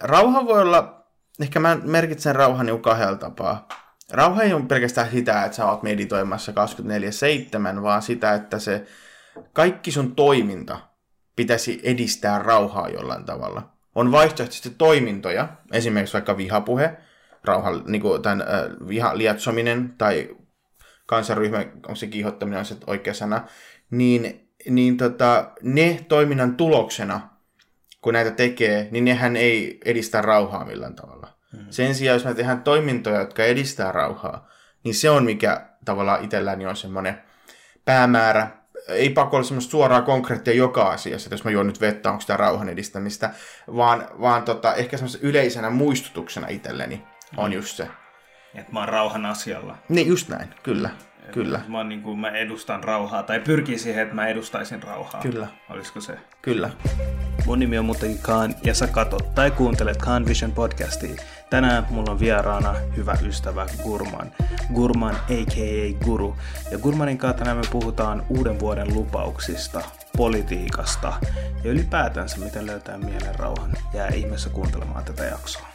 rauha voi olla, ehkä mä merkitsen rauhan niin kahdella tapaa. Rauha ei ole pelkästään sitä, että sä oot meditoimassa 24-7, vaan sitä, että se kaikki sun toiminta pitäisi edistää rauhaa jollain tavalla. On vaihtoehtoisesti toimintoja, esimerkiksi vaikka vihapuhe, rauhan, niin kuin tämän, äh, viha lietsominen tai kansanryhmä, onko se kiihottaminen on se oikea sana, niin, niin tota, ne toiminnan tuloksena, kun näitä tekee, niin nehän ei edistä rauhaa millään tavalla. Mm. Sen sijaan, jos me tehdään toimintoja, jotka edistää rauhaa, niin se on mikä tavallaan itselläni on semmoinen päämäärä. Ei pakko olla semmoista suoraa konkreettia joka asiassa, että jos mä juon nyt vettä, onko sitä rauhan edistämistä, vaan, vaan tota, ehkä semmoisena yleisenä muistutuksena itselleni on just se. Että mä oon rauhan asialla. Niin, just näin, kyllä. Kyllä. Mä, niin kuin, mä edustan rauhaa, tai pyrkii siihen, että mä edustaisin rauhaa. Kyllä. Olisiko se? Kyllä. Mun nimi on muutenkin Kaan, ja sä katot tai kuuntelet Kaan Vision podcastia. Tänään mulla on vieraana hyvä ystävä Gurman. Gurman a.k.a. Guru. Ja Gurmanin kanssa tänään me puhutaan uuden vuoden lupauksista, politiikasta ja ylipäätänsä miten löytää mielen rauhan. Jää ihmeessä kuuntelemaan tätä jaksoa.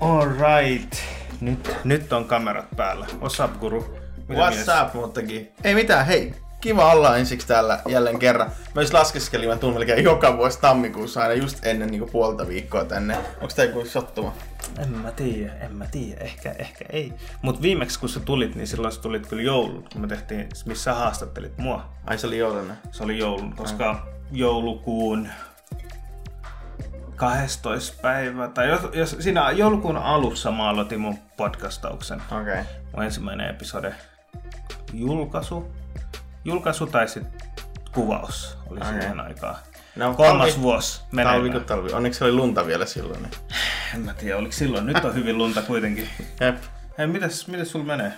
Alright. Nyt, nyt on kamerat päällä. What's up, Guru? Mitä What's mies? up, muutakin? Ei mitään, hei. Kiva olla ensiksi täällä jälleen kerran. Mä just laskeskelin, mä tuun melkein joka vuosi tammikuussa aina just ennen niin puolta viikkoa tänne. Onko tää joku sottuma? En mä tiedä, en mä tiedä, ehkä, ehkä ei. Mut viimeksi kun sä tulit, niin silloin sä tulit kyllä joulun, kun me tehtiin, missä haastattelit mua. Ai se oli jouluna? Se oli joulun, koska Ai. joulukuun 12. päivä, tai jos, jos siinä joulukuun alussa mä aloitin mun podcastauksen. Okei. Okay. Mun ensimmäinen episode. Julkaisu. Julkaisu tai sitten kuvaus oli okay. siihen aikaan. No, Kolmas talvi, vuosi Talvi kuin talvi. Onneksi oli lunta vielä silloin. Niin. En mä tiedä, oliko silloin. Nyt on hyvin lunta kuitenkin. Jep. Hei, mitäs, mitäs sulla menee?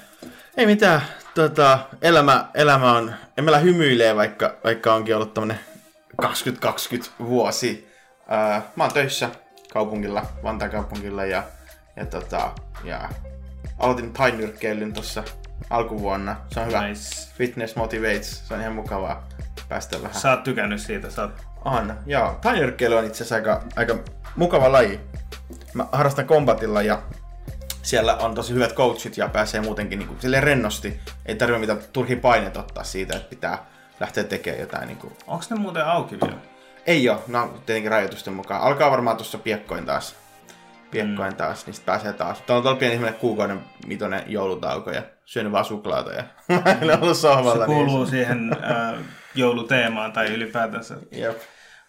Ei mitään. Tota, elämä, elämä on... En meillä hymyilee, vaikka, vaikka onkin ollut tämmönen 2020 vuosi Ää, mä oon töissä kaupungilla, Vantaan kaupungilla ja, ja, tota, ja aloitin tainyrkkeilyn tuossa alkuvuonna. Se on hyvä. Nice. Fitness motivates. Se on ihan mukavaa päästä vähän. Sä oot tykännyt siitä, sä oot... On, joo. Tainyrkkeily on itse asiassa aika, aika mukava laji. Mä harrastan kombatilla ja siellä on tosi hyvät coachit ja pääsee muutenkin niin kuin, silleen rennosti. Ei tarvitse mitään turhia paineita ottaa siitä, että pitää lähteä tekemään jotain. Niin kuin... Onko ne muuten auki vielä? Ei ole, no tietenkin rajoitusten mukaan. Alkaa varmaan tuossa piekkoin taas. Piekkoin mm. taas, niin pääsee taas. Tuolla on tuolla pieni kuukauden mitoinen joulutauko ja syönyt vaan suklaata ja mm. ollut sohvalla. Se kuuluu niin... siihen äh, jouluteemaan tai ylipäätänsä. Jep.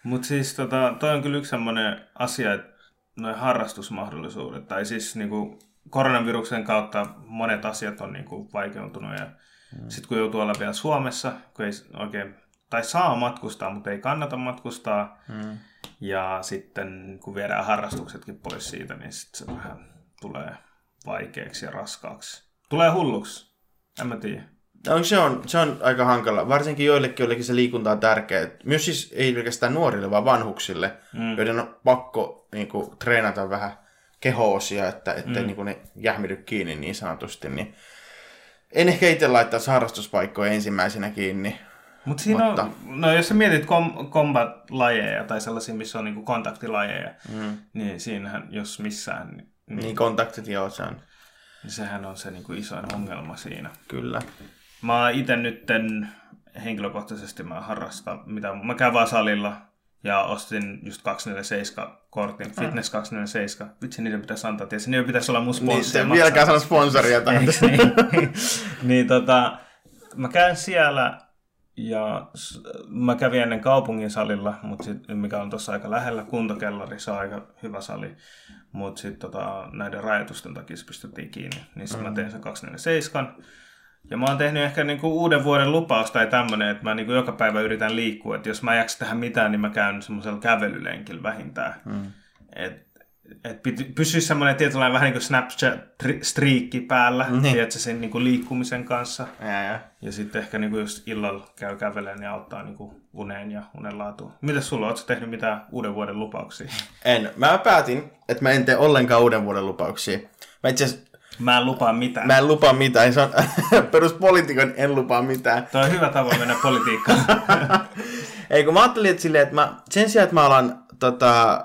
Mutta siis tota, toi on kyllä yksi semmoinen asia, että noin harrastusmahdollisuudet, tai siis niinku, koronaviruksen kautta monet asiat on niinku, vaikeutunut ja mm. sitten kun joutuu olla vielä Suomessa, kun ei oikein tai saa matkustaa, mutta ei kannata matkustaa. Mm. Ja sitten kun viedään harrastuksetkin pois siitä, niin sitten se vähän tulee vaikeaksi ja raskaaksi. Tulee hulluksi. En mä tiedä. No, se, on, se on aika hankala. Varsinkin joillekin, joillekin se liikunta on tärkeä. Myös siis ei pelkästään nuorille, vaan vanhuksille, mm. joiden on pakko niin kuin, treenata vähän kehoosia, että ettei mm. niin kuin, ne jähmidy kiinni niin sanotusti. Niin en ehkä itse laittaisi harrastuspaikkoja ensimmäisenä kiinni, Mut siinä Mutta on, no jos sä mietit kom- combat-lajeja tai sellaisia, missä on niinku kontaktilajeja, mm. niin siinähän, jos missään... Niin, niin kontaktit joo, se on. Niin sehän on se niinku isoin ongelma siinä. Kyllä. Mä itse nytten henkilökohtaisesti mä harrastan, mitä, mä käyn vaan salilla ja ostin just 247 kortin, ah. Fitness 247. Vitsi, niiden pitäisi antaa, tietysti niiden pitäisi olla mun sponsori. Niin, vieläkään sanoa sponsoria tai niin, niin tota, mä käyn siellä ja mä kävin ennen kaupungin salilla, mutta sit, mikä on tuossa aika lähellä, kuntokellari, se on aika hyvä sali. Mutta sitten tota, näiden rajoitusten takia se pistettiin kiinni. Niin sitten mm. mä tein sen 247. Ja mä oon tehnyt ehkä niinku uuden vuoden lupaus tai tämmönen, että mä niinku joka päivä yritän liikkua. Että jos mä en jaksa tehdä mitään, niin mä käyn semmoisella kävelylenkillä vähintään. Mm. Et että pysyisi semmoinen tietynlainen vähän niin kuin Snapchat-striikki päällä, niin. tiedätkö, sen niin kuin liikkumisen kanssa. Ja, ja. ja sitten ehkä niin kuin just illalla käy kävelemään niin auttaa niin kuin uneen ja unenlaatuun. Mitäs sulla, ootko tehnyt mitään uuden vuoden lupauksia? En. Mä päätin, että mä en tee ollenkaan uuden vuoden lupauksia. Mä itse Mä en lupaa mitään. Mä en lupaa mitään. Se on peruspolitiikon en lupaa mitään. Tuo on hyvä tapa mennä politiikkaan. Ei kun mä ajattelin, että, silleen, että mä, sen sijaan, että mä alan tota,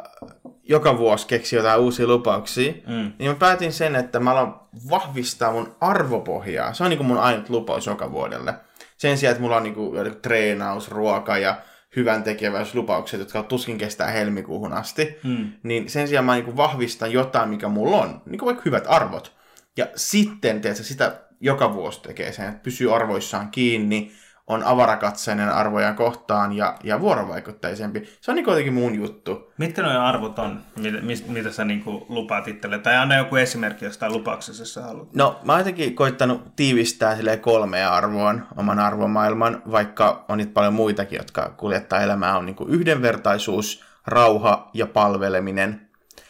joka vuosi keksi jotain uusia lupauksia, Mm. niin mä päätin sen, että mä alan vahvistaa mun arvopohjaa. Se on niin kuin mun ainut lupaus joka vuodelle. Sen sijaan, että mulla on niin kuin treenaus, ruoka ja hyvän tekeväisyyslupaukset, jotka tuskin kestää helmikuuhun asti, Mm. niin sen sijaan mä niin kuin vahvistan jotain, mikä mulla on, niin kuin vaikka hyvät arvot. Ja sitten, tiedätkö, sitä joka vuosi tekee sen, että pysyy arvoissaan kiinni, on avarakatseinen arvoja kohtaan ja, ja vuorovaikutteisempi. Se on niin jotenkin mun juttu. Mitkä nuo arvot on, mitä, mitä sä niinku lupaat itselle? Tai anna joku esimerkki jostain lupauksessa, jos sä haluat. No, mä oon jotenkin koittanut tiivistää silleen kolmea arvoon, oman arvomaailman, vaikka on niitä paljon muitakin, jotka kuljettaa elämää, on niin yhdenvertaisuus, rauha ja palveleminen.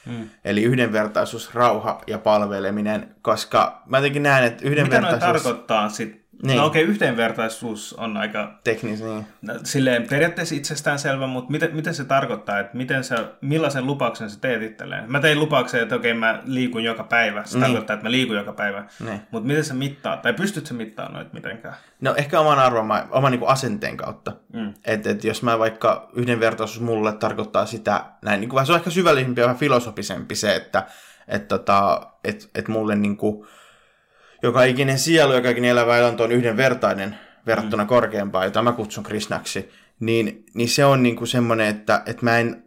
Mm. Eli yhdenvertaisuus, rauha ja palveleminen, koska mä jotenkin näen, että Mitä yhdenvertaisuus... tarkoittaa sit? Niin. No okei, okay, yhdenvertaisuus on aika Teknis, niin. no, silleen periaatteessa itsestäänselvä, mutta miten, miten se tarkoittaa, että miten sä, millaisen lupauksen sä teet itselleen? Mä tein lupauksen, että okei, mä liikun joka päivä. Se Niin. tarkoittaa, että mä liikun joka päivä. Niin. Mutta miten sä mittaat? Tai pystyt sä mittaamaan noita mitenkään? No ehkä oman arvoma, oman niin kuin asenteen kautta. Mm. Että et jos mä vaikka yhdenvertaisuus mulle tarkoittaa sitä, näin niin kuin, se on ehkä syvällisempi ja filosofisempi se, että et, tota, et, et mulle niin kuin, joka ikinen sielu, joka ikinen elävä eläntö on yhdenvertainen verrattuna mm. korkeampaan, jota mä kutsun Krishnaksi, niin, niin se on niin kuin semmoinen, että, että mä en,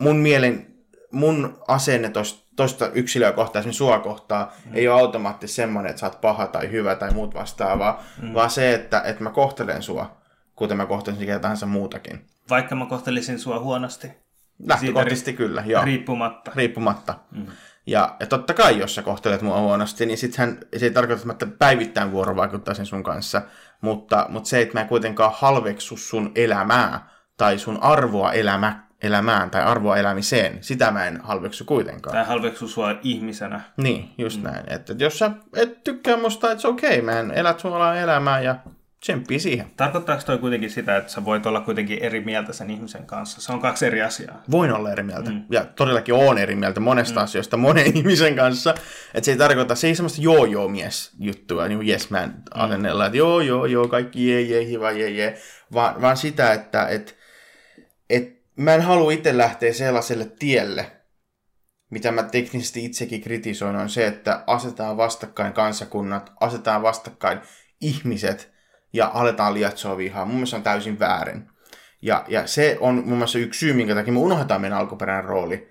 mun mielen, mun asenne tosta, tosta yksilöä kohtaan, esimerkiksi sua kohtaan, mm. ei ole automaattisesti semmoinen, että sä oot paha tai hyvä tai muut vastaavaa, mm. vaan se, että, että mä kohtelen sua, kuten mä kohtelisin ketä tahansa muutakin. Vaikka mä kohtelisin sua huonosti, Lähtökohtaisesti kyllä, joo. riippumatta. riippumatta. Mm. Ja, ja totta kai, jos sä kohtelet mua huonosti, niin sittenhän se ei tarkoita, että päivittäin vuorovaikuttaisin sun kanssa, mutta, mutta se, että mä en kuitenkaan halveksu sun elämää tai sun arvoa elämä, elämään tai arvoa elämiseen, sitä mä en halveksu kuitenkaan. Tai halveksu sua ihmisenä. Niin, just mm. näin. Että et jos sä et tykkää musta, että se okei, okay, mä elät sun elämää ja tsemppii siihen. Tarkoittaako toi kuitenkin sitä, että sä voit olla kuitenkin eri mieltä sen ihmisen kanssa? Se on kaksi eri asiaa. Voin olla eri mieltä. Mm. Ja todellakin oon eri mieltä monesta mm. asioista monen ihmisen kanssa. Että se ei tarkoita, se ei semmoista joo-joo-mies juttua, niin kuin yes man asennella, että joo, joo, joo, kaikki jee, jee, hiva, jee, jee. Vaan, vaan sitä, että et, et mä en halua itse lähteä sellaiselle tielle, mitä mä teknisesti itsekin kritisoin, on se, että asetetaan vastakkain kansakunnat, asetetaan vastakkain ihmiset ja aletaan lietsoa vihaa. Mun mielestä on täysin väärin. Ja, ja se on mun mielestä yksi syy, minkä takia me unohdetaan meidän alkuperäinen rooli.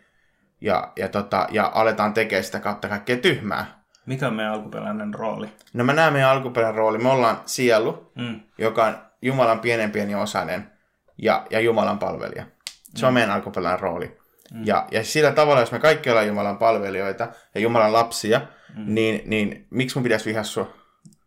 Ja, ja, tota, ja aletaan tekemään sitä kautta kaikkea tyhmää. Mikä on meidän alkuperäinen rooli? No mä näen meidän alkuperäinen rooli. Me ollaan sielu, Mm. joka on Jumalan pienen pieni osainen ja, ja Jumalan palvelija. Se on meidän alkuperäinen rooli. Mm. Ja, ja sillä tavalla, jos me kaikki ollaan Jumalan palvelijoita ja Jumalan lapsia, mm. niin, niin miksi mun pitäisi vihaa sua?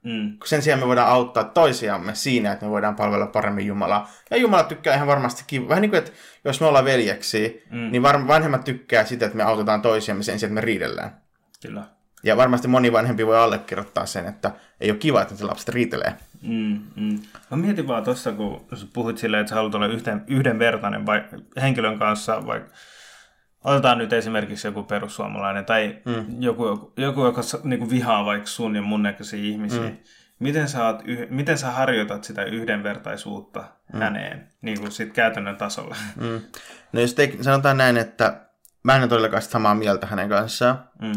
Mm. Sen sijaan me voidaan auttaa toisiamme siinä, että me voidaan palvella paremmin Jumalaa. Ja Jumala tykkää ihan varmasti kiva. Vähän niin kuin, että jos me ollaan veljeksi, mm. niin var- vanhemmat tykkää sitä, että me autetaan toisiamme sen sijaan, että me riidellään. Kyllä. Ja varmasti moni vanhempi voi allekirjoittaa sen, että ei ole kiva, että se lapset riitelee. Mm, mm. Mä mietin vaan tuossa, kun puhuit silleen, että sä haluat olla yhden, yhdenvertainen vai, henkilön kanssa, vaikka otetaan nyt esimerkiksi joku perussuomalainen tai mm. joku, joku, joka s- niinku vihaa vaikka sun ja mun näköisiä ihmisiä. Mm. Miten, sä oot, yh- miten sä harjoitat sitä yhdenvertaisuutta mm. häneen niin kuin sit käytännön tasolla? Mm. No jos te, sanotaan näin, että mä en ole todellakaan samaa mieltä hänen kanssaan. Mm.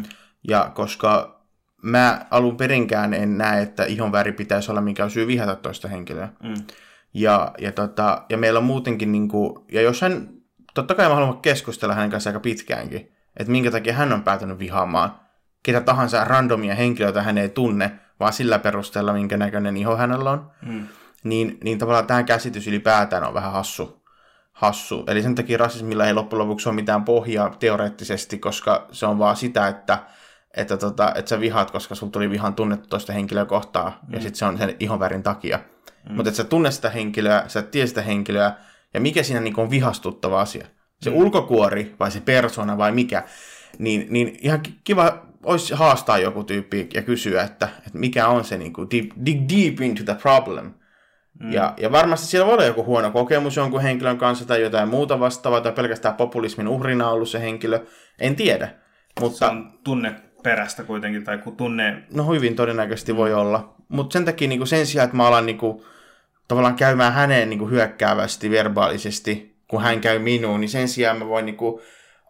Ja koska mä alun perinkään en näe, että ihon väri pitäisi olla mikä syy vihata toista henkilöä. Mm. Ja, ja, tota, ja meillä on muutenkin, niin kuin, ja jos hän, totta kai mä haluan keskustella hänen kanssaan aika pitkäänkin, että minkä takia hän on päätynyt vihaamaan ketä tahansa randomia henkilöitä hän ei tunne, vaan sillä perusteella, minkä näköinen iho hänellä on, Mm. niin, niin tavallaan tämä käsitys ylipäätään on vähän hassu. hassu. Eli sen takia rasismilla ei loppujen lopuksi ole mitään pohjaa teoreettisesti, koska se on vaan sitä, että että, tota, että sä vihaat, koska sulla tuli vihan tunnettu toista henkilöä kohtaan, mm. ja sitten se on sen ihonvärin takia. Mm. Mutta että sä tunne sitä henkilöä, sä et tiedä sitä henkilöä, ja mikä siinä niin on vihastuttava asia? Se mm. ulkokuori vai se persona vai mikä? Niin, niin ihan ki- kiva olisi haastaa joku tyyppi ja kysyä, että, että mikä on se niin kuin deep, dig deep into the problem. Mm. Ja, ja varmasti siellä voi olla joku huono kokemus jonkun henkilön kanssa tai jotain muuta vastaavaa, tai pelkästään populismin uhrina ollut se henkilö. En tiedä. Se Mutta on tunne perästä kuitenkin, tai kun tunne... no hyvin todennäköisesti voi olla. Mutta sen takia niin sen sijaan, että mä alan niin kuin, tavallaan käymään häneen niin kuin hyökkäävästi, verbaalisesti, kun hän käy minuun, niin sen sijaan mä voin niin kuin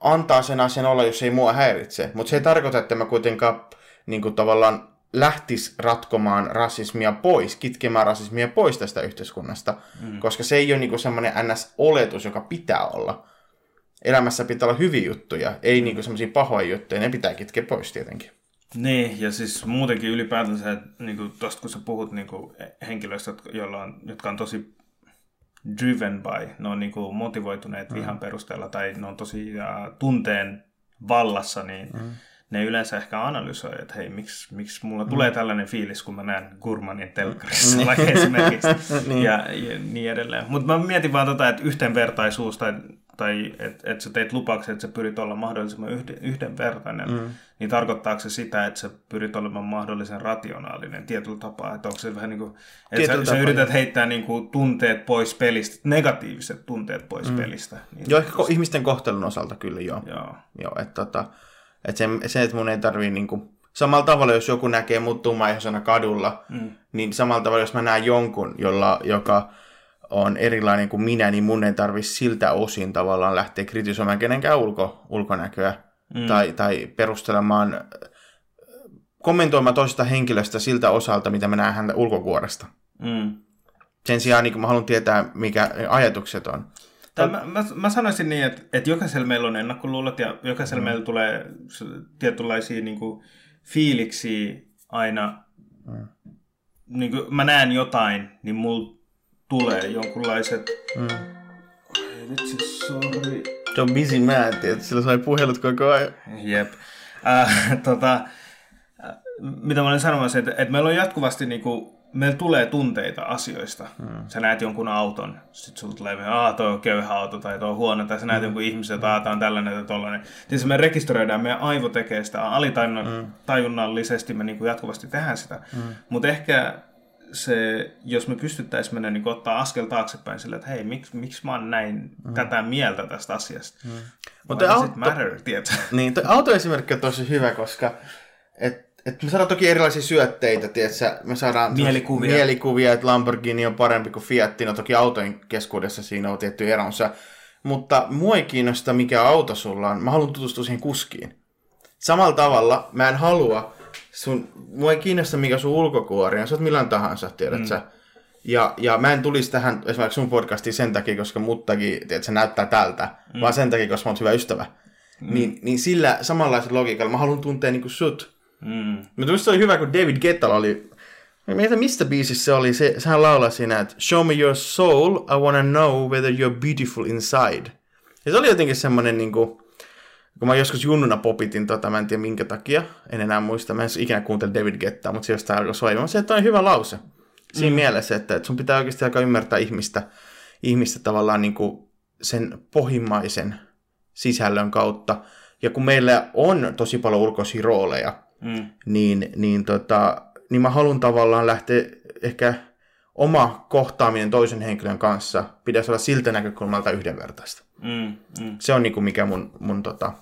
antaa sen asian olla, jos ei mua häiritse. Mutta se ei tarkoita, että mä kuitenkaan niin kuin tavallaan lähtisi ratkomaan rasismia pois, kitkemään rasismia pois tästä yhteiskunnasta, mm. koska se ei ole niin semmoinen ns-oletus, joka pitää olla. Elämässä pitää olla hyviä juttuja, ei niin semmoisia pahoja juttuja, ne pitää kitkeä pois tietenkin. Niin, ja siis muutenkin ylipäätänsä, että niin tuosta kun sä puhut niin kuin henkilöistä, joilla on, jotka on tosi driven by, ne on niin kuin motivoituneet mm. vihan perusteella tai ne on tosi uh, tunteen vallassa, niin mm. ne yleensä ehkä analysoi, että hei, miksi, miksi mulla mm. tulee tällainen fiilis, kun mä näen Gurmanin telkkarissa mm. vaikka esimerkiksi niin. ja, ja niin edelleen. Mutta mä mietin vaan tota, että yhteenvertaisuus tai tai että et sä teit lupauksen, että sä pyrit olla mahdollisimman yhden, yhdenvertainen, mm. niin tarkoittaako se sitä, että sä pyrit olemaan mahdollisen rationaalinen tietyllä tapaa? Että onko se vähän niin kuin, että sä, sä yrität heittää niin kuin tunteet pois pelistä, negatiiviset tunteet pois mm. pelistä. Niin joo, ehkä ihmisten kohtelun osalta kyllä joo. Joo. joo että tota, että se, se, että mun ei tarvii niin kuin, samalla tavalla, jos joku näkee mut tummaihoisena kadulla, mm. niin samalla tavalla, jos mä näen jonkun, jolla, joka on erilainen kuin minä, niin mun ei tarvitse siltä osin tavallaan lähteä kritisoimaan kenenkään ulko, ulkonäköä mm. tai, tai perustelemaan, kommentoimaan toisesta henkilöstä siltä osalta, mitä mä näen häntä ulkokuoresta. Mm. Sen sijaan niin mä haluan tietää, mikä ajatukset on. Tai mä, mä, mä sanoisin niin, että, että jokaisella meillä on ennakkoluulot ja jokaisella mm. meillä tulee tietynlaisia niin kuin, fiiliksiä aina. Mm. Niin kuin mä näen jotain, niin mulla tulee jonkunlaiset... Mm. Ai vitsi, sorry. Se on busy man, että sillä sai puhelut koko ajan. Jep. Äh, tota, äh, mitä mä olen sanomassa, että, että meillä on jatkuvasti niinku, meillä tulee tunteita asioista. Mm. Sä näet jonkun auton, sit sulla tulee että toi on köyhä auto tai toi on huono, tai sä näet mm. jonkun ihmisen, että tämä on tällainen tai tollainen. Tietysti me rekisteröidään, meidän aivo tekee sitä alitajunnallisesti, mm. me niinku jatkuvasti tehdään sitä. Mm. Mutta ehkä se, jos me pystyttäisiin mennä niin ottaa askel taaksepäin sillä, että hei, miksi, miksi mä oon näin mm. tätä mieltä tästä asiasta? Mm. Mutta auto, matter, Niin, toi autoesimerkki on tosi hyvä, koska et, et me saadaan toki erilaisia syötteitä, tiedätkö? me saadaan mielikuvia. mielikuvia, että Lamborghini on parempi kuin Fiat, no toki autojen keskuudessa siinä on tietty eronsa, mutta mua ei kiinnosta mikä auto sulla on, mä haluan tutustua siihen kuskiin. Samalla tavalla mä en halua, sun, mua ei kiinnosta mikä sun ulkokuori on, sä oot millään tahansa, tiedät mm. sä. Ja, ja mä en tulisi tähän esimerkiksi sun podcastiin sen takia, koska muttakin, tiedät, se näyttää tältä, mm. vaan sen takia, koska mä oon hyvä ystävä. Mm. Niin, niin sillä samanlaisella logiikalla mä haluan tuntea niin kuin sut. Mm. Mutta se oli hyvä, kun David Guetta oli, Mietin, mistä biisissä se oli, se, sehän laulaa siinä, että Show me your soul, I wanna know whether you're beautiful inside. Ja se oli jotenkin semmoinen niin kuin, kun mä joskus junnuna popitin tota, mä en tiedä minkä takia, en enää muista, mä en ikinä kuuntele David Gettaa, mutta se jostain alkoi soimaan. Se, että on hyvä lause. Siinä mm. mielessä, että, että sun pitää oikeasti aika ymmärtää ihmistä, ihmistä tavallaan niin kuin sen pohjimmaisen sisällön kautta. Ja kun meillä on tosi paljon ulkoisia rooleja, mm. niin, niin, tota, niin mä haluan tavallaan lähteä ehkä oma kohtaaminen toisen henkilön kanssa pitäisi olla siltä näkökulmalta yhdenvertaista. Mm, mm. Se on niinku mikä mun, mun tota,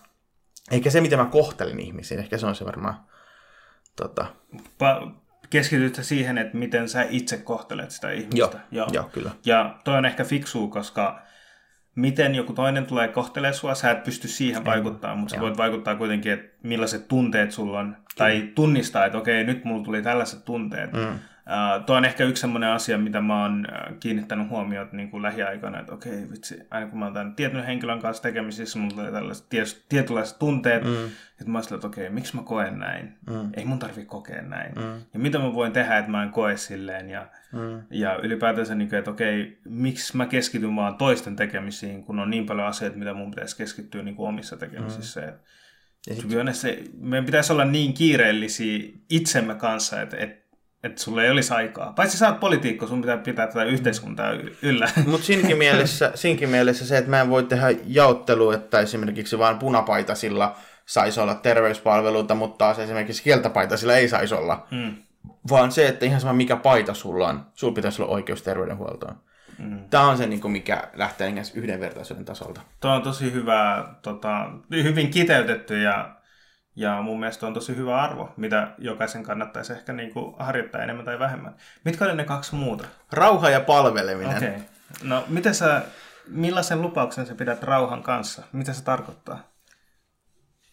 eikä se, miten mä kohtelen ihmisiä, ehkä se on se varmaan... Tota... Pa- keskityt siihen, että miten sä itse kohtelet sitä ihmistä. Joo, joo. joo kyllä. Ja toi on ehkä fiksua, koska miten joku toinen tulee kohtelee sua, sä et pysty siihen vaikuttamaan, mutta sä voit vaikuttaa kuitenkin, että millaiset tunteet sulla on, tai tunnistaa, että okei, nyt mulla tuli tällaiset tunteet. Mm. Uh, tuo on ehkä yksi sellainen asia, mitä mä oon kiinnittänyt huomioon niin kuin lähiaikoina, että okei, vitsi, aina kun mä oon tämän tietyn henkilön kanssa tekemisissä, mulla tulee tällaiset ties, tietynlaiset tunteet, mm. että mä oon että okei, miksi mä koen näin? Mm. Ei mun tarvi kokea näin. Mm. Ja mitä mä voin tehdä, että mä en koe silleen, ja, mm. ja ylipäätänsä, niin kuin, että okei, miksi mä keskityn vaan toisten tekemisiin, kun on niin paljon asioita, mitä mun pitäisi keskittyä niin kuin omissa tekemisissä. Mm. Ja sit... se, meidän pitäisi olla niin kiireellisiä itsemme kanssa, että, että että sulla ei olisi aikaa. Paitsi sä oot poliitikko, sun pitää pitää tätä yhteiskuntaa yllä. Mutta siinkin mielessä, siinkin mielessä se, että mä en voi tehdä jaottelua, että esimerkiksi vain punapaitasilla saisi olla terveyspalveluita, mutta taas esimerkiksi kieltapaitasilla ei saisi olla. Hmm. Vaan se, että ihan sama mikä paita sulla on, sulla pitäisi olla oikeus terveydenhuoltoon. Mm. Tämä on se, niin kuin mikä lähtee yhdenvertaisuuden tasolta. Tuo on tosi hyvä, tota, hyvin kiteytetty ja ja mun mielestä on tosi hyvä arvo, mitä jokaisen kannattaisi ehkä niin kuin harjoittaa enemmän tai vähemmän. Mitkä oli ne kaksi muuta? Rauha ja palveleminen. Okei. Okay. No, miten sä millaisen lupauksen sä pidät rauhan kanssa? Mitä se tarkoittaa?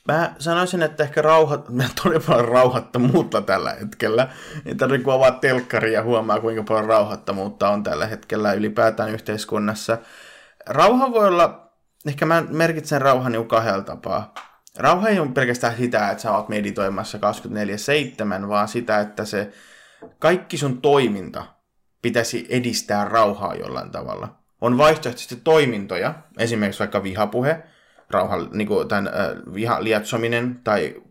Mä sanoisin, että ehkä rauhat, mä todella paljon rauhattomuutta tällä hetkellä. Ei tarvitse kun avaa telkkari ja huomaa, kuinka paljon rauhattomuutta on tällä hetkellä ylipäätään yhteiskunnassa. Rauha voi olla, ehkä mä merkitsen rauhan niin kahdella tapaa. Rauha ei ole pelkästään sitä, että sä oot meditoimassa 24-7, vaan sitä, että se kaikki sun toiminta pitäisi edistää rauhaa jollain tavalla. On vaihtoehtoisesti toimintoja, esimerkiksi vaikka vihapuhe, rauhan, niin kuin tämän äh, viha lietsominen tai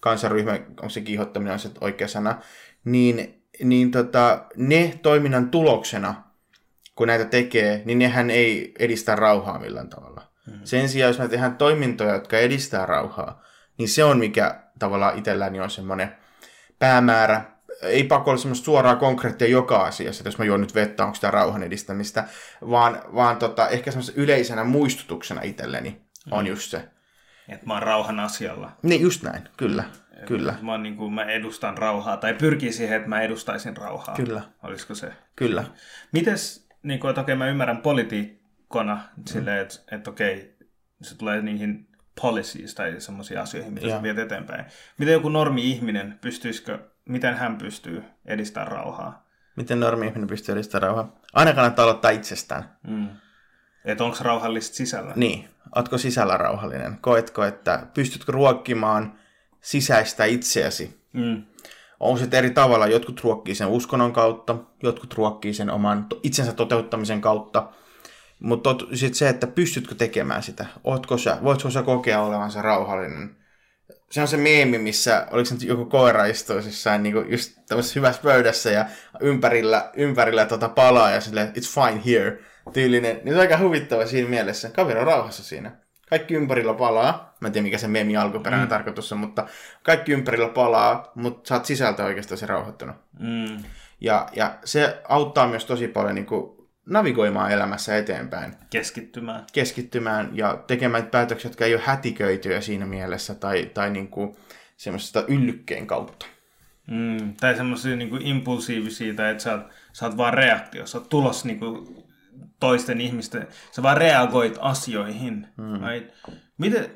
kansanryhmä, onko se kiihottaminen on se oikea sana, niin, niin tota, ne toiminnan tuloksena, kun näitä tekee, niin nehän ei edistä rauhaa millään tavalla. Hmm. Sen sijaan, jos me tehdään toimintoja, jotka edistää rauhaa, niin se on mikä tavallaan itselläni on semmoinen päämäärä, ei pakko olla semmoista suoraa konkreettia joka asiassa, että jos mä juon nyt vettä, onko sitä rauhan edistämistä, vaan, vaan tota, ehkä semmoisena yleisenä muistutuksena itselleni on mm. just se. Että mä oon rauhan asialla. Niin, just näin, kyllä. Et kyllä. Mä, niin kuin, mä edustan rauhaa, tai pyrkii siihen, että mä edustaisin rauhaa. Kyllä. Olisiko se? Kyllä. Mites, niin kuin, että okei, mä ymmärrän politiikkona mm. silleen, että, että okei, se tulee niihin policies tai semmoisiin asioihin, mitä sä viet eteenpäin. Miten joku normi-ihminen, pystyisikö, miten hän pystyy edistämään rauhaa? Miten normi-ihminen pystyy edistämään rauhaa? Aina kannattaa aloittaa itsestään. Mm. Että onko rauhallista sisällä? Niin. Ootko sisällä rauhallinen? Koetko, että pystytkö ruokkimaan sisäistä itseäsi? Mm. On se eri tavalla. Jotkut ruokkii sen uskonnon kautta, jotkut ruokkii sen oman itsensä toteuttamisen kautta. Mutta sitten se, että pystytkö tekemään sitä. Ootko sä, voitko sä kokea olevansa rauhallinen? Se on se meemi, missä oliko se joku koira istuisi jossain niin just tämmöisessä hyvässä pöydässä ja ympärillä, ympärillä tota palaa ja silleen, it's fine here tyylinen, niin se on aika huvittava siinä mielessä. Kaveri on rauhassa siinä. Kaikki ympärillä palaa. Mä en tiedä, mikä se memi alkuperäinen mm. tarkoitus on, mutta kaikki ympärillä palaa, mutta sä oot sisältä oikeastaan se rauhoittunut. Mm. Ja, ja se auttaa myös tosi paljon niin kuin navigoimaan elämässä eteenpäin. Keskittymään. Keskittymään ja tekemään päätöksiä, jotka ei ole hätiköityjä siinä mielessä tai, tai niin kuin semmoisesta yllykkeen kautta. Mm, tai semmoisia niin impulsiivisia, tai että sä oot, sä oot vaan reaktio, sä oot tulos niin kuin toisten ihmisten, sä vaan reagoit asioihin. Mm. Miten,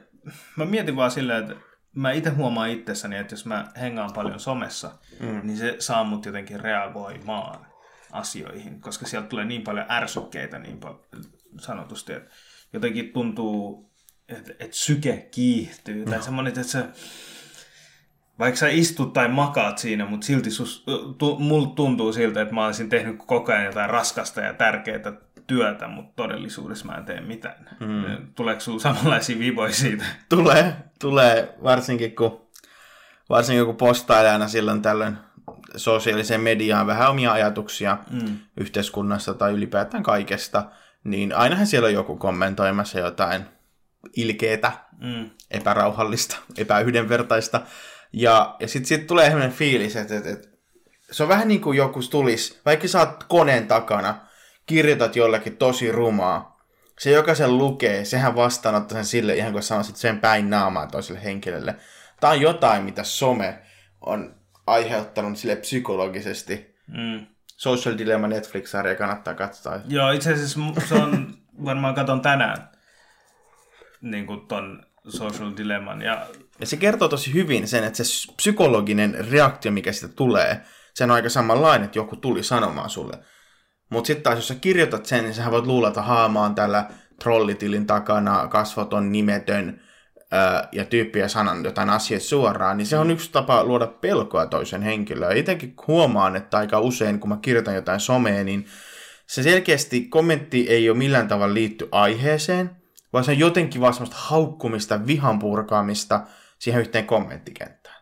mä mietin vaan silleen, että mä itse huomaan itsessäni, että jos mä hengaan paljon somessa, mm. niin se saa mut jotenkin reagoimaan asioihin, koska sieltä tulee niin paljon ärsykkeitä niin paljon sanotusti, että jotenkin tuntuu, että, että syke kiihtyy, tai no. semmoinen, että se vaikka sä istut tai makaat siinä, mutta silti sus, tu, mulla tuntuu siltä, että mä olisin tehnyt koko ajan jotain raskasta ja tärkeää työtä, mutta todellisuudessa mä en tee mitään. Mm. Tuleeko sulla samanlaisia viboja siitä? Tulee, tulee, varsinkin kun, varsinkin kun postailee aina silloin tällöin sosiaaliseen mediaan vähän omia ajatuksia mm. yhteiskunnasta tai ylipäätään kaikesta, niin ainahan siellä on joku kommentoimassa jotain ilkeetä, mm. epärauhallista, epäyhdenvertaista. Ja, ja sitten sit tulee sellainen fiilis, että, että, että se on vähän niin kuin joku tulisi, vaikka sä oot koneen takana, kirjoitat jollekin tosi rumaa, se joka sen lukee, sehän vastaanottaa sen sille ihan kuin sanoisit sen päin naamaa toiselle henkilölle. Tämä on jotain, mitä some on aiheuttanut sille psykologisesti. Mm. Social Dilemma Netflix-sarja kannattaa katsoa. Joo, itse asiassa se on, varmaan katon tänään niin kuin ton Social Dilemman. Ja... ja se kertoo tosi hyvin sen, että se psykologinen reaktio, mikä siitä tulee, se on aika samanlainen, että joku tuli sanomaan sulle mutta sitten taas, jos sä kirjoitat sen, niin sä voit luulla, että haamaan tällä trollitilin takana kasvoton nimetön ja tyyppiä sanan jotain asiat suoraan, niin se on yksi tapa luoda pelkoa toisen henkilöön. Itsekin huomaan, että aika usein, kun mä kirjoitan jotain someen, niin se selkeästi kommentti ei ole millään tavalla liitty aiheeseen, vaan se on jotenkin vaan semmoista haukkumista, vihan purkaamista siihen yhteen kommenttikenttään.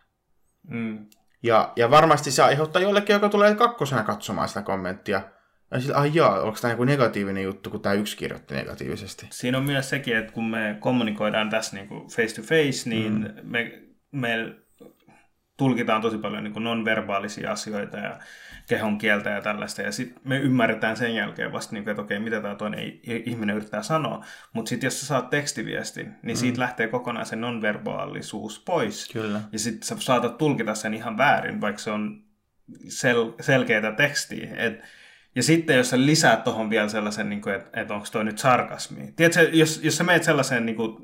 Mm. Ja, ja varmasti se aiheuttaa jollekin, joka tulee kakkosena katsomaan sitä kommenttia, ja sillä, ai jaa, onko tämä joku negatiivinen juttu, kun tämä yksi kirjoitti negatiivisesti? Siinä on myös sekin, että kun me kommunikoidaan tässä niin kuin face to face, niin mm. me, me tulkitaan tosi paljon niin kuin non-verbaalisia asioita ja kehon kieltä ja tällaista. Ja sitten me ymmärretään sen jälkeen vasta, niin kuin, että okei, mitä tämä toinen ihminen yrittää sanoa. Mutta sitten jos sä saat tekstiviestin, niin mm. siitä lähtee kokonaan se non-verbaalisuus pois. Kyllä. Ja sitten sä saatat tulkita sen ihan väärin, vaikka se on sel- selkeää tekstiä. Että Ja sitten jos sä lisäät tuohon vielä sellaisen, niin kuin, että, että onko toi nyt sarkasmi. Tiedätkö, jos, jos sä meet sellaiseen niin kuin,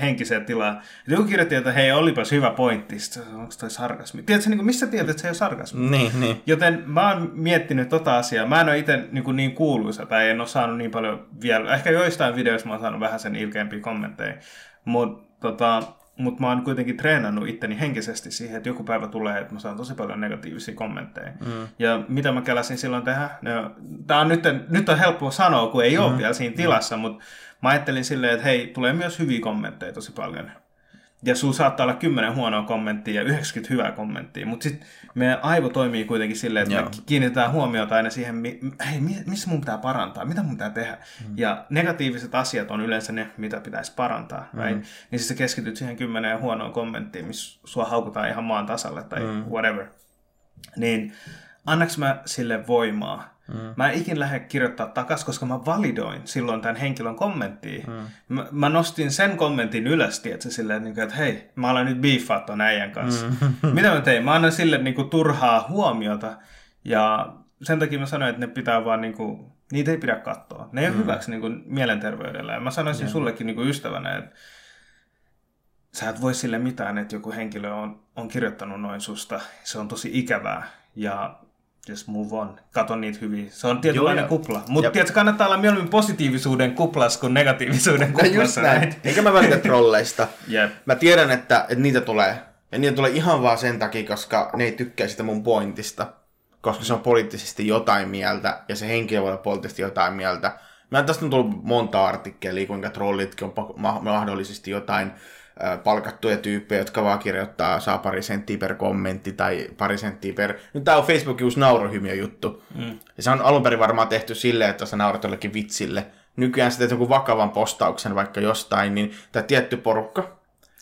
henkiseen tilaan, että joku kirjoitti, että hei, olipas hyvä pointti, sitten onko toi sarkasmi. Tiedätkö, niin kuin, missä tiedät, että se ei ole sarkasmi? Niin, niin. Joten mä oon miettinyt tota asiaa. Mä en ole itse niin, niin kuuluisa tai en ole saanut niin paljon vielä. Ehkä joistain videoista mä oon saanut vähän sen ilkeämpiä kommentteja. Mutta tota, mutta mä oon kuitenkin treenannut itteni henkisesti siihen, että joku päivä tulee, että mä saan tosi paljon negatiivisia kommentteja. Mm. Ja mitä mä käläsin silloin tehdä? No, tää on nyt, nyt on helppo sanoa, kun ei mm. ole vielä siinä tilassa, mm. mutta mä ajattelin silleen, että hei, tulee myös hyviä kommentteja tosi paljon ja sulla saattaa olla 10 huonoa kommenttia ja 90 hyvää kommenttia, mutta sitten meidän aivo toimii kuitenkin silleen, että Joo. me kiinnitetään huomiota aina siihen, hei, missä mun pitää parantaa, mitä mun pitää tehdä. Mm. Ja negatiiviset asiat on yleensä ne, mitä pitäisi parantaa, mm. right? Niin siis sä keskityt siihen 10 huonoa kommenttiin, missä sua haukutaan ihan maan tasalle tai mm. whatever. Niin annaks mä sille voimaa Mm. Mä en ikin lähde kirjoittaa takas, koska mä validoin silloin tämän henkilön kommenttiin. Mm. Mä, mä nostin sen kommentin ylös, tietysti, silleen, niin että hei, mä olen nyt biiffaa ton äijän kanssa. Mm. Mitä mä tein? Mä annan sille niin kuin, turhaa huomiota. Ja sen takia mä sanoin, että ne pitää vaan niin kuin, niitä ei pidä katsoa. Ne ei ole mm. hyväksi niin kuin, mielenterveydellä. Ja mä sanoisin mm. sullekin niin kuin ystävänä, että sä et voi sille mitään, että joku henkilö on, on kirjoittanut noin susta. Se on tosi ikävää. Ja just move on. Kato niitä hyvin. Se on tietynlainen Joo, kupla. Mutta tiedätkö, kannattaa olla mieluummin positiivisuuden kuplas kuin negatiivisuuden kuplassa. No just näin. Eikä mä välitä trolleista. yep. Mä tiedän, että, että niitä tulee. Ja niitä tulee ihan vaan sen takia, koska ne ei tykkää sitä mun pointista. Koska se on poliittisesti jotain mieltä, ja se henkilö voi olla poliittisesti jotain mieltä. Mä tästä on tullut monta artikkelia, kuinka trollitkin on mahdollisesti jotain palkattuja tyyppejä, jotka vaan kirjoittaa, saa pari senttiä per kommentti tai pari senttiä per... Nyt tää on Facebookin uusi nauruhymiö juttu. Mm. Ja se on alun perin varmaan tehty silleen, että sä naurat jollekin vitsille. Nykyään sä teet joku vakavan postauksen vaikka jostain, niin tämä tietty porukka,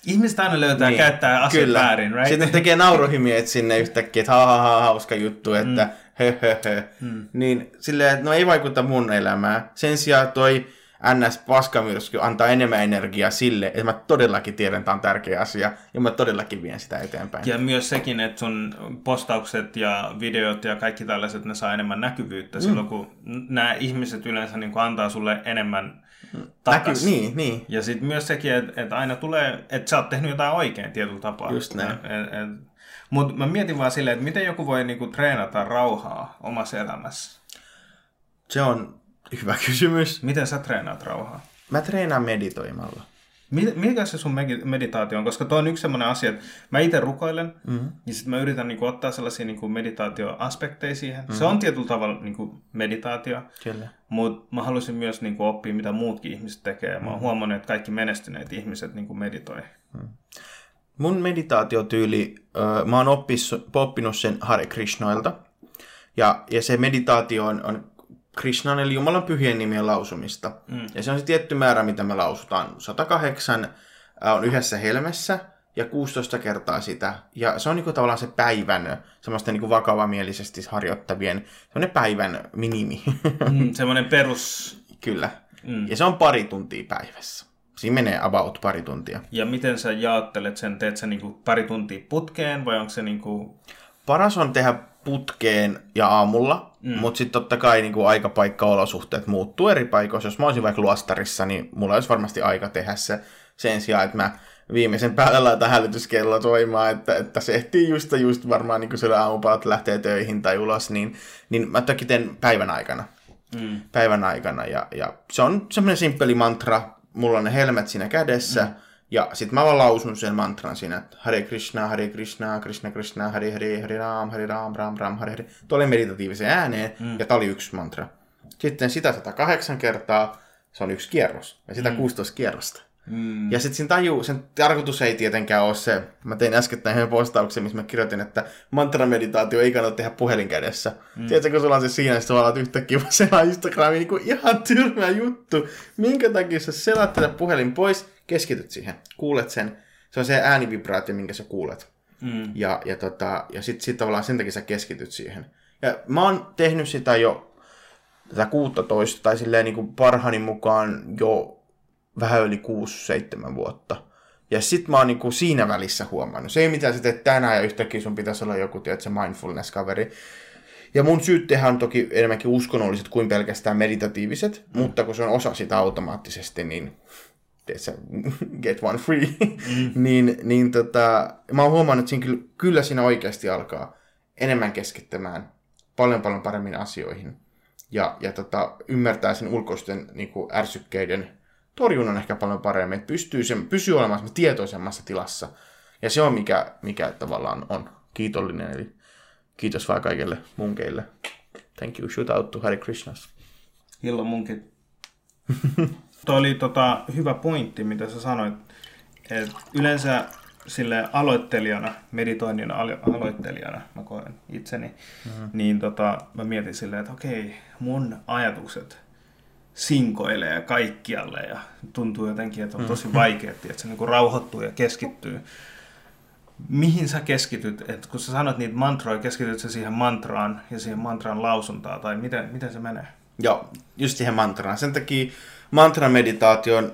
Ihmiset aina löytää niin, käyttää asiat kyllä. väärin, right? Sitten tekee nauruhymiöt sinne yhtäkkiä, että ha, ha, ha hauska juttu, että mm. he, he, he. Mm. Niin silleen, että no ei vaikuta mun elämään. Sen sijaan toi ns. paskamyrsky antaa enemmän energiaa sille, että mä todellakin tiedän, että tämä on tärkeä asia, ja mä todellakin vien sitä eteenpäin. Ja myös sekin, että sun postaukset ja videot ja kaikki tällaiset, ne saa enemmän näkyvyyttä mm. silloin, kun nämä ihmiset yleensä niin antaa sulle enemmän takas. Näky, niin, niin. Ja sitten myös sekin, että, että aina tulee, että sä oot tehnyt jotain oikein tietyllä tapaa. Just näin. Mutta mä mietin vaan silleen, että miten joku voi niinku treenata rauhaa omassa elämässä. Se on Hyvä kysymys. Miten sä treenaat rauhaa? Mä treenaan meditoimalla. Mikä se sun meditaatio on? Koska tuo on yksi sellainen asia, että mä itse rukoilen, mm-hmm. ja sitten mä yritän niinku ottaa sellaisia niinku meditaatioaspekteja siihen. Mm-hmm. Se on tietyllä tavalla niinku meditaatio, Kyllä. mutta mä haluaisin myös niinku oppia, mitä muutkin ihmiset tekee. Mä oon mm-hmm. huomannut, että kaikki menestyneet ihmiset niinku meditoi. Mm. Mun meditaatiotyyli, äh, mä oon oppis, oppinut sen Hare Krishnoilta, ja, ja se meditaatio on, on Krishnan eli Jumalan pyhien nimien lausumista. Mm. Ja se on se tietty määrä, mitä me lausutaan. 108 äh, on yhdessä helmessä ja 16 kertaa sitä. Ja se on niinku tavallaan se päivän, semmoista niinku vakavamielisesti harjoittavien, semmoinen päivän minimi. Mm, semmoinen perus... Kyllä. Mm. Ja se on pari tuntia päivässä. Siinä menee about pari tuntia. Ja miten sä jaottelet sen? Teet sä niinku pari tuntia putkeen vai onko se niinku... Paras on tehdä putkeen ja aamulla, mm. mutta sitten totta kai niin kuin aikapaikka-olosuhteet muuttuu eri paikoissa. Jos mä olisin vaikka luostarissa, niin mulla olisi varmasti aika tehdä se sen sijaan, että mä viimeisen päälle laitan hälytyskello soimaan, että, että se ehtii just just varmaan niin kuin aamupalat lähtee töihin tai ulos, niin, niin mä toki teen päivän aikana. Mm. Päivän aikana ja, ja se on semmoinen simppeli mantra, mulla on ne helmet siinä kädessä, mm ja sitten mä vaan lausun sen mantran siinä, että Hare Krishna, Hare Krishna, Krishna Krishna, Hare Hare, Hare Ram, Hare Ram, Ram Ram, Hare Hare. Tuo oli meditatiivisen ääneen, mm. ja tää oli yksi mantra. Sitten sitä 108 kertaa, se on yksi kierros, ja sitä mm. 16 kierrosta. Mm. Ja sitten siinä tajuu, sen tarkoitus ei tietenkään ole se, mä tein äskettäin yhden postauksen, missä mä kirjoitin, että mantrameditaatio ei kannata tehdä puhelin kädessä. Mm. Tiedätkö, kun sulla on se siinä, että sä yhtäkkiä selaa Instagramiin, niin kuin ihan tyrmä juttu. Minkä takia sä selaat tätä puhelin pois, keskityt siihen, kuulet sen, se on se äänivibraatio, minkä sä kuulet. Mm. Ja, ja, tota, ja sitten sit tavallaan sen takia sä keskityt siihen. Ja mä oon tehnyt sitä jo tätä 16, tai silleen niin kuin parhaani mukaan jo vähän yli 6-7 vuotta. Ja sit mä oon niinku siinä välissä huomannut. Se ei mitään sä teet tänään ja yhtäkkiä sun pitäisi olla joku, se mindfulness-kaveri. Ja mun syyttehän on toki enemmänkin uskonnolliset kuin pelkästään meditatiiviset, mm. mutta kun se on osa sitä automaattisesti, niin sä, get one free, mm. niin, niin tota, mä oon huomannut, että siinä kyllä, kyllä siinä oikeasti alkaa enemmän keskittämään paljon paljon paremmin asioihin. Ja, ja tota, ymmärtää sen ulkoisten niin kuin ärsykkeiden torjunnan ehkä paljon paremmin, että pystyy, sen, pysyy olemaan tietoisemmassa tilassa. Ja se on mikä, mikä tavallaan on kiitollinen, eli kiitos vaan kaikille munkeille. Thank you, shoot out to Hare Krishnas. Hillo munkit. Tuo oli tota, hyvä pointti, mitä sä sanoit. Et yleensä sille aloittelijana, meditoinnin alo- aloittelijana, mä koen itseni, mm-hmm. niin tota, mä mietin silleen, että okei, mun ajatukset sinkoilee kaikkialle ja tuntuu jotenkin, että on tosi mm-hmm. vaikea, että se niin rauhoittuu ja keskittyy. Mihin sä keskityt? Et kun sä sanot niitä mantroja, keskityt sä siihen mantraan ja siihen mantran lausuntaan, tai miten, miten se menee? Joo, just siihen mantraan. Sen takia mantra-meditaatio on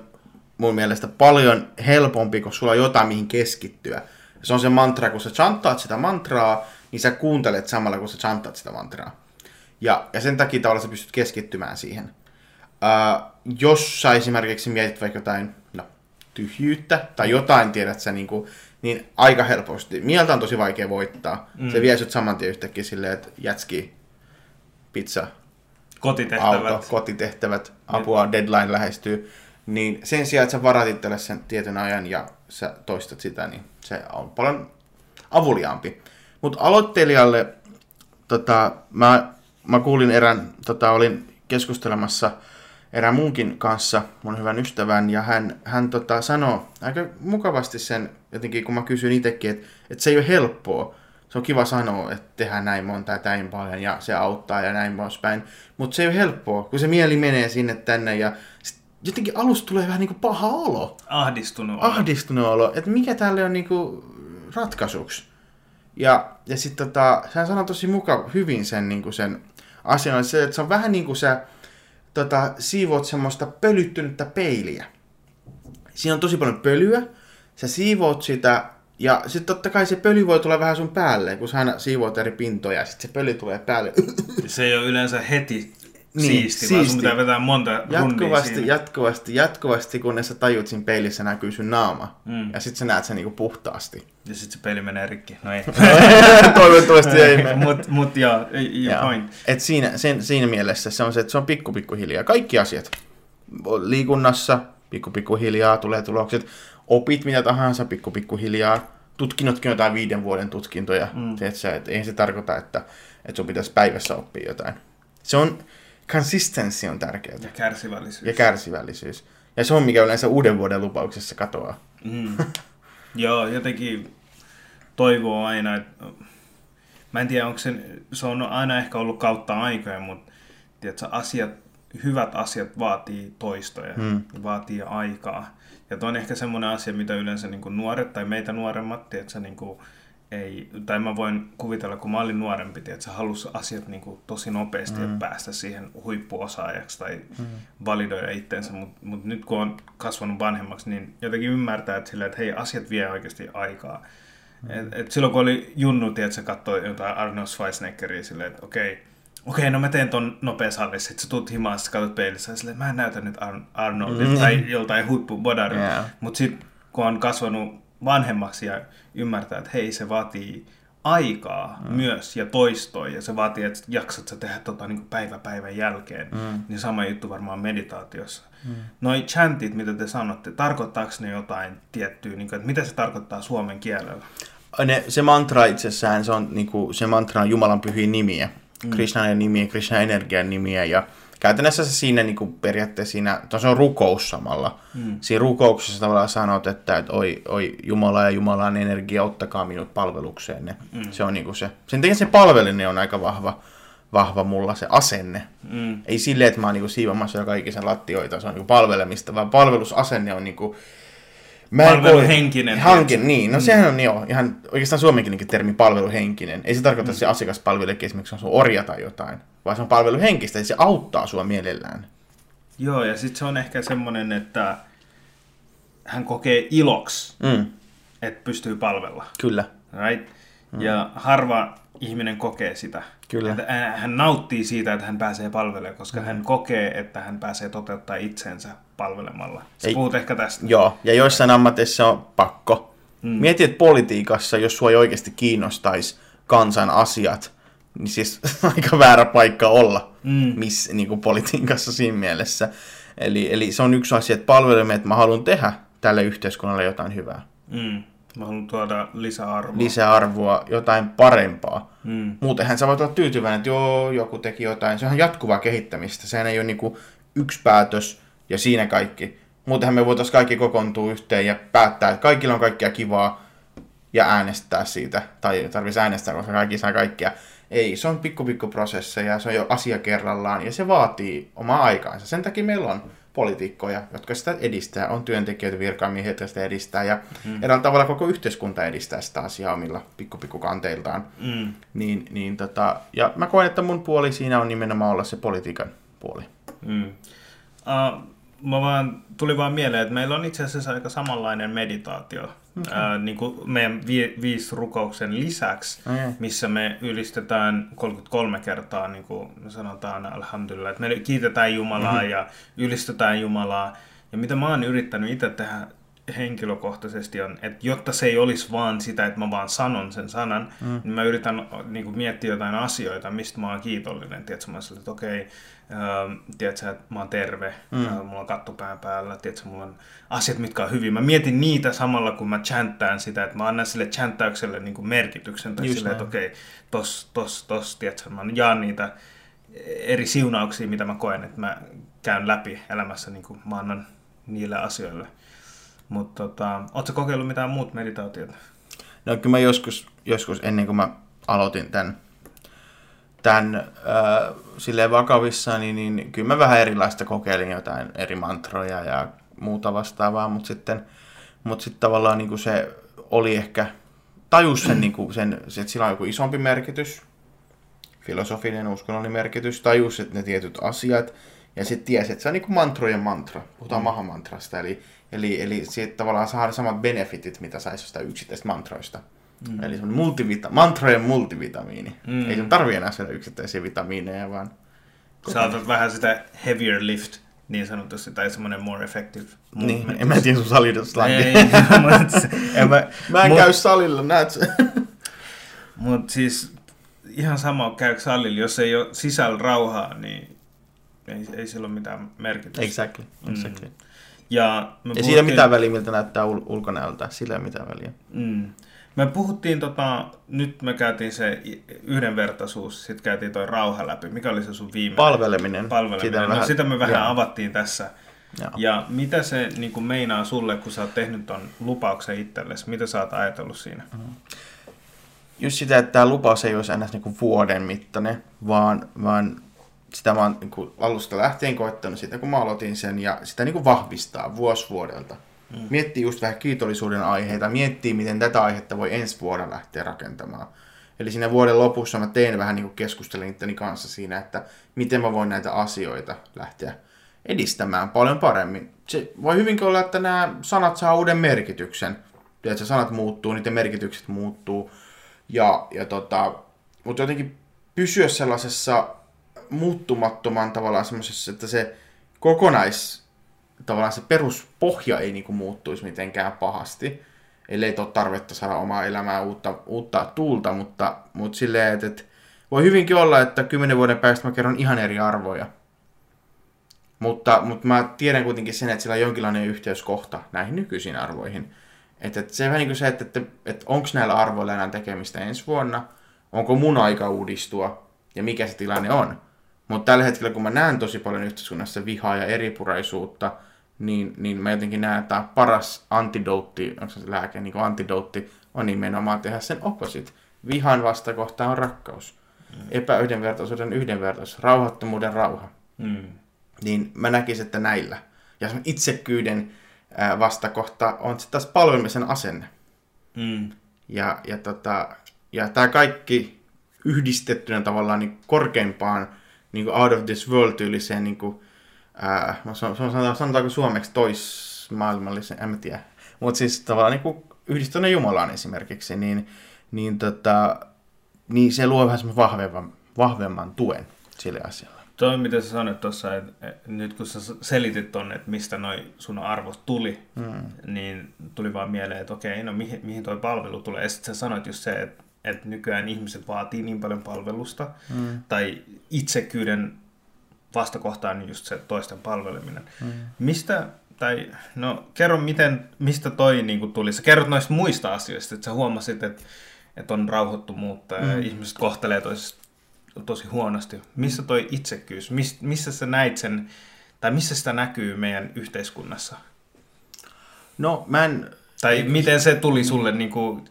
mun mielestä paljon helpompi, kun sulla on jotain mihin keskittyä. Se on se mantra, kun sä chantaat sitä mantraa, niin sä kuuntelet samalla, kun sä chantaat sitä mantraa. Ja, ja sen takia tavallaan sä pystyt keskittymään siihen. Uh, jos sä esimerkiksi mietit vaikka jotain no, tyhjyyttä tai jotain, tiedät sä, niin, kuin, niin aika helposti. Mieltä on tosi vaikea voittaa. Mm. Se vie sut saman tien yhtäkkiä silleen, että jätski, pizza, kotitehtävät, auto, kotitehtävät, apua, deadline lähestyy niin sen sijaan, että sä varat itselle sen tietyn ajan ja sä toistat sitä, niin se on paljon avuliaampi. Mutta aloittelijalle, tota, mä, mä kuulin erään, tota, olin keskustelemassa erään munkin kanssa, mun hyvän ystävän, ja hän, hän tota, sanoi aika mukavasti sen, jotenkin kun mä kysyin itsekin, että, että se ei ole helppoa. Se on kiva sanoa, että tehdään näin monta ja näin paljon, ja se auttaa ja näin poispäin. Mutta se ei ole helppoa, kun se mieli menee sinne tänne, ja jotenkin alusta tulee vähän niinku paha olo. Ahdistunut olo. Ahdistunut olo. Että mikä tälle on niinku ratkaisuksi. Ja, ja sitten tota, hän sanoi tosi muka hyvin sen, niinku sen asian, se, että se on vähän niin kuin sä tota, siivoot semmoista pölyttynyttä peiliä. Siinä on tosi paljon pölyä, sä siivoot sitä, ja sitten totta kai se pöly voi tulla vähän sun päälle, kun sä aina siivoat eri pintoja, ja sitten se pöly tulee päälle. Se ei ole yleensä heti niin, siisti, siisti. vaan sun pitää vetää monta jatkuvasti, jatkuvasti, jatkuvasti, kunnes sä tajut siinä peilissä näkyy sun naama. Mm. Ja sit sä näet sen niinku puhtaasti. Ja sit se peili menee rikki. No ei. Toivottavasti ei mene. Mut, mut joo, joo. point. Et siinä, sen, siinä mielessä se on se, että se on pikku pikku hiljaa. Kaikki asiat. Liikunnassa, pikku pikku hiljaa tulee tulokset. Opit mitä tahansa, pikku pikku hiljaa. Tutkinnotkin jotain viiden vuoden tutkintoja. Mm. Tiedätkö, et ei se tarkoita, että, että sun pitäisi päivässä oppia jotain. Se on, consistency on tärkeää. Ja kärsivällisyys. Ja kärsivällisyys. Ja se on mikä yleensä uuden vuoden lupauksessa katoaa. Mm. Joo, jotenkin toivoo aina, että mä en tiedä, onko se, se on aina ehkä ollut kautta aikoja, mutta tiedätkö, asiat, hyvät asiat vaatii toistoja, mm. vaatii aikaa. Ja toi on ehkä semmoinen asia, mitä yleensä niin kuin nuoret tai meitä nuoremmat, tiedätkö, niin kuin ei, tai mä voin kuvitella, kun mä olin nuorempi, että sä halusi asiat niin kuin tosi nopeasti mm. päästä siihen huippuosaajaksi tai mm. validoida itteensä, mutta mut nyt kun on kasvanut vanhemmaksi, niin jotenkin ymmärtää, että, sillä, että hei, asiat vie oikeasti aikaa. Mm. Et, et silloin kun oli junnu, että sä katsoi jotain Arnold Schwarzeneggeria silleen, että okei, okay, okei, no mä teen ton nopea salli, sit sä tuut himaan, sä katsot peilissä ja silleen, mä en näytä nyt Ar- Arnoldilta mm. tai joltain huippubodarilta, yeah. mutta sitten kun on kasvanut vanhemmaksi ja ymmärtää, että hei, se vaatii aikaa mm. myös ja toistoa ja se vaatii, että jaksat sä tehdä tota niin päivä päivän jälkeen, mm. niin sama juttu varmaan meditaatiossa. Mm. Noi chantit, mitä te sanotte, tarkoittaako ne jotain tiettyä, niin kuin, että mitä se tarkoittaa suomen kielellä? Ne, se mantra itsessään, se on niin kuin, se mantra on Jumalan pyhiä nimiä. Krishnan nimiä, Krishnan energian nimiä ja käytännössä se siinä niin kuin periaatteessa siinä, se on rukous samalla. Mm. Siinä rukouksessa tavallaan sanot, että, että oi, oi Jumala ja Jumalan energia, ottakaa minut palvelukseen. Mm. Se on niin kuin se. Sen takia se palveliminen on aika vahva, vahva mulla, se asenne. Mm. Ei silleen, että mä oon niin siivomassa joka ikisen lattioita, se on niin palvelemista, vaan palvelusasenne on niin kuin, Mä palveluhenkinen. Hankin, niin. No mm. sehän on jo ihan oikeastaan suomenkielenkin termi palveluhenkinen. Ei se tarkoita, että se asiakas palvelee esimerkiksi on sun orja tai jotain, vaan se on palveluhenkistä ja se auttaa sua mielellään. Joo, ja sitten se on ehkä semmoinen, että hän kokee iloksi, mm. että pystyy palvella. Kyllä. Right? Mm. Ja harva ihminen kokee sitä. Kyllä. Hän- hän nauttii siitä, että hän pääsee palvelemaan, koska hän kokee, että hän pääsee toteuttaa itsensä palvelemalla. Sä Ei- puhut ehkä tästä. Joo, ja joissain ammateissa on pakko. Mm. Mieti, että politiikassa, jos sua ei oikeasti kiinnostaisi kansan asiat, niin siis aika väärä paikka olla mm. miss, niin kuin politiikassa siinä mielessä. Eli, eli se on yksi asia, että palvelemme, että mä haluan tehdä tälle yhteiskunnalle jotain hyvää. Mm. Mä haluan tuoda lisäarvoa. Lisäarvoa, jotain parempaa. Mm. Muutenhan sä voit olla tyytyväinen, että joo, joku teki jotain. Se on jatkuvaa kehittämistä. Sehän ei ole niinku yksi päätös ja siinä kaikki. Muutenhan me voitaisiin kaikki kokoontua yhteen ja päättää, että kaikilla on kaikkea kivaa ja äänestää siitä. Tai ei tarvitsisi äänestää, koska kaikki saa kaikkea. Ei, se on pikku pikku prosesseja, se on jo asia kerrallaan ja se vaatii omaa aikaansa. Sen takia meillä on poliitikkoja, jotka sitä edistää, on työntekijöitä, virkamiehiä, jotka sitä edistää ja mm. eräällä tavalla koko yhteiskunta edistää sitä asiaa omilla pikku pikku kanteiltaan. Mm. Niin, niin tota, ja mä koen, että mun puoli siinä on nimenomaan olla se politiikan puoli. Mm. Uh, mä vaan, tuli vaan mieleen, että meillä on itse asiassa aika samanlainen meditaatio. Okay. Uh, niin kuin meidän vi- viisi rukouksen lisäksi, Okei. missä me ylistetään 33 kertaa, niin kuin me sanotaan alhamdulillah, että me kiitetään Jumalaa mm-hmm. ja ylistetään Jumalaa. Ja mitä mä oon yrittänyt itse tehdä henkilökohtaisesti on, että jotta se ei olisi vaan sitä, että mä vaan sanon sen sanan, mm. niin mä yritän niin kuin, miettiä jotain asioita, mistä mä oon kiitollinen. Tiedätkö, mä sille, että okei, ähm, tiedätkö, että mä oon terve, mm. äh, mulla on katto pään päällä, tiedätkö, mulla on asiat, mitkä on hyvin. Mä mietin niitä samalla, kun mä chanttään sitä, että mä annan sille chanttäykselle niin kuin merkityksen, tai silleen, että okei, tos, tos, tos, tiedätkö, mä jaan niitä eri siunauksia, mitä mä koen, että mä käyn läpi elämässä, niin kuin mä annan niille asioille. Mutta tota, ootko kokeillut mitään muut meditaatiota? No kyllä mä joskus, joskus ennen kuin mä aloitin tämän, tämän äh, silleen vakavissani, niin kyllä mä vähän erilaista kokeilin jotain eri mantroja ja muuta vastaavaa, mutta sitten, mutta sitten tavallaan niin kuin se oli ehkä, tajus sen, niin kuin sen, se, että sillä on joku isompi merkitys, filosofinen, uskonnollinen merkitys, tajus, että ne tietyt asiat, ja sitten tiesi, että se on niin kuin mantrojen mantra, puhutaan mm. mahamantrasta, eli, eli, eli siitä tavallaan saa samat benefitit, mitä saisi jostain yksittäisistä mantroista. Mm. Eli semmoinen multivita- mantrojen multivitamiini. Mm. Ei sun tarvii enää syödä yksittäisiä vitamiineja, vaan... Sä otat vähän sitä heavier lift niin sanotusti, tai semmoinen more effective Niin, movement. en mä tiedä sun salidoslangia. Ei, mut, en mä, Mä en mut, käy salilla, näet sä? Mut siis ihan sama käy salilla, jos ei ole sisällä rauhaa, niin ei, ei sillä ole mitään merkitystä. Exactly, exactly. Mm. Ja me Ei siinä mitään väliä, miltä näyttää ul- ulkonäöltä. Sillä ei mitään väliä. Mm. Me puhuttiin, tota, nyt me käytiin se yhdenvertaisuus, sitten käytiin toi rauha läpi. Mikä oli se sun viimeinen? Palveleminen. Palveleminen. Sitä Sitä, vähän- no, sitä me vähän joo. avattiin tässä. Joo. Ja mitä se niin kuin meinaa sulle, kun sä oot tehnyt ton lupauksen itsellesi? Mitä sä oot ajatellut siinä? Just sitä, että tämä lupaus ei olisi aina niinku vuoden mittainen, vaan, vaan sitä mä oon niinku alusta lähtien koettanut sitä, kun mä aloitin sen, ja sitä niinku vahvistaa vuosi vuodelta. Mm. Miettii just vähän kiitollisuuden aiheita, miettii, miten tätä aihetta voi ensi vuonna lähteä rakentamaan. Eli siinä vuoden lopussa mä tein vähän niin kuin keskustelin itteni kanssa siinä, että miten mä voin näitä asioita lähteä edistämään paljon paremmin. Se voi hyvinkin olla, että nämä sanat saa uuden merkityksen. Tiedätkö, sanat muuttuu, niiden merkitykset muuttuu. Ja, ja tota, mutta jotenkin pysyä sellaisessa muuttumattoman tavallaan semmoisessa, että se kokonais, tavallaan se peruspohja ei niinku muuttuisi mitenkään pahasti, ellei ole tarvetta saada omaa elämää uutta, uutta tuulta, mutta, mutta silleen, että, että voi hyvinkin olla, että kymmenen vuoden päästä mä kerron ihan eri arvoja. Mutta, mutta mä tiedän kuitenkin sen, että sillä on jonkinlainen yhteyskohta näihin nykyisiin arvoihin. Että, että se vähän niin kuin se, että, että, että onko näillä arvoilla enää tekemistä ensi vuonna, onko mun aika uudistua ja mikä se tilanne on. Mutta tällä hetkellä, kun mä näen tosi paljon yhteiskunnassa vihaa ja eripuraisuutta, niin, niin mä jotenkin näen, että paras antidootti, onko se lääke, niin kuin antidootti, on nimenomaan tehdä sen opposite. Vihan vastakohta on rakkaus. Epäyhdenvertaisuuden yhdenvertaisuus. Rauhattomuuden rauha. Mm. Niin mä näkisin, että näillä. Ja sen itsekyyden vastakohta on sitten taas palvelemisen asenne. Mm. Ja, ja, tota, ja tämä kaikki yhdistettynä tavallaan niin korkeimpaan niin kuin out of this world-tyyliseen, niin kuin, ää, sanotaan, sanotaanko suomeksi toismaailmallisen, en mä tiedä. Mutta siis tavallaan niin kuin yhdistyneen Jumalaan esimerkiksi, niin, niin tota, niin se luo vähän semmoisen vahvemman, vahvemman tuen sille asialle. Toi, mitä sä sanoit tuossa, että, että nyt kun sä selitit tonne, että mistä noi sun arvot tuli, mm. niin tuli vaan mieleen, että okei, no mihin, mihin toi palvelu tulee. Ja sitten sä sanoit just se, että, että nykyään ihmiset vaatii niin paljon palvelusta, mm. tai itsekyyden vastakohtaan niin just se toisten palveleminen. Mm. Mistä, tai no kerro miten, mistä toi niin kuin tuli. Sä kerrot noista muista asioista, että sä huomasit, että, että on rauhoittumuutta mm. ja ihmiset kohtelee toisesta tosi huonosti. Missä toi itsekkyys, Mis, missä sä näit sen, tai missä sitä näkyy meidän yhteiskunnassa? No mä en... Tai miten se tuli sulle niin kuin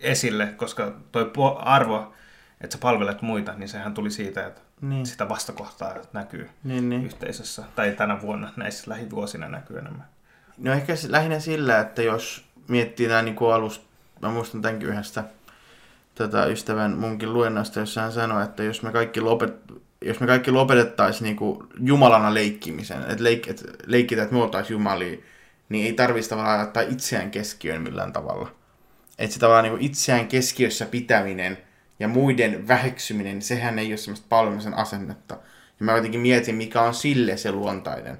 esille, koska toi arvo, että sä palvelet muita, niin sehän tuli siitä, että niin. sitä vastakohtaa näkyy niin, niin. yhteisössä. Tai tänä vuonna näissä lähivuosina näkyy enemmän. No ehkä lähinnä sillä, että jos miettii nämä niin alusta, mä muistan tämänkin yhdestä tätä ystävän munkin luennosta, jossa hän sanoi, että jos me kaikki, lopet, jos me kaikki lopetettaisiin niin kuin Jumalana leikkimisen, että leik, et leikkitä, että me oltaisiin Jumalia, niin ei tarvitsisi tavallaan ottaa itseään keskiöön millään tavalla. Että se tavallaan niin itseään keskiössä pitäminen ja muiden väheksyminen, sehän ei ole semmoista palvelemisen asennetta. Ja mä jotenkin mietin, mikä on sille se luontainen.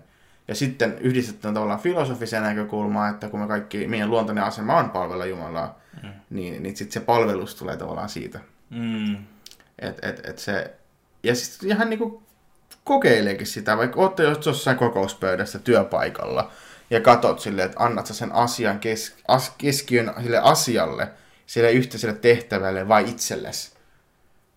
Ja sitten yhdistetään tavallaan filosofiseen näkökulmaan, että kun me kaikki, meidän luontainen asema on palvella Jumalaa, mm. niin, niin sitten se palvelus tulee tavallaan siitä. Mm. Et, et, et se, ja sitten ihan niinku kokeileekin sitä, vaikka olette jossain kokouspöydässä työpaikalla ja katot silleen, että annat sä sen asian kes, as, keskiön sille asialle, sille yhteiselle tehtävälle vai itsellesi.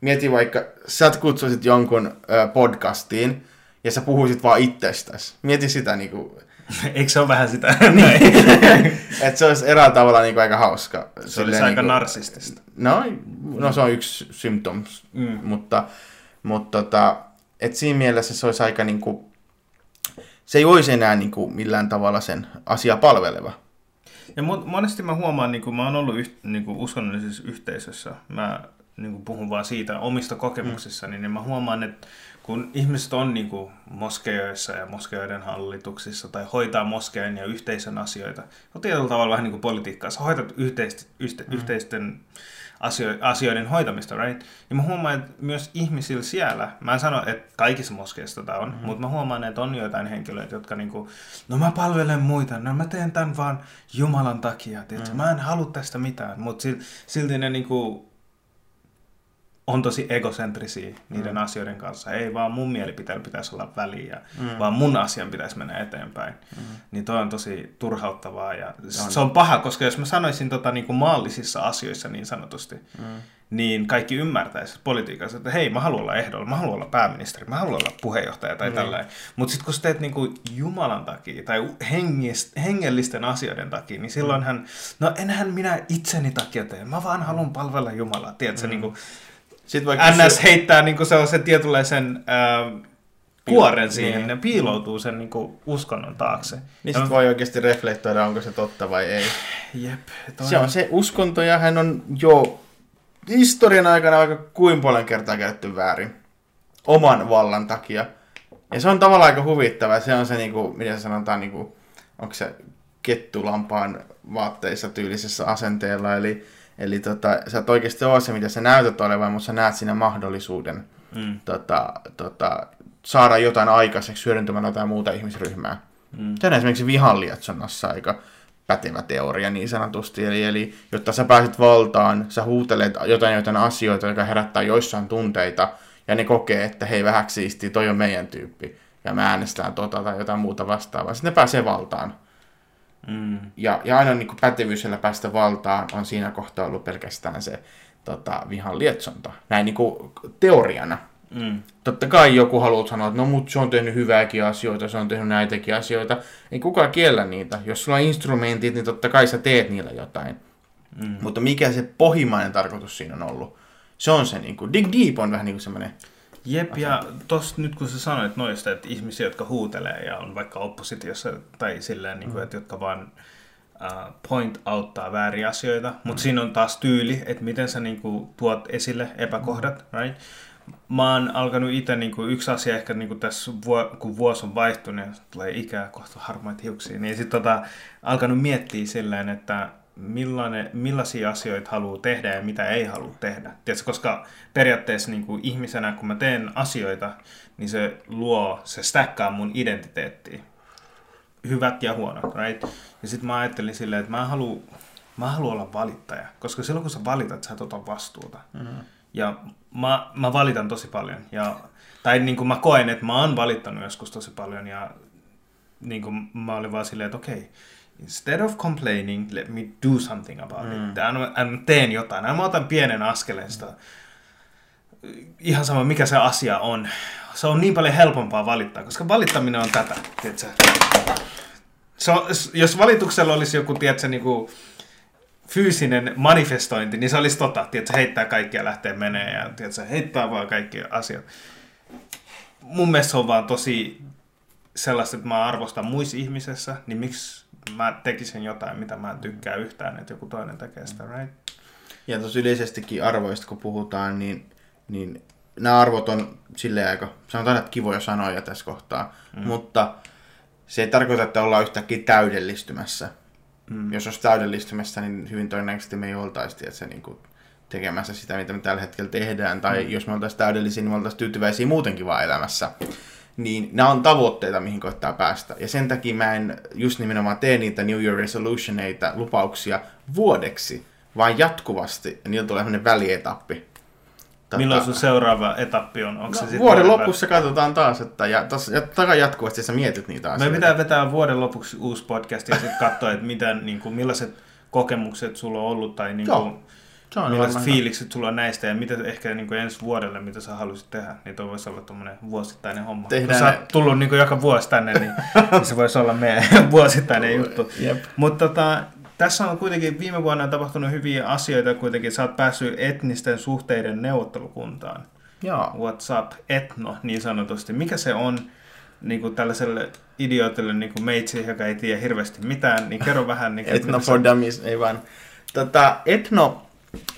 Mieti vaikka, sä kutsuisit jonkun ö, podcastiin ja sä puhuisit vaan itsestäsi. Mieti sitä niinku, Eikö se ole vähän sitä? niin. että se olisi eräällä tavalla niin kuin aika hauska. Se Silleen olisi aika niin kuin, narsistista. No, no se on yksi symptoms, mm. mutta, mutta tota, et siinä mielessä se olisi aika niin kuin, se ei olisi enää niin kuin millään tavalla sen asia palveleva. Ja monesti mä huomaan, niin kuin mä oon ollut yht, niin kuin uskonnollisessa yhteisössä, mä niin kuin puhun vaan siitä omista kokemuksissani, mm. niin mä huomaan, että kun ihmiset on niin kuin moskeijoissa ja moskeijoiden hallituksissa tai hoitaa moskeijan ja yhteisön asioita, on tietyllä tavalla vähän niin kuin politiikkaa. Sä hoitat yhteist, yhte, mm. yhteisten asioiden hoitamista, right? Ja mä huomaan, että myös ihmisillä siellä, mä en sano, että kaikissa moskeissa tätä on, mm-hmm. mutta mä huomaan, että on joitain henkilöitä, jotka niinku, no mä palvelen muita, no mä teen tämän vaan Jumalan takia, mm-hmm. mä en halua tästä mitään, mutta silti ne niinku on tosi egocentrisiä niiden mm. asioiden kanssa. Ei vaan mun mielipiteellä pitäisi olla väliä, mm. vaan mun asian pitäisi mennä eteenpäin. Mm. Niin toi on tosi turhauttavaa ja on. se on paha, koska jos mä sanoisin tota niin kuin maallisissa asioissa niin sanotusti, mm. niin kaikki ymmärtäisi politiikassa, että hei, mä haluan olla ehdolla, mä haluan olla pääministeri, mä haluan olla puheenjohtaja tai mm. tällainen. Mutta sitten kun sä teet niin kuin Jumalan takia tai hengist, hengellisten asioiden takia, niin silloinhan, mm. no enhän minä itseni takia tee, mä vaan haluan palvella Jumalaa, tiedätkö, mm. niin kuin, sitten vaikka NS se... heittää niin sellaisen tietynlaisen äh, kuoren siihen, niin. ja piiloutuu sen niin kuin, uskonnon taakse. Niin sitten voi oikeasti reflektoida, onko se totta vai ei. Jep. Toi... Se on se uskonto, ja hän on jo historian aikana aika kuin paljon kertaa käytetty väärin. Oman vallan takia. Ja se on tavallaan aika huvittava. Se on se, niin kuin, miten sanotaan, niin kuin, onko se kettulampaan vaatteissa tyylisessä asenteella. Eli Eli tota, sä et oikeasti ole se, mitä sä näytät olevan, mutta sä näet siinä mahdollisuuden mm. tota, tota, saada jotain aikaiseksi hyödyntämään jotain muuta ihmisryhmää. Mm. Se on esimerkiksi vihanlietsonnassa aika pätevä teoria niin sanotusti. Eli, eli jotta sä pääset valtaan, sä huutelet jotain jotain asioita, jotka herättää joissain tunteita, ja ne kokee, että hei vähäksi siistiä, toi on meidän tyyppi, ja mä äänestään tota tai jotain muuta vastaavaa. Sitten ne pääsee valtaan. Mm. Ja, ja aina niin pätevyys, päästä valtaan, on siinä kohtaa ollut pelkästään se tota, vihan lietsonta. Näin niin kuin teoriana. Mm. Totta kai joku haluaa sanoa, että no mut se on tehnyt hyvääkin asioita, se on tehnyt näitäkin asioita. Ei kukaan kiellä niitä. Jos sulla on instrumentit, niin totta kai sä teet niillä jotain. Mm. Mutta mikä se pohjimmainen tarkoitus siinä on ollut? Se on se niin kuin, dig deep on vähän niin kuin semmoinen Jep, ja tossa nyt kun sä sanoit noista, että ihmisiä, jotka huutelee ja on vaikka oppositiossa tai silleen, niin kuin, mm. että jotka vaan uh, point outtaa vääriä asioita, mm. mutta siinä on taas tyyli, että miten sä niin kuin, tuot esille epäkohdat, mm. right? Mä oon alkanut itse, niin kuin, yksi asia ehkä niin kuin tässä, kun vuosi on vaihtunut ja tulee ikää kohta harmaita hiuksia, niin sitten tota, alkanut miettiä silleen, että millainen, millaisia asioita haluaa tehdä ja mitä ei halua tehdä. Tiedätkö, koska periaatteessa niin kuin ihmisenä, kun mä teen asioita, niin se luo, se stackkaa mun identiteettiä. Hyvät ja huonot, right? Ja sitten mä ajattelin silleen, että mä haluan mä haluan olla valittaja, koska silloin kun sä valitat, sä et ota vastuuta. Mm-hmm. Ja mä, mä valitan tosi paljon. Ja, tai niin kuin mä koen, että mä oon valittanut joskus tosi paljon ja niin kuin mä olin vaan silleen, että okei, okay, instead of complaining, let me do something about mm. it. Mä teen jotain. Mä otan pienen askeleen sitä. Ihan sama, mikä se asia on. Se on niin paljon helpompaa valittaa, koska valittaminen on tätä. Tiedätkö? Se on, jos valituksella olisi joku, tiedätkö, niin kuin, fyysinen manifestointi, niin se olisi tota, tiedätkö, heittää kaikkia lähtee menee ja tiedätkö, heittää vaan kaikki asiat. Mun mielestä se on vaan tosi sellaista, että mä arvostan muissa ihmisessä, niin miksi mä tekisin jotain, mitä mä en tykkää yhtään, että joku toinen tekee sitä, right? Ja tuossa yleisestikin arvoista, kun puhutaan, niin, niin nämä arvot on silleen aika, sanotaan, että kivoja sanoja tässä kohtaa, mm. mutta se ei tarkoita, että ollaan yhtäkkiä täydellistymässä. Mm. Jos olisi täydellistymässä, niin hyvin todennäköisesti me ei oltaisi että se niin kuin, tekemässä sitä, mitä me tällä hetkellä tehdään. Tai mm. jos me oltaisiin täydellisiä, niin me oltaisiin tyytyväisiä muutenkin vaan elämässä niin nämä on tavoitteita, mihin koittaa päästä. Ja sen takia mä en just nimenomaan tee niitä New Year Resolutioneita, lupauksia vuodeksi, vaan jatkuvasti. Ja niillä tulee sellainen välietappi. Tota, Milloin sun seuraava etappi on? Onko no, se vuoden lopussa väl... katsotaan taas, että ja, tos, ja takaa jatkuvasti sä mietit niitä asioita. Me pitää vetää vuoden lopuksi uusi podcast ja sitten katsoa, että mitä, niin kuin, millaiset kokemukset sulla on ollut tai niin kuin, se on millaiset fiilikset sulla on näistä ja mitä ehkä niin kuin ensi vuodelle, mitä sä haluaisit tehdä, niin tuo voisi olla tuommoinen vuosittainen homma. Tehdään Kun sä oot tullut niin kuin joka vuosi tänne, niin, niin se voisi olla meidän vuosittainen juttu. Mutta tota, tässä on kuitenkin viime vuonna tapahtunut hyviä asioita kuitenkin. Sä oot päässyt etnisten suhteiden neuvottelukuntaan. Joo. What's up, etno niin sanotusti. Mikä se on niin kuin tällaiselle idiootille niin kuin meitsi, joka ei tiedä hirveästi mitään, niin kerro vähän. Niin, etno for dummies, ei vaan. Tota, etno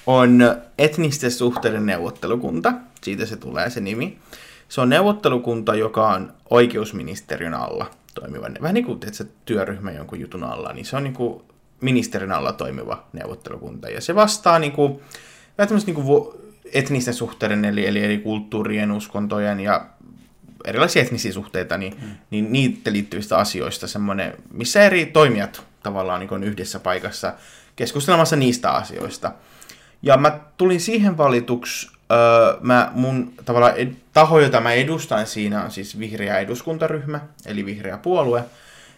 on etnisten suhteiden neuvottelukunta, siitä se tulee se nimi. Se on neuvottelukunta, joka on oikeusministeriön alla toimiva, vähän niin kuin että se työryhmä jonkun jutun alla, niin se on niin kuin ministerin alla toimiva neuvottelukunta. Ja se vastaa niin kuin, vähän niin kuin etnisten suhteiden, eli, eli eri kulttuurien, uskontojen ja erilaisia etnisiä suhteita, niin, mm. niin niitä liittyvistä asioista semmoinen, missä eri toimijat tavallaan niin yhdessä paikassa keskustelemassa niistä asioista. Ja mä tulin siihen valituksi, öö, mä, mun tavallaan ed- taho, jota mä edustan siinä on siis vihreä eduskuntaryhmä, eli vihreä puolue.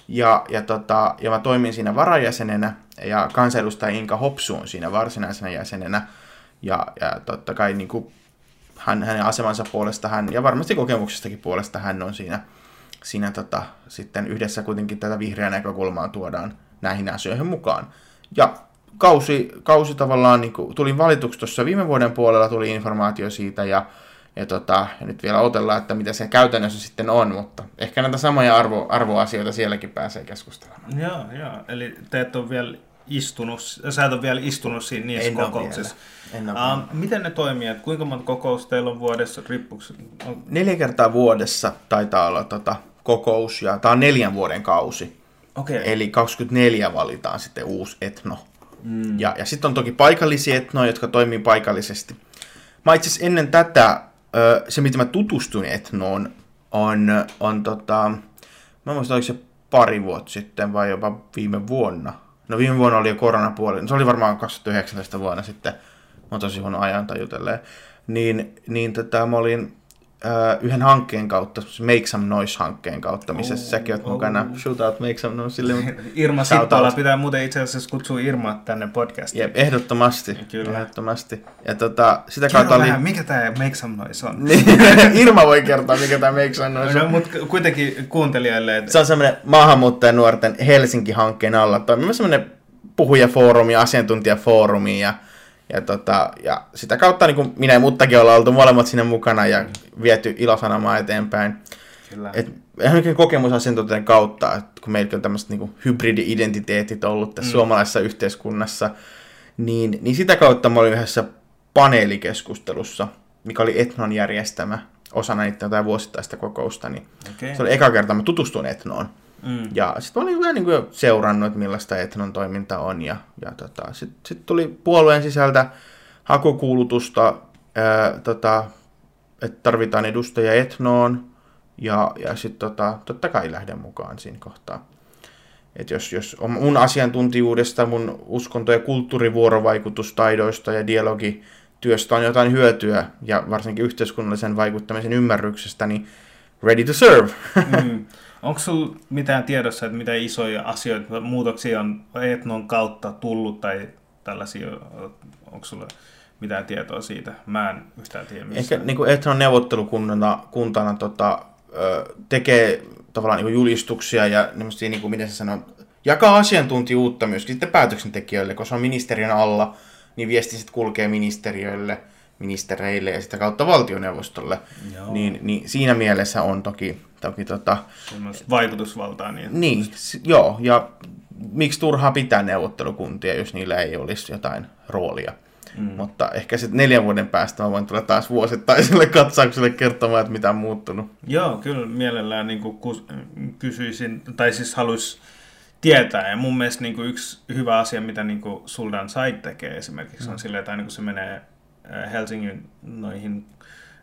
Ja, ja, tota, ja mä toimin siinä varajäsenenä, ja kansanedustaja Inka Hopsu on siinä varsinaisena jäsenenä. Ja, ja totta kai niin kuin hän, hänen asemansa puolesta hän, ja varmasti kokemuksestakin puolesta hän on siinä, siinä tota, sitten yhdessä kuitenkin tätä vihreää näkökulmaa tuodaan näihin asioihin mukaan. Ja kausi, kausi tavallaan, niin kuin, tulin valituksi tuossa viime vuoden puolella, tuli informaatio siitä ja, ja, tota, ja nyt vielä otellaan, että mitä se käytännössä sitten on, mutta ehkä näitä samoja arvo, arvoasioita sielläkin pääsee keskustelemaan. Joo, joo. eli te et ole vielä istunut, sä et ole vielä istunut siinä niissä en kokouksissa. En uh, miten ne toimii? Että kuinka monta kokousta teillä on vuodessa? Riippuuko? Neljä kertaa vuodessa taitaa olla tota, kokous, ja tämä on neljän vuoden kausi. Okay. Eli 24 valitaan sitten uusi etno Mm. Ja, ja sitten on toki paikallisia etnoja, jotka toimii paikallisesti. Mä itse ennen tätä, se mitä mä tutustuin etnoon, on, on tota, mä muistan, oliko se pari vuotta sitten vai jopa viime vuonna. No viime vuonna oli jo koronapuoli, se oli varmaan 2019 vuonna sitten, mä oon tosi huono ajan tajutelleen. Niin, niin tota, mä olin yhden hankkeen kautta, Make Some Noise-hankkeen kautta, missä oh, säkin oot oh. mukana. Shootout Make Some Noise. Sille, Irma Sippala pitää muuten itse asiassa kutsua Irma tänne podcastiin. Jep, ehdottomasti. Kyllä. Ehdottomasti. Ja tota, sitä kautta oli... vähän, mikä tämä Make Some Noise on? Irma voi kertoa, mikä tämä Make Some Noise on. No, mutta kuitenkin kuuntelijoille... Että... Se on semmoinen maahanmuuttajanuorten Helsinki-hankkeen alla toimiva semmoinen puhujafoorumi, asiantuntijafoorumi ja ja, tota, ja sitä kautta niin kuin minä ja muttakin ollaan oltu molemmat sinne mukana ja viety ilosanomaa eteenpäin. Kyllä. Et, ihan kokemusasiantuntijan kautta, että kun meillä on tämmöiset niin hybridi-identiteetit ollut tässä mm. suomalaisessa yhteiskunnassa, niin, niin sitä kautta mä olin yhdessä paneelikeskustelussa, mikä oli Etnon järjestämä osana niitä jotain vuosittaista kokousta. Niin okay. Se oli eka kerta, mä tutustuin Etnoon. Mm. Ja sitten mä olin vähän niin kuin jo seurannut, että millaista Etnon toiminta on. Ja, ja tota, sitten sit tuli puolueen sisältä hakukuulutusta, ää, tota, että tarvitaan edustajia Etnoon. Ja, ja sitten tota, totta kai lähden mukaan siinä kohtaa. Et jos, jos on mun asiantuntijuudesta, mun uskonto- ja kulttuurivuorovaikutustaidoista ja dialogityöstä on jotain hyötyä, ja varsinkin yhteiskunnallisen vaikuttamisen ymmärryksestä, niin ready to serve. Mm. Onko sinulla mitään tiedossa, että mitä isoja asioita, muutoksia on Etnon kautta tullut tai tällaisia, onko sinulla mitään tietoa siitä? Mä en yhtään tiedä mistä. Ehkä niin kuin Etnon neuvottelukuntana kuntana, tota, tekee tavallaan niin julistuksia ja niin kuin, miten se sanoo, jakaa asiantuntijuutta myöskin sitten päätöksentekijöille, koska on ministeriön alla, niin viesti sitten kulkee ministeriöille, ministereille ja sitä kautta valtioneuvostolle. Joo. Niin, niin siinä mielessä on toki, toki tota, vaikutusvaltaa. Niin, niin, s- joo, ja miksi turhaa pitää neuvottelukuntia, jos niillä ei olisi jotain roolia. Mm. Mutta ehkä sitten neljän vuoden päästä mä voin tulla taas vuosittaiselle katsaukselle kertomaan, että mitä on muuttunut. Joo, kyllä mielellään niin kuin kysyisin, tai siis haluais tietää. Ja mun mielestä niin kuin yksi hyvä asia, mitä niin kuin Suldan Sait tekee esimerkiksi, on silleen, että aina kun se menee Helsingin noihin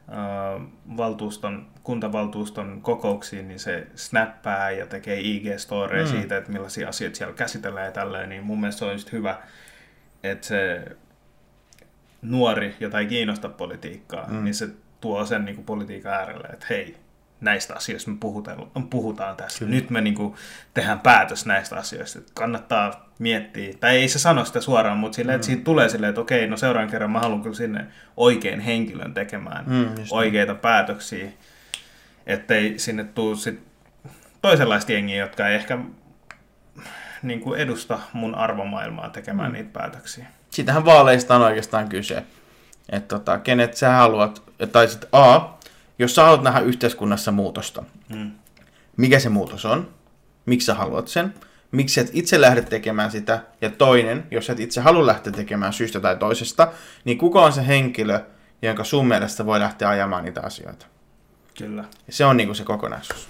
äh, valtuuston, kuntavaltuuston kokouksiin, niin se snappaa ja tekee IG-storeja mm. siitä, että millaisia asioita siellä käsitellään ja tälleen, niin mun mielestä se on just hyvä, että se nuori, jota ei kiinnosta politiikkaa, mm. niin se tuo sen niin kuin politiikan äärelle, että hei, näistä asioista me puhutaan, puhutaan tässä. Kyllä. Nyt me niin kuin, tehdään päätös näistä asioista. Että kannattaa miettiä, tai ei se sano sitä suoraan, mutta silleen, että siitä tulee silleen, että okei, no seuraavan kerran mä haluan kyllä sinne oikein henkilön tekemään Mm, just oikeita päätöksiä, ettei sinne tule sit toisenlaista jengiä, jotka ei ehkä niin kuin edusta mun arvomaailmaa tekemään mm. niitä päätöksiä. Sitähän vaaleista on oikeastaan kyse. Että tota, kenet sä haluat, tai sitten A, jos sä haluat nähdä yhteiskunnassa muutosta, Mm. mikä se muutos on, miksi sä haluat sen, miksi et itse lähde tekemään sitä, ja toinen, jos et itse halua lähteä tekemään syystä tai toisesta, niin kuka on se henkilö, jonka sun mielestä voi lähteä ajamaan niitä asioita. Kyllä. Ja se on niinku se kokonaisuus.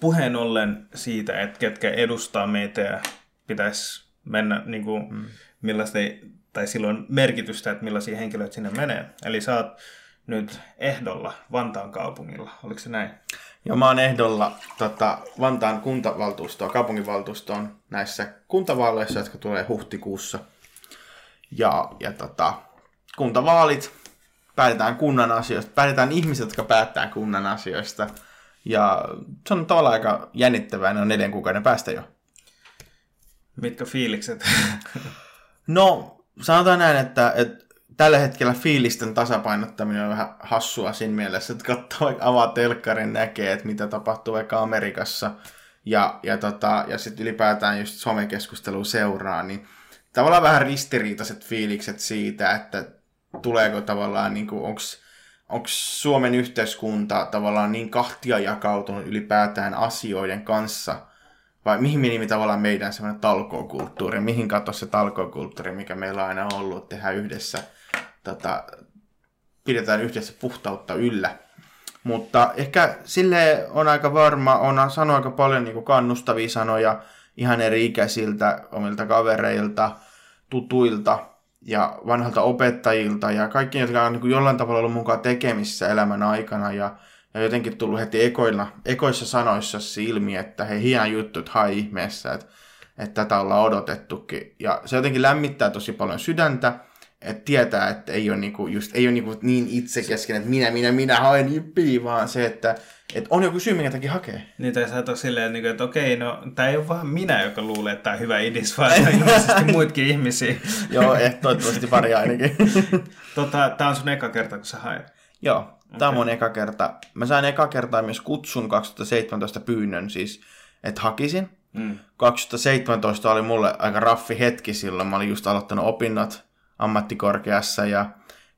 Puheen ollen siitä, että ketkä edustaa meitä ja pitäisi mennä, niin kuin, mm. millaista, tai silloin merkitystä, että millaisia henkilöitä sinne menee. Eli sä oot nyt ehdolla Vantaan kaupungilla, oliko se näin? Ja mä oon ehdolla tota, Vantaan kuntavaltuustoon, kaupunginvaltuustoon näissä kuntavaaleissa, jotka tulee huhtikuussa. Ja, ja tota, kuntavaalit, päätetään kunnan asioista, päätetään ihmiset, jotka päättää kunnan asioista. Ja se on tavallaan aika jännittävää, ne on neljän kuukauden päästä jo. Mitkä fiilikset? No, sanotaan näin, että, että tällä hetkellä fiilisten tasapainottaminen on vähän hassua siinä mielessä, että katsoo avaa telkkarin näkee, että mitä tapahtuu vaikka Amerikassa ja, ja, tota, ja sitten ylipäätään just somekeskustelua seuraa, niin tavallaan vähän ristiriitaiset fiilikset siitä, että tuleeko tavallaan, niin onko onko Suomen yhteiskunta tavallaan niin kahtia jakautunut ylipäätään asioiden kanssa, vai mihin meni tavallaan meidän semmoinen talkookulttuuri, mihin katosi se talkookulttuuri, mikä meillä on aina ollut, tehdä yhdessä, tota, pidetään yhdessä puhtautta yllä. Mutta ehkä sille on aika varma, on sanonut aika paljon niin kannustavia sanoja ihan eri ikäisiltä, omilta kavereilta, tutuilta ja vanhalta opettajilta ja kaikki, jotka on niin jollain tavalla ollut mukaan tekemissä elämän aikana ja, ja jotenkin tullut heti ekoilla, ekoissa sanoissa ilmi, että hei, hieno juttu, että hai ihmeessä, että, että tätä ollaan odotettukin. Ja se jotenkin lämmittää tosi paljon sydäntä, että tietää, että ei ole, niinku, just, ei ole niinku niin itsekesken, että minä, minä, minä haen jippiä, vaan se, että, että on joku syy, minkä takia hakee. Niin, tai sä oot silleen, että okei, no tämä ei ole vaan minä, joka luulee, että tämä on hyvä idis, vaan on ilmeisesti muitakin ihmisiä. Joo, eh, toivottavasti pari ainakin. tota, tämä on sun eka kerta, kun sä haet. Joo, tämä on mun eka kerta. Mä sain eka kertaa myös kutsun 2017 pyynnön, siis että hakisin. Mm. 2017 oli mulle aika raffi hetki silloin. Mä olin just aloittanut opinnot ammattikorkeassa ja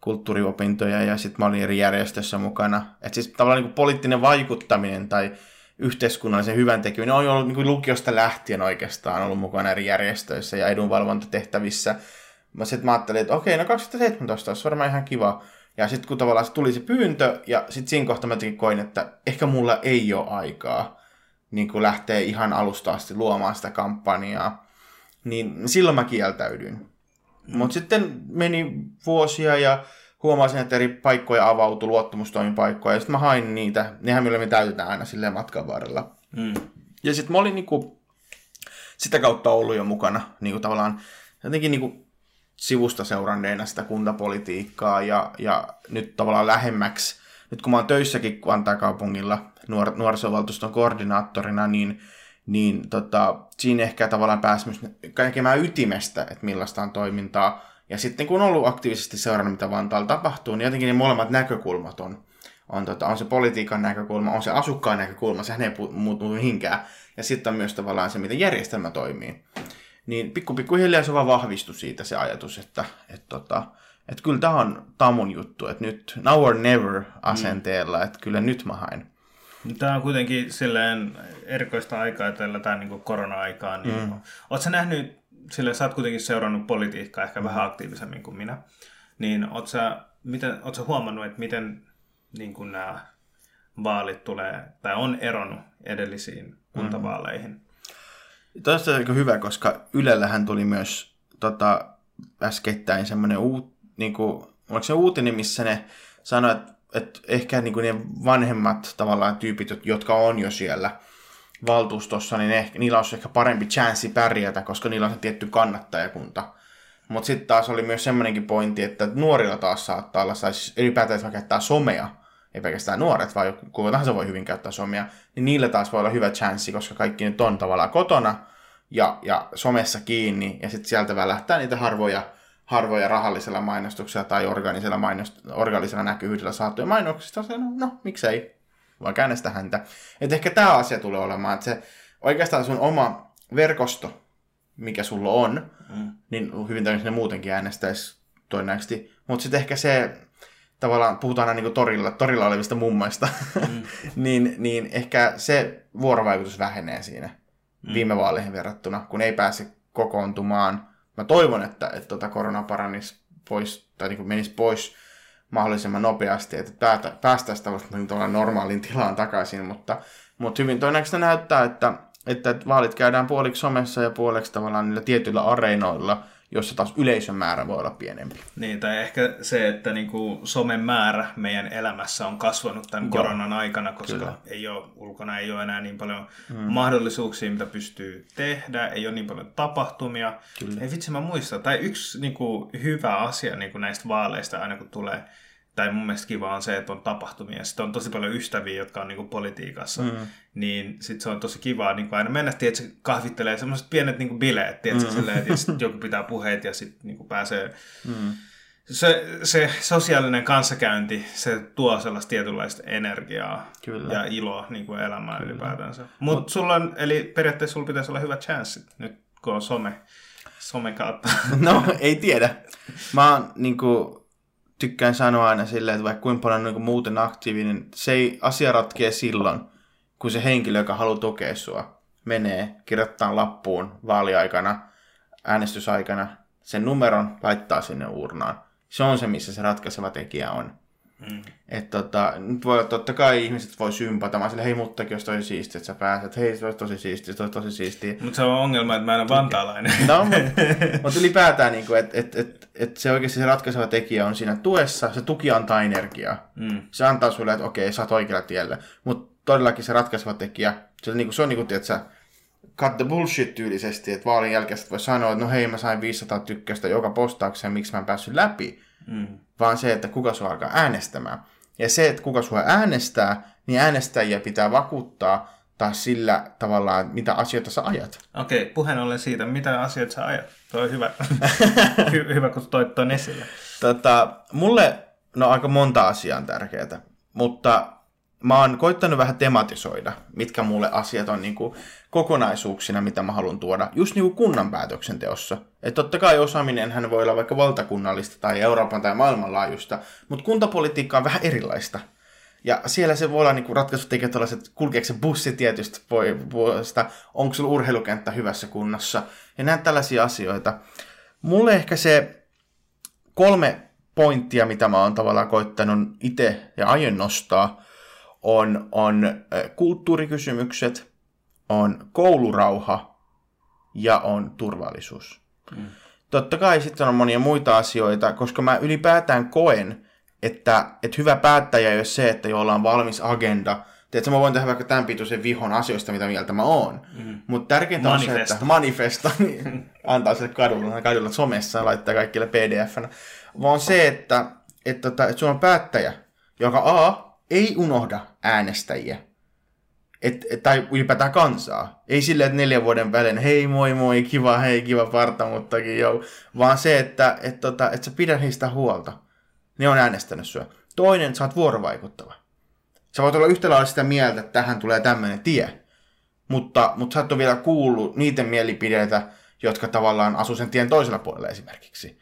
kulttuuriopintoja ja sitten mä olin eri järjestössä mukana. Et siis tavallaan niin poliittinen vaikuttaminen tai yhteiskunnallisen hyvän tekeminen on ollut niin lukiosta lähtien oikeastaan ollut mukana eri järjestöissä ja edunvalvontatehtävissä. Mä sitten mä ajattelin, että okei, no 2017 olisi varmaan ihan kiva. Ja sitten kun tavallaan tuli se pyyntö, ja sitten siinä kohtaa mä jotenkin koin, että ehkä mulla ei ole aikaa. niin kuin lähtee ihan alusta asti luomaan sitä kampanjaa, niin silloin mä kieltäydyin. Mm. Mutta sitten meni vuosia ja huomasin, että eri paikkoja avautui, luottamustoimipaikkoja, ja sitten mä hain niitä. Nehän me täytetään aina silleen matkan varrella. Mm. Ja sitten mä olin niinku, sitä kautta ollut jo mukana niinku tavallaan jotenkin niinku sivusta seuranneena sitä kuntapolitiikkaa ja, ja nyt tavallaan lähemmäksi, nyt kun mä oon töissäkin Vantaan kaupungilla nuor- nuorisovaltuuston koordinaattorina, niin, niin tota, siinä ehkä tavallaan pääsi myös näkemään ytimestä, että millaista on toimintaa. Ja sitten kun on ollut aktiivisesti seurannut, mitä Vantaalla tapahtuu, niin jotenkin ne molemmat näkökulmat on, on, tota, on se politiikan näkökulma, on se asukkaan näkökulma, sehän ei muutu mihinkään. Ja sitten on myös tavallaan se, miten järjestelmä toimii. Niin pikku pikku hiljaa se vaan vahvistui siitä se ajatus, että et, tota, et kyllä tämä on tamun juttu, että nyt now or never asenteella, mm. että kyllä nyt mä hain. Tämä on kuitenkin silleen erikoista aikaa tällä tämä niin korona-aikaa. Niin mm. Oletko nähnyt, sille sä oot kuitenkin seurannut politiikkaa ehkä mm. vähän aktiivisemmin kuin minä, niin oletko sä, miten, sä huomannut, että miten niin kuin nämä vaalit tulee, tai on eronnut edellisiin kuntavaaleihin? Mm. Tuosta on hyvä, koska Ylellähän tuli myös tota, äskettäin semmoinen uut, niin kuin, oliko se uutinen, missä ne sanoivat, että että ehkä niin kuin ne vanhemmat tavallaan tyypit, jotka on jo siellä valtuustossa, niin ehkä, niillä olisi ehkä parempi chanssi pärjätä, koska niillä on se tietty kannattajakunta. Mutta sitten taas oli myös semmoinenkin pointti, että nuorilla taas saattaa olla, tai siis ylipäätään, että käyttää somea, ei pelkästään nuoret, vaan joku tahansa voi hyvin käyttää somea, niin niillä taas voi olla hyvä chanssi, koska kaikki nyt on tavallaan kotona ja, ja somessa kiinni, ja sitten sieltä välähtää niitä harvoja harvoja rahallisella mainostuksella tai organisella, mainost- organisella näkyvyydellä saatuja mainoksista, no, no miksei, voi käännästä häntä. Et ehkä tämä asia tulee olemaan, että se oikeastaan sun oma verkosto, mikä sulla on, mm. niin hyvin ne muutenkin äänestäisi todennäköisesti. Mutta sitten ehkä se, tavallaan puhutaan aina niin torilla, torilla olevista mummoista, mm. niin, niin ehkä se vuorovaikutus vähenee siinä mm. viime vaaleihin verrattuna, kun ei pääse kokoontumaan – mä toivon, että, että tota korona paranisi pois, tai niin menisi pois mahdollisimman nopeasti, että päästäisiin tavallaan normaaliin tilaan takaisin, mutta, mutta hyvin todennäköistä näyttää, että, että vaalit käydään puoliksi somessa ja puoliksi tavallaan niillä tietyillä areenoilla, jossa taas yleisön määrä voi olla pienempi. Niin, tai ehkä se, että niin kuin somen määrä meidän elämässä on kasvanut tämän Joo. koronan aikana, koska ei ole, ulkona ei ole enää niin paljon mm. mahdollisuuksia, mitä pystyy tehdä, ei ole niin paljon tapahtumia. Kyllä. Ei vitsi, mä muistan. Tai yksi niin kuin, hyvä asia niin kuin näistä vaaleista aina kun tulee tai mun mielestä kiva on se, että on tapahtumia. Sitten on tosi paljon ystäviä, jotka on niinku politiikassa. Mm. Niin sitten se on tosi kiva niinku aina mennä, että se kahvittelee semmoiset pienet niinku bileet, tiedätkö, mm. silleen, että sit joku pitää puheet ja sitten niinku pääsee... Mm. Se, se sosiaalinen kanssakäynti, se tuo sellaista tietynlaista energiaa Kyllä. ja iloa niin kuin elämään Kyllä. ylipäätänsä. Mutta Mut, sulla on, eli periaatteessa sulla pitäisi olla hyvä chanssit nyt, kun on some, some kautta. No, ei tiedä. Mä oon niin kuin, tykkään sanoa aina silleen, että vaikka kuinka paljon niin muuten aktiivinen, se ei asia ratkee silloin, kun se henkilö, joka haluaa tukea sua, menee, kirjoittaa lappuun vaaliaikana, äänestysaikana, sen numeron laittaa sinne urnaan. Se on se, missä se ratkaiseva tekijä on. Mm. Että tota, nyt voi, totta kai ihmiset voi sympata. Mä sille, hei muttakin olisi tosi siistiä, että sä pääset. Hei, se olisi tosi siistiä, se olisi tosi siistiä. Mutta se on ongelma, että mä en ole vantaalainen. No, mutta mut ylipäätään, niin että et, et, et se oikeasti se ratkaiseva tekijä on siinä tuessa. Se tuki antaa energiaa. Mm. Se antaa sulle, että okei, sä oot oikealla tiellä. Mutta todellakin se ratkaiseva tekijä, se, niin kuin, se on niin kuin, sä, cut the bullshit tyylisesti, että vaalin jälkeen voi sanoa, että no hei, mä sain 500 tykkästä joka postaukseen, miksi mä en päässyt läpi. Mm. Vaan se, että kuka sua alkaa äänestämään. Ja se, että kuka sua äänestää, niin äänestäjiä pitää vakuuttaa taas sillä tavallaan, mitä asioita sä ajat. Okei, okay, puheen ollen siitä, mitä asioita sä ajat. Tuo on hyvä, Hy- hyvä kun toit tuon esille. Tota, mulle, no aika monta asiaa on tärkeää, mutta mä oon koittanut vähän tematisoida, mitkä mulle asiat on niin kuin kokonaisuuksina, mitä mä haluan tuoda, just niin kuin kunnan päätöksenteossa. Että totta kai osaaminen hän voi olla vaikka valtakunnallista tai Euroopan tai maailmanlaajuista, mutta kuntapolitiikka on vähän erilaista. Ja siellä se voi olla niin ratkaisutekijät tällaiset, kulkeeko se bussi tietysti puolesta, onko sulla urheilukenttä hyvässä kunnossa, ja näin tällaisia asioita. Mulle ehkä se kolme pointtia, mitä mä oon tavallaan koittanut itse ja aion nostaa, on, on kulttuurikysymykset, on koulurauha ja on turvallisuus. Mm. Totta kai sitten on monia muita asioita, koska mä ylipäätään koen, että, että hyvä päättäjä ei ole se, että jolla on valmis agenda. Tiedätkö, mä voin tehdä vaikka tämän pituisen vihon asioista, mitä mieltä mä oon. Mm. Mutta tärkeintä on se, että manifesta, niin antaa sille kadulla, kadulla somessa ja laittaa kaikille pdf Vaan se, että, että, että, että sulla on päättäjä, joka A, ei unohda äänestäjiä. Et, et, tai ylipäätään kansaa. Ei silleen, että neljän vuoden välein, hei moi moi, kiva, hei kiva parta, muttakin joo. Vaan se, että et, tota, et sä pidät heistä huolta. Ne on äänestänyt sua. Toinen, sä oot vuorovaikuttava. Sä voit olla yhtä lailla sitä mieltä, että tähän tulee tämmöinen tie. Mutta, mutta sä et ole vielä kuullut niiden mielipideitä, jotka tavallaan asuu sen tien toisella puolella esimerkiksi.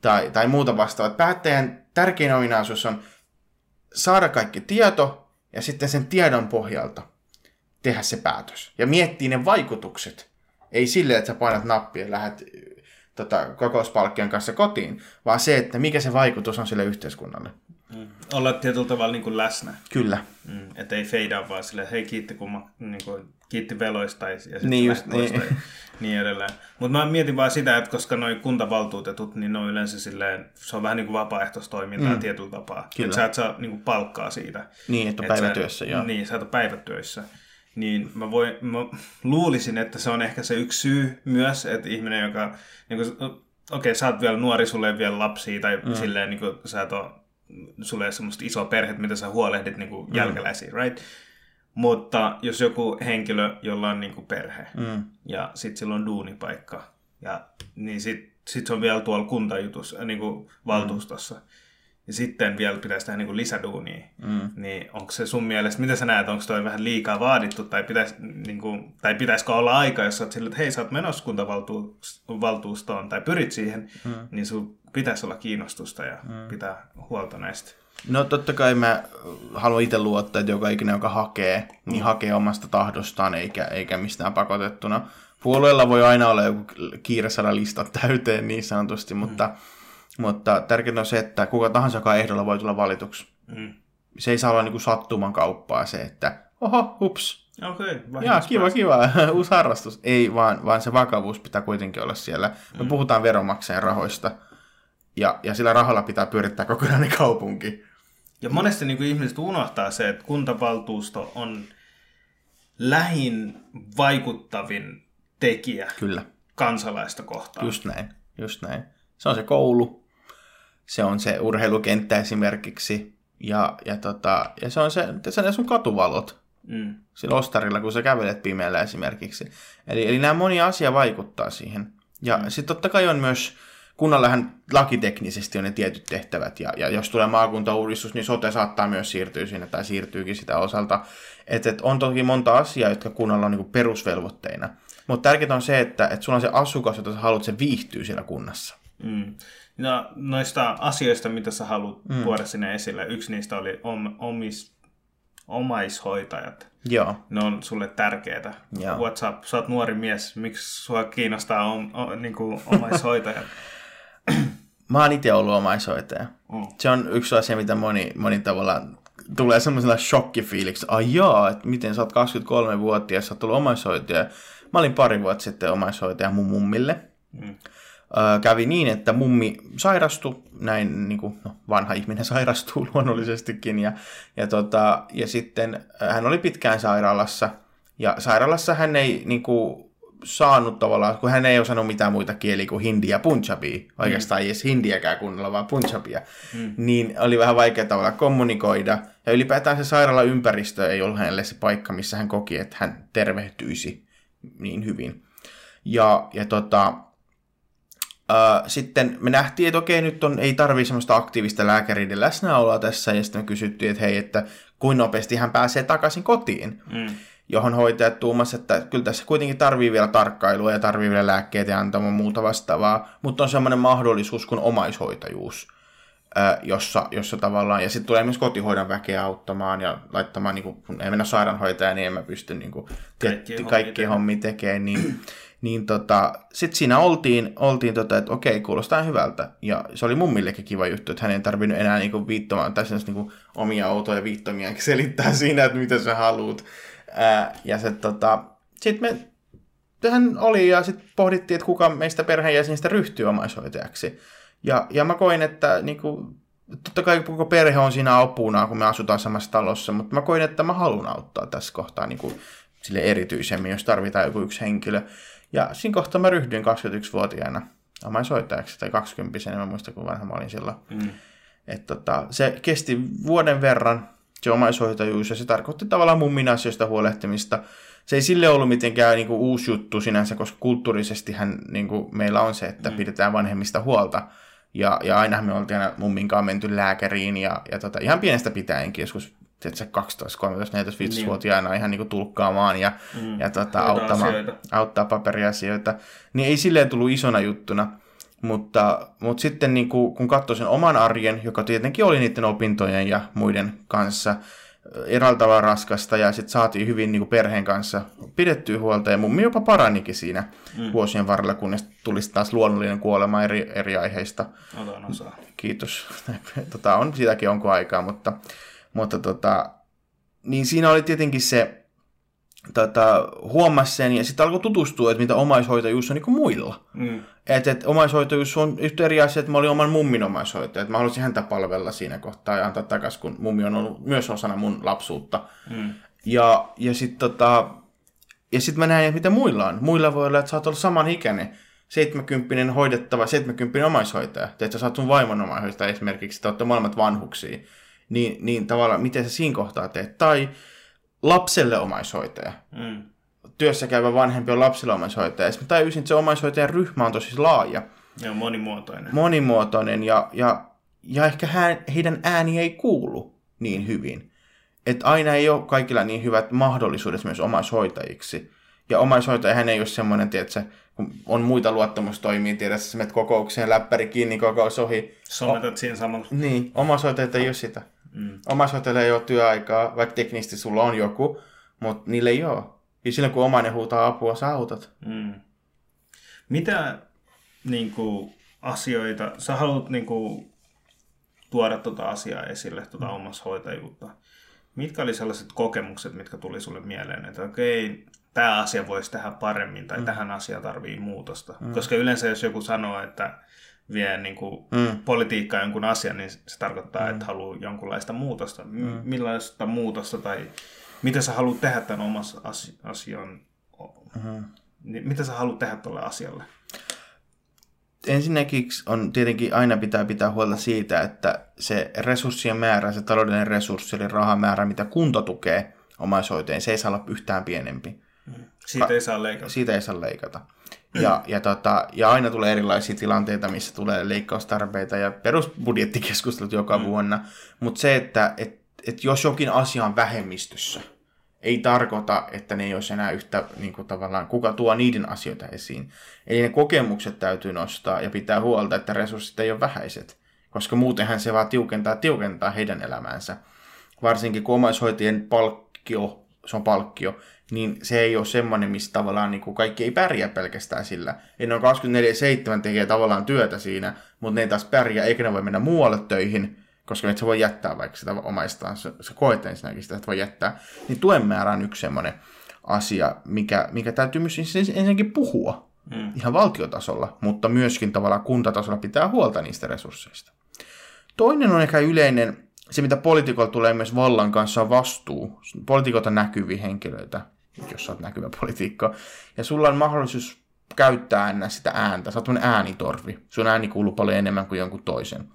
Tai, tai muuta vastaavaa. Päättäjän tärkein ominaisuus on saada kaikki tieto ja sitten sen tiedon pohjalta tehdä se päätös. Ja miettiä ne vaikutukset. Ei silleen, että sä painat nappia ja lähdet tota, kokouspalkkion kanssa kotiin, vaan se, että mikä se vaikutus on sille yhteiskunnalle. Mm. Olla tietyllä tavalla niin kuin läsnä. Kyllä. Mm. Että ei feidaa vaan silleen, hei kiitti, kun mä, niin kuin, kiitti veloista ja sitten niin, just, niin. ja niin edelleen. Mutta mä mietin vaan sitä, että koska noi kuntavaltuutetut, niin ne on yleensä silleen, se on vähän niin kuin vapaaehtoistoimintaa mm. tietyllä tapaa. Kyllä. Että sä et saa niin kuin palkkaa siitä. Niin, että on päivätyössä, sä, joo. Niin, sä et päivätyössä niin mä, voi, mä luulisin, että se on ehkä se yksi syy myös, että ihminen, joka, niin okei, okay, sä oot vielä nuori, sulle ei vielä lapsia, tai mm. silleen, niin kuin, sä et ole, sulle ei semmoista isoa perhettä, mitä sä huolehdit niin kuin mm. jälkeläisiä, right? Mutta jos joku henkilö, jolla on niin kuin perhe, mm. ja sitten sillä on duunipaikka, ja, niin sitten sit se on vielä tuolla kuntajutus, niin kuin valtuustossa, mm ja sitten vielä pitäisi tehdä niin lisäduunia, mm. niin onko se sun mielestä, mitä sä näet, onko toi vähän liikaa vaadittu, tai, pitäis, niin kuin, tai pitäisikö olla aika, jos sä oot sillä, että hei, sä oot menossa kuntavaltuustoon, tai pyrit siihen, mm. niin sun pitäisi olla kiinnostusta ja mm. pitää huolta näistä. No totta kai mä haluan itse luottaa, että joka ikinen, joka hakee, niin mm. hakee omasta tahdostaan, eikä, eikä mistään pakotettuna. Puolueella voi aina olla joku kiire saada listat täyteen niin sanotusti, mutta mm mutta tärkeintä on se, että kuka tahansa, joka ehdolla voi tulla valituksi. Mm. Se ei saa olla niin kuin sattuman kauppaa se, että oho, hups. Okei, okay, Jaa, kiva, kiva, uusi harrastus. Ei, vaan, vaan se vakavuus pitää kuitenkin olla siellä. Me mm. puhutaan veronmaksajan rahoista, ja, ja sillä rahalla pitää pyörittää kokonainen kaupunki. Ja monesti niin kuin ihmiset unohtaa se, että kuntavaltuusto on lähin vaikuttavin tekijä Kyllä. kansalaista kohtaan. Just näin, just näin. Se on se koulu, se on se urheilukenttä esimerkiksi, ja, ja, tota, ja se on se, se on sun katuvalot mm. sillä ostarilla, kun sä kävelet pimeällä esimerkiksi. Eli, eli nämä monia asia vaikuttaa siihen. Ja mm. sitten totta kai on myös, kunnallähän lakiteknisesti on ne tietyt tehtävät, ja, ja jos tulee maakuntauudistus, niin sote saattaa myös siirtyä sinne, tai siirtyykin sitä osalta. Että et on toki monta asiaa, jotka kunnalla on niinku perusvelvoitteina. Mutta tärkeintä on se, että et sulla on se asukas, jota sä haluat, se viihtyy siellä kunnassa. Mm. No, noista asioista, mitä sä haluat mm. tuoda sinne esille, yksi niistä oli om, omis, omaishoitajat. Joo. Ne on sulle tärkeitä. Joo. WhatsApp, sä oot nuori mies, miksi sua kiinnostaa om, o, niin kuin omaishoitajat? Mä oon itse ollut omaishoitaja. Mm. Se on yksi asia, mitä moni, moni tavallaan tulee semmoisella shokkifiiliksi. Ai jaa, että miten sä oot 23-vuotias, sä oot ollut omaishoitaja. Mä olin pari vuotta sitten omaishoitaja mun mummille. Mm kävi niin, että mummi sairastui, näin niin kuin, no, vanha ihminen sairastuu luonnollisestikin, ja, ja, tota, ja sitten hän oli pitkään sairaalassa, ja sairaalassa hän ei niin kuin, saanut tavallaan, kun hän ei osannut mitään muita kieliä kuin hindi ja punjabi, oikeastaan mm. ei edes hindiäkään kunnolla, vaan punjabia, mm. niin oli vähän vaikea tavalla kommunikoida, ja ylipäätään se sairaalaympäristö ei ollut hänelle se paikka, missä hän koki, että hän tervehtyisi niin hyvin. Ja, ja tota, Sitten me nähtiin, että okei, nyt on, ei tarvii semmoista aktiivista lääkäriiden läsnäoloa tässä, ja sitten me kysyttiin, että hei, että kuinka nopeasti hän pääsee takaisin kotiin. Mm. Johon hoitajat tuumasivat, että kyllä tässä kuitenkin tarvii vielä tarkkailua ja tarvii vielä lääkkeitä ja antamaan muuta vastaavaa, mutta on semmoinen mahdollisuus kuin omaishoitajuus, jossa, jossa tavallaan, ja sitten tulee myös kotihoidon väkeä auttamaan ja laittamaan, niin kun ei mennä sairaanhoitaja, niin en mä pysty niin kuin, kaikki, kaikki hommia tekemään, niin niin tota, sitten siinä oltiin, oltiin tota, että okei, kuulostaa hyvältä. Ja se oli mummillekin kiva juttu, että hän ei tarvinnut enää niinku viittomaan, tai niinku omia outoja viittomia selittää siinä, että mitä sä haluut. Ää, ja se, tota, sitten me tähän oli ja sitten pohdittiin, että kuka meistä perheenjäsenistä ryhtyy omaishoitajaksi. Ja, ja mä koin, että niin kuin, totta kai koko perhe on siinä apuna, kun me asutaan samassa talossa, mutta mä koin, että mä haluan auttaa tässä kohtaa niin kuin, sille erityisemmin, jos tarvitaan joku yksi henkilö. Ja siinä kohtaa mä ryhdyin 21-vuotiaana omaishoitajaksi, tai 20 en mä muista, kun vanha mä olin silloin. Mm. Et tota, se kesti vuoden verran, se omaishoitajuus, ja se tarkoitti tavallaan mummin asioista huolehtimista. Se ei sille ollut mitenkään niin kuin, uusi juttu sinänsä, koska kulttuurisesti hän, niin kuin, meillä on se, että mm. pidetään vanhemmista huolta. Ja, ja aina me oltiin aina mumminkaan menty lääkäriin, ja, ja tota, ihan pienestä pitäenkin, joskus tiedätkö, 12, 13, 14, 15 vuotiaana niin. ihan niin kuin tulkkaamaan ja, mm. ja tota, auttamaan, auttaa paperiasioita. Niin ei silleen tullut isona juttuna. Mutta, mutta sitten niin kuin, kun katsoin sen oman arjen, joka tietenkin oli niiden opintojen ja muiden kanssa eräällä tavalla raskasta, ja sitten saatiin hyvin niin kuin perheen kanssa pidettyä huolta, ja mummi jopa paranikin siinä mm. vuosien varrella, kunnes tulisi taas luonnollinen kuolema eri, eri aiheista. Otan osaa. Kiitos. tota, on sitäkin onko aikaa, mutta, mutta tota, niin siinä oli tietenkin se, tota, huomasi sen ja sitten alkoi tutustua, että mitä omaishoitajuus on niin muilla. Mm. Että et omaishoitajuus on yhtä eri asia, että mä olin oman mummin omaishoitaja. Että mä halusin häntä palvella siinä kohtaa ja antaa takaisin, kun mummi on ollut myös osana mun lapsuutta. Mm. Ja, ja sitten tota, ja sit mä näin, että mitä muilla on. Muilla voi olla, että sä oot ollut saman ikäinen. 70 hoidettava, 70 omaishoitaja. Että sä oot sun vaimon omaishoitaja esimerkiksi, että olette molemmat vanhuksia. Niin, niin tavallaan, miten sä siinä kohtaa teet. Tai lapselle omaishoitaja. Mm. Työssä käyvä vanhempi on lapselle omaishoitaja. Ja mä tajusin, että se omaishoitajan ryhmä on tosi laaja. Ja monimuotoinen. Monimuotoinen ja, ja, ja ehkä hän, heidän ääni ei kuulu niin hyvin. Että aina ei ole kaikilla niin hyvät mahdollisuudet myös omaishoitajiksi. Ja omaishoitaja hän ei ole semmoinen, tiedätkö, kun on muita luottamustoimia, tiedätkö, sä menet kokoukseen, läppäri kiinni, kokous ohi. Sometat o- siinä samalla. Niin, omaishoitajat ei ole sitä. Mm. Omaishoitajille ei ole työaikaa, vaikka teknisesti sulla on joku, mutta niille ei ole. Ja silloin kun omainen huutaa apua, sä autat. Mm. Mitä niin kuin, asioita, sä haluat niin kuin, tuoda tuota asiaa esille, tuota mm. omaishoitajuutta. Mitkä oli sellaiset kokemukset, mitkä tuli sulle mieleen, että okei, tämä asia voisi tehdä paremmin tai mm. tähän asiaan tarvii muutosta. Mm. Koska yleensä jos joku sanoo, että vie niin kuin mm. politiikkaa jonkun asian, niin se tarkoittaa, mm. että haluaa jonkunlaista muutosta. Mm. Millaista muutosta tai mitä sä haluat tehdä tämän omassa asian? Mm-hmm. Mitä sä haluat tehdä tuolle asialle? Ensinnäkin on tietenkin aina pitää pitää huolta siitä, että se resurssien määrä, se taloudellinen resurssi, eli rahamäärä, mitä kunta tukee omaishoiteen, se ei saa olla yhtään pienempi. Mm. Siitä ei saa leikata. Siitä ei saa leikata. Ja, ja, tota, ja aina tulee erilaisia tilanteita, missä tulee leikkaustarpeita ja perusbudjettikeskustelut joka mm. vuonna. Mutta se, että et, et jos jokin asia on vähemmistössä, ei tarkoita, että ne ei olisi enää yhtä niin kuin tavallaan, kuka tuo niiden asioita esiin. Eli ne kokemukset täytyy nostaa ja pitää huolta, että resurssit ei ole vähäiset, koska muutenhan se vaan tiukentaa tiukentaa heidän elämäänsä. Varsinkin kun omaishoitajien palkkio, se on palkkio, niin se ei ole semmoinen, missä tavallaan niin kuin kaikki ei pärjää pelkästään sillä. Ei ne on 24-7 tekee tavallaan työtä siinä, mutta ne ei taas pärjää, eikä ne voi mennä muualle töihin, koska et sä voi jättää vaikka sitä omaistaan, se, se koet ensinnäkin sitä, että voi jättää. Niin tuen määrä on yksi semmoinen asia, mikä, mikä täytyy myös ensinnäkin puhua hmm. ihan valtiotasolla, mutta myöskin tavallaan kuntatasolla pitää huolta niistä resursseista. Toinen on ehkä yleinen, se mitä poliitikolla tulee myös vallan kanssa vastuu. Poliitikot on näkyviä henkilöitä, jos sä oot näkyvä poliitikko. Ja sulla on mahdollisuus käyttää aina sitä ääntä. Sä oot äänitorvi. Sun ääni kuuluu paljon enemmän kuin jonkun toisen.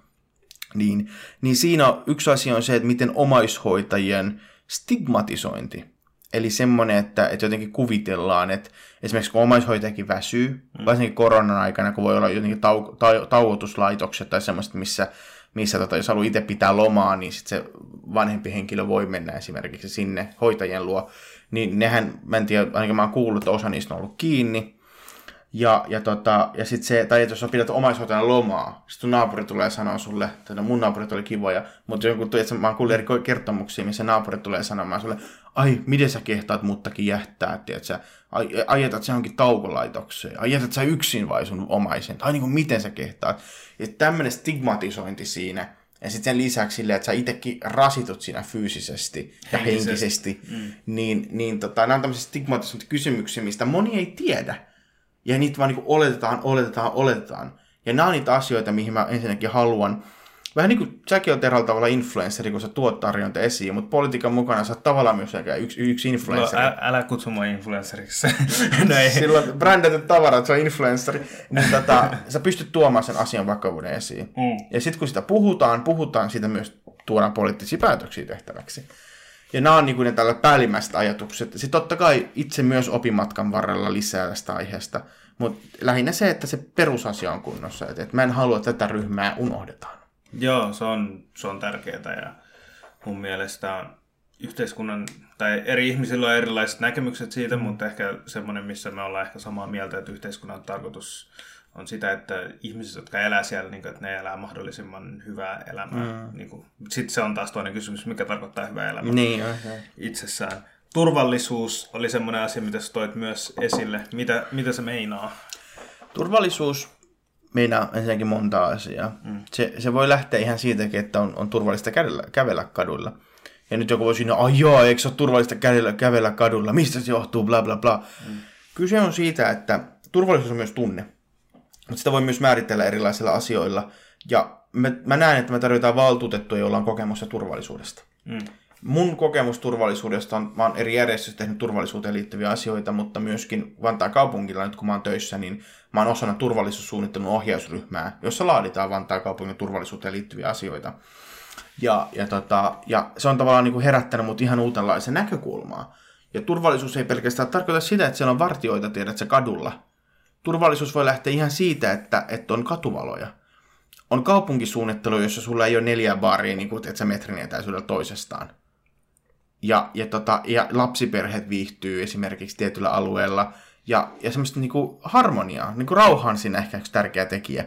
Niin, niin siinä yksi asia on se, että miten omaishoitajien stigmatisointi. Eli semmoinen, että, että jotenkin kuvitellaan, että esimerkiksi kun omaishoitajakin väsyy, mm. varsinkin koronan aikana, kun voi olla jotenkin tau, tau, tauotuslaitokset tai semmoista, missä, missä tota, jos haluaa itse pitää lomaa, niin sit se vanhempi henkilö voi mennä esimerkiksi sinne hoitajien luo niin nehän, mä en tiedä, ainakin mä oon kuullut, että osa niistä on ollut kiinni. Ja, ja, tota, ja sitten se, tai jos sä pidät omaishoitajana lomaa, sitten naapuri tulee sanoa sulle, että no mun naapurit oli kivoja, mutta joku, että mä oon kuullut eri kertomuksia, missä naapuri tulee sanomaan sulle, ai, miten sä kehtaat muttakin jättää, sä, ai, ajetat sä johonkin taukolaitokseen, ajetat sä yksin vai sun omaisen, tai niin kuin miten sä kehtaat. Ja tämmöinen stigmatisointi siinä, ja sitten sen lisäksi silleen, että sä itsekin rasitut siinä fyysisesti ja Henkisesti. henkisesti, mm. niin, niin tota, nämä on tämmöisiä stigmatisointia kysymyksiä, mistä moni ei tiedä. Ja niitä vaan niin oletetaan, oletetaan, oletetaan. Ja nämä on niitä asioita, mihin mä ensinnäkin haluan. Vähän niin kuin säkin oot eräällä tavalla influenssari, kun sä tuot tarjonta esiin, mutta politiikan mukana sä oot tavallaan myös yksi, yksi No, influenssari. ä, älä kutsu mua influenceriksi. no ei. Silloin brändätyt tavarat, se on influenssari. Niin tota, sä pystyt tuomaan sen asian vakavuuden esiin. Mm. Ja sitten kun sitä puhutaan, puhutaan siitä myös tuodaan poliittisia päätöksiä tehtäväksi. Ja nämä on niin kuin ne tällä päällimmäiset ajatukset. Sitten totta kai itse myös opimatkan varrella lisää tästä aiheesta. Mutta lähinnä se, että se perusasia on kunnossa. Että, että mä en halua, että tätä ryhmää unohdetaan. Joo, se on, se on tärkeää ja mun mielestä yhteiskunnan, tai eri ihmisillä on erilaiset näkemykset siitä, mm. mutta ehkä semmoinen, missä me ollaan ehkä samaa mieltä, että yhteiskunnan tarkoitus on sitä, että ihmiset, jotka elää siellä, niin kuin, että ne elää mahdollisimman hyvää elämää. Mm. Niin kuin, sitten se on taas toinen kysymys, mikä tarkoittaa hyvää elämää Niin, okay. itsessään. Turvallisuus oli semmoinen asia, mitä sä toit myös esille. Mitä, mitä se meinaa? Turvallisuus meinaa ensinnäkin monta asiaa. Mm. Se, se voi lähteä ihan siitäkin, että on, on turvallista kävellä, kävellä kadulla. Ja nyt joku voi siinä, ai joo, eikö se ole turvallista kävellä, kävellä kadulla, mistä se johtuu, bla bla bla. Mm. Kyse on siitä, että turvallisuus on myös tunne. Mutta sitä voi myös määritellä erilaisilla asioilla. Ja me, mä näen, että me tarvitaan valtuutettuja, joilla on kokemusta turvallisuudesta. Mm. Mun kokemus turvallisuudesta on, mä oon eri järjestöissä tehnyt turvallisuuteen liittyviä asioita, mutta myöskin Vantaan kaupungilla nyt kun mä oon töissä, niin mä oon osana turvallisuussuunnittelun ohjausryhmää, jossa laaditaan Vantaan kaupungin turvallisuuteen liittyviä asioita. Ja, ja, tota, ja se on tavallaan niin kuin herättänyt mut ihan uudenlaisen näkökulmaa. Ja turvallisuus ei pelkästään tarkoita sitä, että siellä on vartioita, tiedät sä, kadulla. Turvallisuus voi lähteä ihan siitä, että, että on katuvaloja. On kaupunkisuunnittelu, jossa sulla ei ole neljä baaria, niin kuin, että sä metrin etäisyydellä toisestaan. Ja, ja, tota, ja lapsiperheet viihtyy esimerkiksi tietyllä alueella. Ja, ja semmoista niin kuin harmoniaa, niin kuin rauha on siinä ehkä yksi tärkeä tekijä.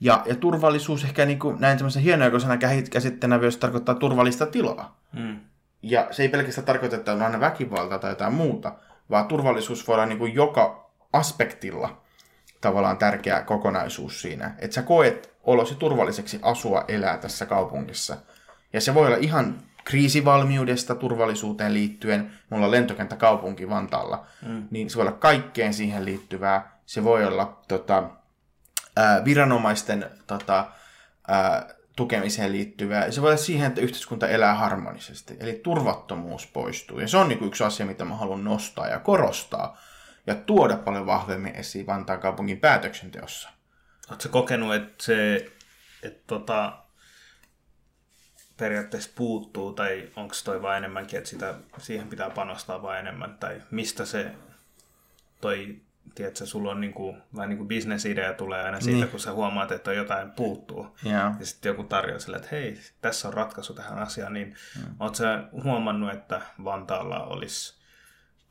Ja, ja turvallisuus ehkä niin kuin, näin semmoisen hienojakoisena käsitteenä myös tarkoittaa turvallista tilaa. Mm. Ja se ei pelkästään tarkoita, että on aina väkivaltaa tai jotain muuta, vaan turvallisuus voi olla niin kuin joka aspektilla tavallaan tärkeä kokonaisuus siinä. Että sä koet olosi turvalliseksi asua, elää tässä kaupungissa. Ja se voi olla ihan kriisivalmiudesta turvallisuuteen liittyen. Mulla on lentokenttäkaupunki Vantaalla. Mm. Niin se voi olla kaikkeen siihen liittyvää. Se voi olla tota, ää, viranomaisten tota, ää, tukemiseen liittyvää. Se voi olla siihen, että yhteiskunta elää harmonisesti. Eli turvattomuus poistuu. Ja se on niin yksi asia, mitä mä haluan nostaa ja korostaa. Ja tuoda paljon vahvemmin esiin Vantaan kaupungin päätöksenteossa. Oletko kokenut, että se että tota, periaatteessa puuttuu, tai onko toi vaan enemmänkin, että sitä, siihen pitää panostaa vaan enemmän, tai mistä se toi, tiedätkö, sulla on niinku, vähän niin kuin bisnesidea tulee aina siitä, Niin. kun sä huomaat, että jotain puuttuu. Joo. Ja sitten joku tarjoaa sille, että hei, tässä on ratkaisu tähän asiaan, niin mm. sä huomannut, että Vantaalla olisi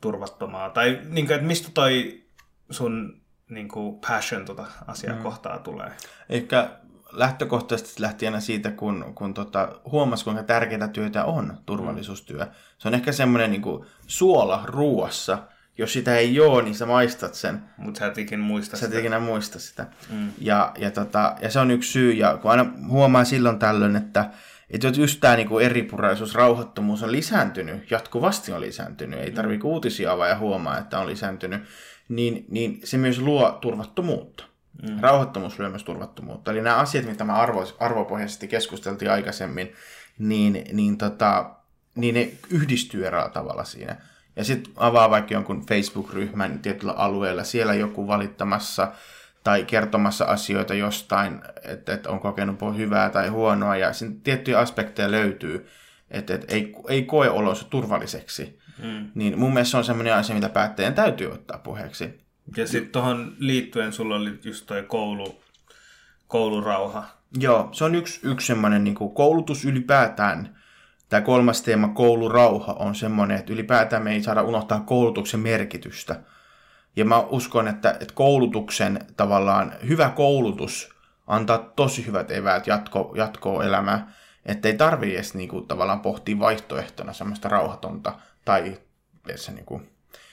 turvattomaa, tai niin kuin, että mistä toi sun niin kuin passion tota asiaa mm. kohtaa tulee? Ehkä lähtökohtaisesti lähti aina siitä, kun, kun tota, huomasi, kuinka tärkeää työtä on turvallisuustyö. Se on ehkä semmoinen niin kuin suola ruuassa. Jos sitä ei ole, niin sä maistat sen. Mutta sä et ikinä muista Sä et sitä. ikinä muista sitä. Mm. Ja, ja, tota, ja se on yksi syy, ja kun aina huomaa silloin tällöin, että, että just tämä niinku eripuraisuus, rauhattomuus on lisääntynyt, jatkuvasti on lisääntynyt, ei tarvitse uutisia avaa ja huomaa, että on lisääntynyt, niin, niin se myös luo turvattomuutta. Mm. Rauhattomuus luo myös turvattomuutta. Eli nämä asiat, mitä me arvo, arvopohjaisesti keskusteltiin aikaisemmin, niin, niin, tota, niin ne yhdistyy eräällä tavalla siinä. Ja sitten avaa vaikka jonkun Facebook-ryhmän tietyllä alueella, siellä joku valittamassa tai kertomassa asioita jostain, että, että on kokenut hyvää tai huonoa, ja siinä tiettyjä aspekteja löytyy, että, että ei, ei koe olonsa turvalliseksi. Mm. Niin mun mielestä se on sellainen asia, mitä päättäjän täytyy ottaa puheeksi. Ja sitten tuohon liittyen sulla oli just toi koulu, koulurauha. Joo, se on yksi, yksi semmoinen niin koulutus ylipäätään. Tämä kolmas teema, koulurauha, on semmoinen, että ylipäätään me ei saada unohtaa koulutuksen merkitystä. Ja mä uskon, että, että koulutuksen tavallaan hyvä koulutus antaa tosi hyvät eväät jatko, jatkoa elämää, että ei tarvii edes niin kuin, tavallaan pohtia vaihtoehtona semmoista rauhatonta tai edes, niin kuin,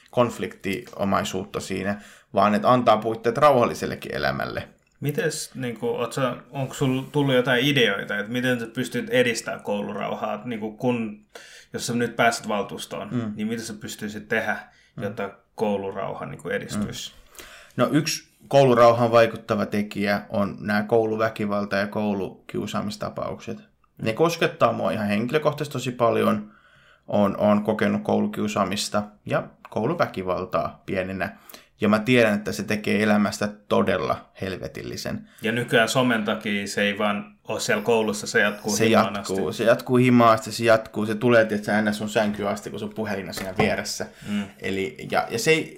konfliktiomaisuutta siinä, vaan että antaa puitteet rauhallisellekin elämälle. Mites, niin kuin, sä, onko sulla tullut jotain ideoita, että miten sä pystyt edistämään koulurauhaa, niin kuin kun, jos sä nyt pääset valtuustoon, mm. niin mitä sä pystyisit tehdä, mm. jotta koulurauha niin edistyisi? Mm. No yksi koulurauhan vaikuttava tekijä on nämä kouluväkivalta- ja koulukiusaamistapaukset. Ne koskettaa mua ihan henkilökohtaisesti tosi paljon. Olen, olen kokenut koulukiusaamista ja kouluväkivaltaa pienenä. Ja mä tiedän, että se tekee elämästä todella helvetillisen. Ja nykyään somen takia se ei vaan ole siellä koulussa, se jatkuu Se jatkuu, asti. se jatkuu himaasti, se jatkuu, se tulee tietysti aina sun sänky asti, kun sun puhelin on siinä vieressä. Mm. Eli, ja, ja se, ei,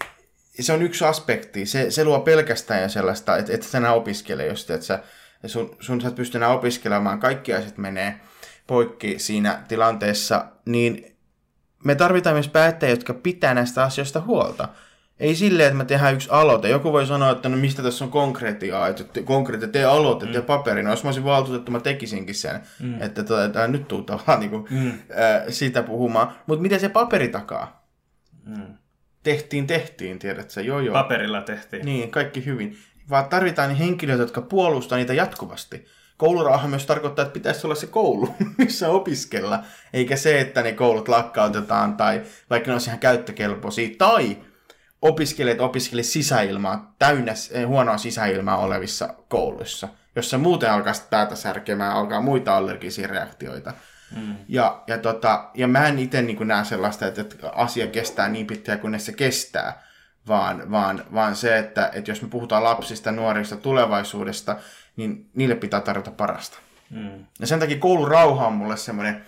se on yksi aspekti, se, se luo pelkästään sellaista, että, että sä enää opiskele, jos että sä, sun, sun sä et pysty enää opiskelemaan, kaikki asiat menee poikki siinä tilanteessa, niin me tarvitaan myös päättäjiä, jotka pitää näistä asioista huolta. Ei silleen, että me tehdään yksi aloite. Joku voi sanoa, että no mistä tässä on konkretiaa, että te, konkreettia, tee aloite, mm. tee paperina. Jos mä olisin valtuutettu, mä tekisinkin sen. Mm. Että tota, nyt tuu tavallaan niin kuin, mm. ää, siitä puhumaan. Mutta mitä se paperi takaa? Mm. Tehtiin, tehtiin, tiedätkö? Joo, joo. Paperilla tehtiin. Niin, kaikki hyvin. Vaan tarvitaan henkilöitä, jotka puolustaa niitä jatkuvasti. Koulurauha myös tarkoittaa, että pitäisi olla se koulu, missä opiskella, eikä se, että ne koulut lakkautetaan tai vaikka ne olisi ihan käyttökelpoisia, tai opiskelijat opiskele sisäilmaa, täynnä eh, huonoa sisäilmaa olevissa kouluissa, jossa muuten alkaa päätä särkemään, alkaa muita allergisia reaktioita. Mm. Ja, ja, tota, ja mä en itse niin näe sellaista, että, että asia kestää niin pitkään, kunnes se kestää, vaan, vaan, vaan se, että, että jos me puhutaan lapsista, nuorista, tulevaisuudesta, niin niille pitää tarjota parasta. Mm. Ja sen takia koulurauha on mulle semmoinen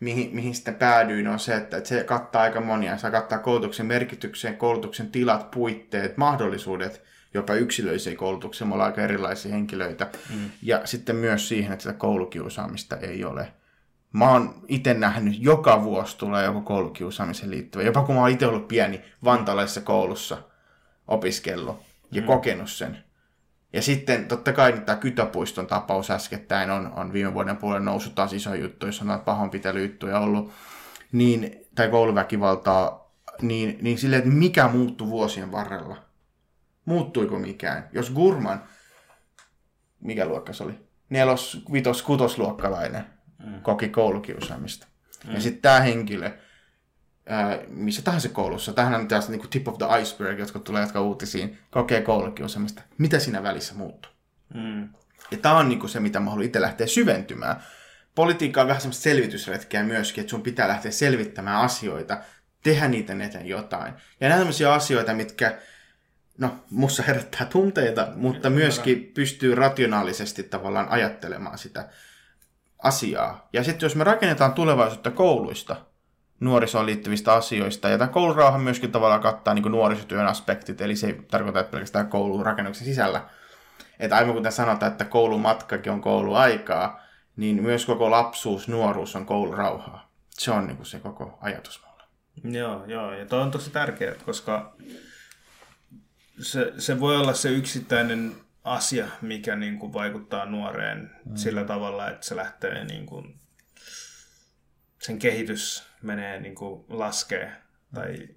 mihin, mihin sitten päädyin, on se, että, että se kattaa aika monia. Se kattaa koulutuksen merkityksen, koulutuksen tilat, puitteet, mahdollisuudet, jopa yksilöisiä koulutuksia. Me ollaan aika erilaisia henkilöitä. Mm. Ja sitten myös siihen, että sitä koulukiusaamista ei ole. Mä oon itse nähnyt, joka vuosi tulee joku koulukiusaamiseen liittyvä. Jopa kun mä oon itse ollut pieni vantalaisessa koulussa opiskellut ja mm. kokenut sen ja sitten totta kai tämä Kytöpuiston tapaus äskettäin on, on viime vuoden puolella noussut taas iso juttu, jos on pahoinpitelyjuttuja ollut, niin, tai kouluväkivaltaa, niin, niin silleen, että mikä muuttui vuosien varrella? Muuttuiko mikään? Jos Gurman, mikä luokka se oli? Nelos, vitos, kutosluokkalainen mm. koki koulukiusaamista. Mm. Ja sitten tämä henkilö, missä tahansa koulussa, tähän on taas niin kuin tip of the iceberg, jotka tulee jotka uutisiin, kokee koulukiusaamista. Mitä siinä välissä muuttuu? Mm. Ja tämä on niin kuin se, mitä mä haluan itse lähteä syventymään. Politiikka on vähän semmoista selvitysretkeä myöskin, että sun pitää lähteä selvittämään asioita, tehdä niiden eteen jotain. Ja nämä tämmöisiä asioita, mitkä, no, mussa herättää tunteita, mutta myöskin pystyy rationaalisesti tavallaan ajattelemaan sitä asiaa. Ja sitten jos me rakennetaan tulevaisuutta kouluista, nuorisoon liittyvistä asioista. Ja tämä koulurauha myöskin tavallaan kattaa niin nuorisotyön aspektit, eli se ei tarkoita että pelkästään koulun rakennuksen sisällä. Että aivan kuten sanotaan, että koulumatkakin on kouluaikaa, niin myös koko lapsuus, nuoruus on koulurauhaa. Se on niin kuin se koko ajatus mulle. Joo, joo, ja toi on tosi tärkeää, koska se, se voi olla se yksittäinen asia, mikä niin kuin vaikuttaa nuoreen mm. sillä tavalla, että se lähtee niin kuin, sen kehitys menee niin kuin laskee. Tai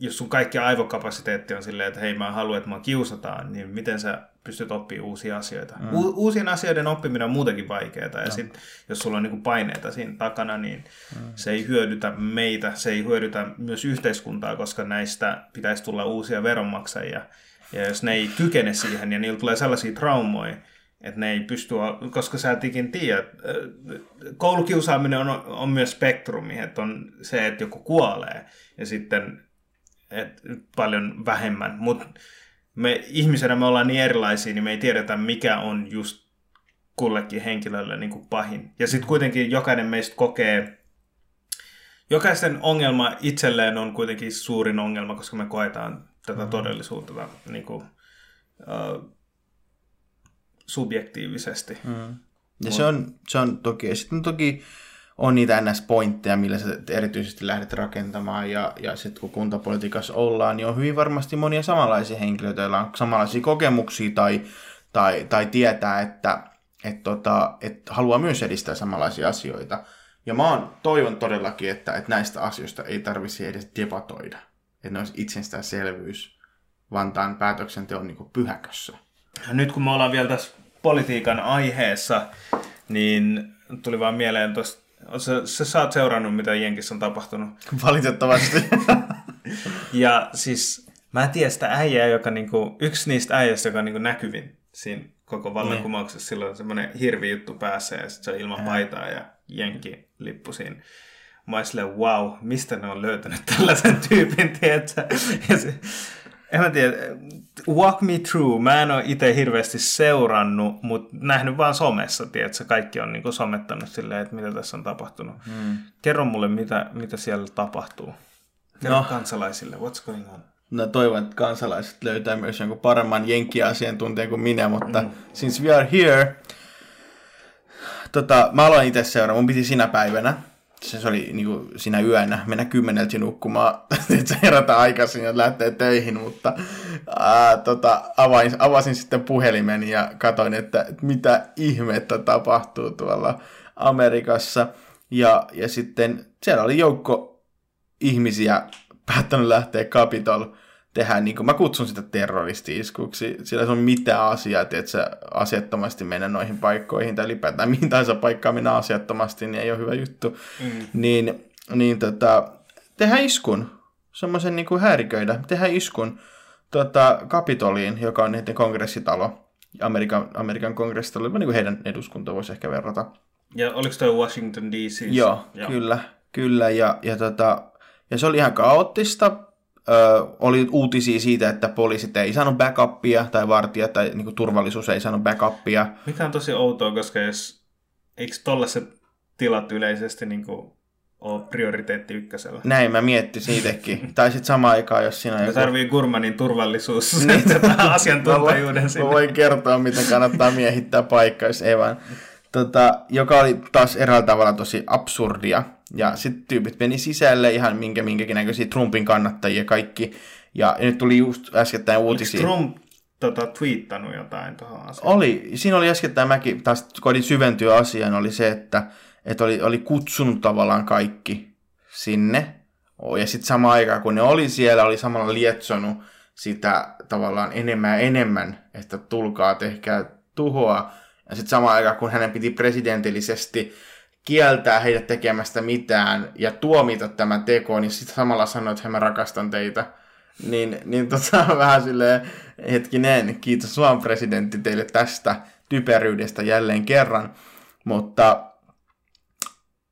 jos sun kaikki aivokapasiteetti on silleen, että hei mä haluan, että mä kiusataan, niin miten sä pystyt oppimaan uusia asioita. Mm. U- uusien asioiden oppiminen on muutenkin vaikeaa. Ja no. sit, jos sulla on niin paineita siinä takana, niin mm. se ei hyödytä meitä, se ei hyödytä myös yhteiskuntaa, koska näistä pitäisi tulla uusia veronmaksajia. Ja jos ne ei kykene siihen ja niillä tulee sellaisia traumoja, että ne ei pysty, koska sä et ikin tiedä. Koulukiusaaminen on, on myös spektrumi, että on se, että joku kuolee ja sitten et paljon vähemmän. Mutta me ihmisenä me ollaan niin erilaisia, niin me ei tiedetä, mikä on just kullekin henkilölle niin kuin pahin. Ja sitten kuitenkin jokainen meistä kokee, jokaisen ongelma itselleen on kuitenkin suurin ongelma, koska me koetaan tätä mm. todellisuutta niin kuin, uh, subjektiivisesti. Mm. Ja se, on, se on toki, ja sitten toki on niitä NS-pointteja, millä sä erityisesti lähdet rakentamaan, ja, ja sitten kun kuntapolitiikassa ollaan, niin on hyvin varmasti monia samanlaisia henkilöitä, joilla on samanlaisia kokemuksia tai, tai, tai tietää, että et tota, et haluaa myös edistää samanlaisia asioita. Ja mä oon, toivon todellakin, että, että näistä asioista ei tarvitsisi edes debatoida. Että ne olisi itsestäänselvyys, vaan tämän päätöksenteon niin pyhäkössä. nyt kun me ollaan vielä tässä politiikan aiheessa, niin tuli vaan mieleen tuosta, sä, sä, sä oot seurannut, mitä Jenkissä on tapahtunut. Valitettavasti. ja siis mä en tiedä sitä äijää, joka niinku, yksi niistä äijästä, joka niinku näkyvin siinä koko vallankumouksessa. Silloin on semmoinen hirvi juttu päässä ja sitten se on ilman paitaa ja Jenki lippu siinä. Mä silleen, wow, mistä ne on löytänyt tällaisen tyypin, tiedätkö? Ja se, en mä tiedä, walk me through. Mä en ole itse hirveästi seurannut, mutta nähnyt vaan somessa, tiedätkö? Kaikki on niinku somettanut silleen, että mitä tässä on tapahtunut. Hmm. Kerro mulle, mitä, mitä siellä tapahtuu. Kerro no. kansalaisille, what's going on? No toivon, että kansalaiset löytää myös jonkun paremman jenkkiasiantuntijan kuin minä, mutta mm. since we are here, tota, mä aloin itse seuraa, mun piti sinä päivänä, se oli niin kuin sinä yönä, mennä kymmeneltä nukkumaan, että herätä aikaisin ja lähtee töihin, mutta ää, tota, avain, avasin sitten puhelimen ja katsoin, että, mitä ihmettä tapahtuu tuolla Amerikassa. Ja, ja sitten siellä oli joukko ihmisiä päättänyt lähteä Capitol tehdä, niin kuin mä kutsun sitä terroristi-iskuksi, sillä se on mitään asiaa, että sä asiattomasti mennä noihin paikkoihin, tai ylipäätään mihin tahansa paikkaan mennä asiattomasti, niin ei ole hyvä juttu. Mm. Niin, niin tota, tehdä iskun, semmoisen niin kuin häiriköidä, tehdä iskun tota, Kapitoliin, joka on niiden kongressitalo, Amerikan, Amerikan kongressitalo, niin kuin heidän eduskunta voisi ehkä verrata. Ja oliko toi Washington DC? Joo, Joo, kyllä, kyllä, ja, ja, tota, ja se oli ihan kaoottista, Ö, oli uutisia siitä, että poliisit ei saanut backupia tai vartijat tai niin kuin, turvallisuus ei saanut backupia. Mikä on tosi outoa, koska jos, eikö tollaiset tilat yleisesti niin kuin, ole prioriteetti ykkösellä? Näin mä miettisin siitäkin. tai sitten samaan aikaan, jos siinä on joku... tarvii Gurmanin turvallisuus niin. asiantuntijuuden sinne. Mä voin kertoa, miten kannattaa miehittää paikka, jos ei vaan. Tota, joka oli taas eräällä tavalla tosi absurdia ja sitten tyypit meni sisälle ihan minkä minkäkin näköisiä Trumpin kannattajia kaikki. Ja, nyt tuli just äskettäin uutisia. Oliko Trump tota, twiittannut jotain tuohon asiaan? Oli. Siinä oli äskettäin mäkin, taas kodin syventyä asiaan, oli se, että, että oli, oli kutsunut tavallaan kaikki sinne. Ja sitten samaan aikaan, kun ne oli siellä, oli samalla lietsonut sitä tavallaan enemmän ja enemmän, että tulkaa, tehkää tuhoa. Ja sitten samaan aikaan, kun hänen piti presidentillisesti kieltää heidät tekemästä mitään ja tuomita tämän teko, niin sitten samalla sanoo, että mä rakastan teitä. Niin, niin tota, vähän silleen, hetkinen, kiitos vaan presidentti teille tästä typeryydestä jälleen kerran. Mutta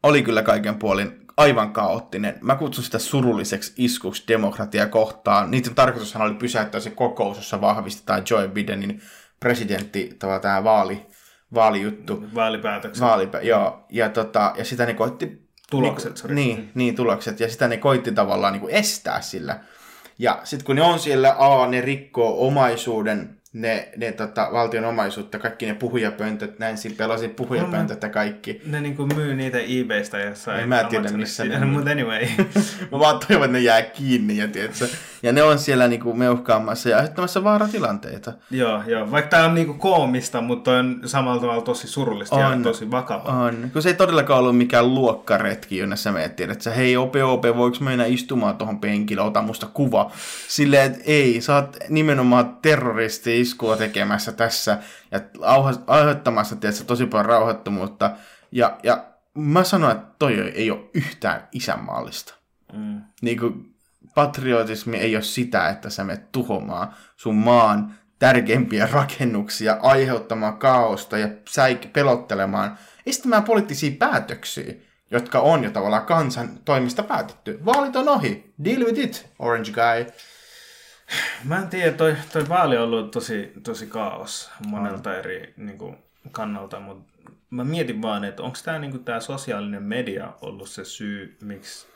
oli kyllä kaiken puolin aivan kaoottinen. Mä kutsun sitä surulliseksi iskuksi demokratia kohtaan. Niiden tarkoitushan oli pysäyttää se kokous, jossa vahvistetaan Joe Bidenin presidentti, tämä vaali, vaalijuttu. Vaalipäätökset. Vaalipä, joo. Ja, tota, ja sitä ne koitti... Tulokset, niin, niin, niin, tulokset. Ja sitä ne koitti tavallaan niin kuin estää sillä. Ja sitten kun ne on siellä, a, ne rikkoo omaisuuden ne, ne tota, valtion omaisuutta, kaikki ne puhujapöntöt, Nancy pelasi puhujapöntöt ja kaikki. Ne niinku myy niitä eBaystä jossain. En mä tiedä missä ne Mutta anyway. mä vaan toivon, että ne jää kiinni ja tiedätkö? Ja ne on siellä niinku meuhkaamassa ja aiheuttamassa vaaratilanteita. Joo, joo. Vaikka tää on niinku koomista, mutta on samalla tavalla tosi surullista on, ja tosi vakavaa. On. Kun se ei todellakaan ollut mikään luokkaretki, jonne sä meet, että hei Ope Ope, voiko mennä istumaan tuohon penkille, ota musta kuva. Silleen, että ei, sä oot nimenomaan terroristi iskua tekemässä tässä ja aiheuttamassa tietysti, tosi paljon rauhoittomuutta. Ja, ja mä sanoin, että toi ei ole yhtään isänmaallista. Mm. Niin kuin, patriotismi ei ole sitä, että sä menet tuhoamaan sun maan tärkeimpiä rakennuksia, aiheuttamaan kaosta ja säik- pelottelemaan, estämään poliittisia päätöksiä, jotka on jo tavallaan kansan toimista päätetty. Vaalit on ohi. Deal with it, orange guy. Mä en tiedä, toi, toi vaali on ollut tosi, tosi kaos monelta eri niin kuin, kannalta, mutta mä mietin vaan, että onko tämä niin tää sosiaalinen media ollut se syy, miksi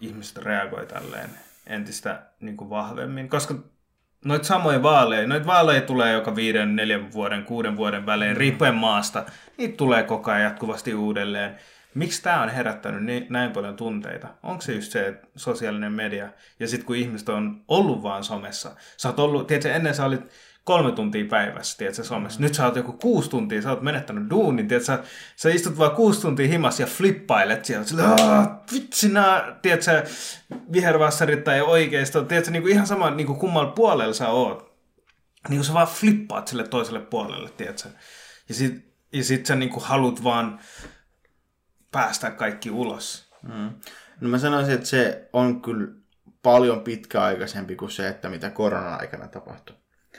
ihmiset reagoi tälleen entistä niin kuin vahvemmin, koska noita samoja vaaleja, noita vaaleja tulee joka viiden, neljän vuoden, kuuden vuoden välein, mm. riippuen maasta, niitä tulee koko ajan jatkuvasti uudelleen. Miksi tämä on herättänyt niin, näin paljon tunteita? Onko se just se, sosiaalinen media, ja sitten kun ihmiset on ollut vaan somessa, sä oot ollut, tiedätkö, ennen sä olit kolme tuntia päivässä, tiedätkö, somessa. Nyt sä oot joku kuusi tuntia, sä oot menettänyt duunin, tiedätkö, sä, sä istut vaan kuusi tuntia himas ja flippailet siellä, sillä, vitsi nää, tiedätkö, vihervassarit tai oikeisto, tiedätkö, niin kuin ihan sama niin kuin kummalla puolella sä oot. niin kuin sä vaan flippaat sille toiselle puolelle, tiedätkö? Ja sit, ja sit sä niin kuin haluat vaan päästä kaikki ulos. Mm. No mä sanoisin, että se on kyllä paljon pitkäaikaisempi kuin se, että mitä korona-aikana tapahtui.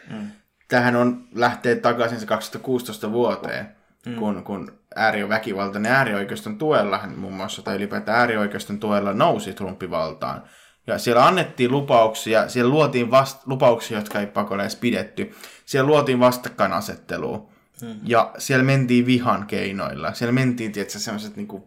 Mm. Tähän on lähtee takaisin se 2016 vuoteen, mm. kun, kun ääriväkivaltainen äärioikeiston tuella, muun muassa, tai ylipäätään äärioikeiston tuella nousi Trumpi valtaan. Ja siellä annettiin lupauksia, siellä luotiin vast, lupauksia, jotka ei pakolla edes pidetty. Siellä luotiin vastakkainasettelua. Hmm. Ja siellä mentiin vihan keinoilla. Siellä mentiin, tietysti, sellaiset niin kuin,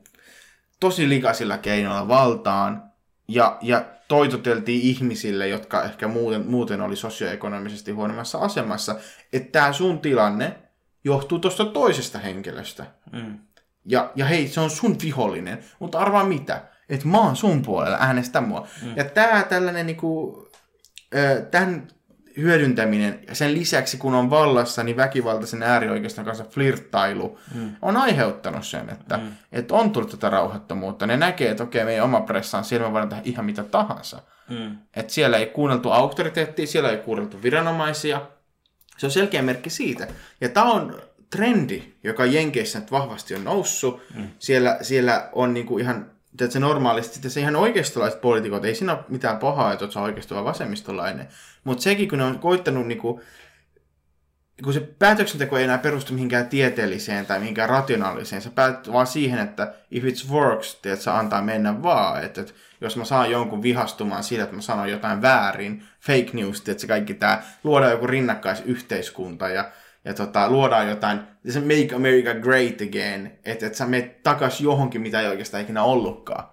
tosi likaisilla keinoilla valtaan. Ja, ja toitoteltiin ihmisille, jotka ehkä muuten, muuten oli sosioekonomisesti huonommassa asemassa, että tämä sun tilanne johtuu tuosta toisesta henkilöstä. Mm. Ja, ja hei, se on sun vihollinen, mutta arvaa mitä? Että mä oon sun puolella, äänestä mua. Mm. Ja tää tällainen niinku, tämän hyödyntäminen, ja sen lisäksi kun on vallassa, niin väkivaltaisen äärioikeiston kanssa flirttailu mm. on aiheuttanut sen, että, mm. että on tullut tätä rauhattomuutta. Ne näkee, että okei, meidän oma pressa on siellä, me voidaan tehdä ihan mitä tahansa. Mm. Että siellä ei kuunneltu auktoriteettia, siellä ei kuunneltu viranomaisia. Se on selkeä merkki siitä. Ja tämä on trendi, joka Jenkeissä nyt vahvasti on noussut. Mm. Siellä, siellä on niinku ihan se normaalisti, se ihan oikeistolaiset poliitikot, ei siinä ole mitään pahaa, että olet oikeisto vasemmistolainen. Mutta sekin, kun ne on koittanut niinku, kun se päätöksenteko ei enää perustu mihinkään tieteelliseen tai mihinkään rationaaliseen, se päätyy vaan siihen, että if it works, että se antaa mennä vaan. Että, että jos mä saan jonkun vihastumaan siitä, että mä sanon jotain väärin, fake news, että se kaikki tämä, luodaan joku rinnakkaisyhteiskunta ja ja tota, luodaan jotain, se make America great again, että et sä menet takas johonkin, mitä ei oikeastaan ikinä ollutkaan.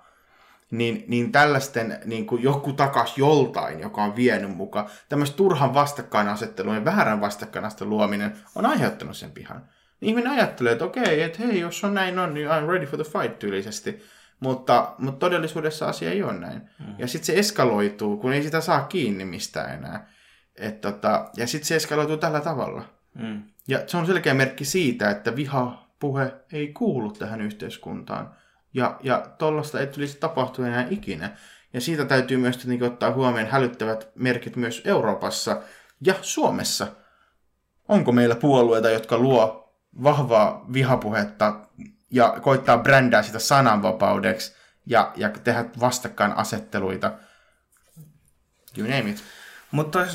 Niin, niin tällaisten niin kuin joku takas joltain, joka on vienyt mukaan, tämmöistä turhan vastakkainasettelun ja väärän vastakkainasettelun luominen on aiheuttanut sen pihan. Niin ihminen ajattelee, että okei, että hei, jos on näin on, niin I'm ready for the fight tyylisesti. Mutta, mutta todellisuudessa asia ei ole näin. Mm. Ja sitten se eskaloituu, kun ei sitä saa kiinni mistään enää. Et tota, ja sitten se eskaloituu tällä tavalla. Mm. Ja se on selkeä merkki siitä, että vihapuhe ei kuulu tähän yhteiskuntaan. Ja, ja tollasta ei tulisi tapahtua enää ikinä. Ja siitä täytyy myös niin ottaa huomioon hälyttävät merkit myös Euroopassa ja Suomessa. Onko meillä puolueita, jotka luo vahvaa vihapuhetta ja koittaa brändää sitä sananvapaudeksi ja, ja tehdä vastakkainasetteluita? You name it. Mutta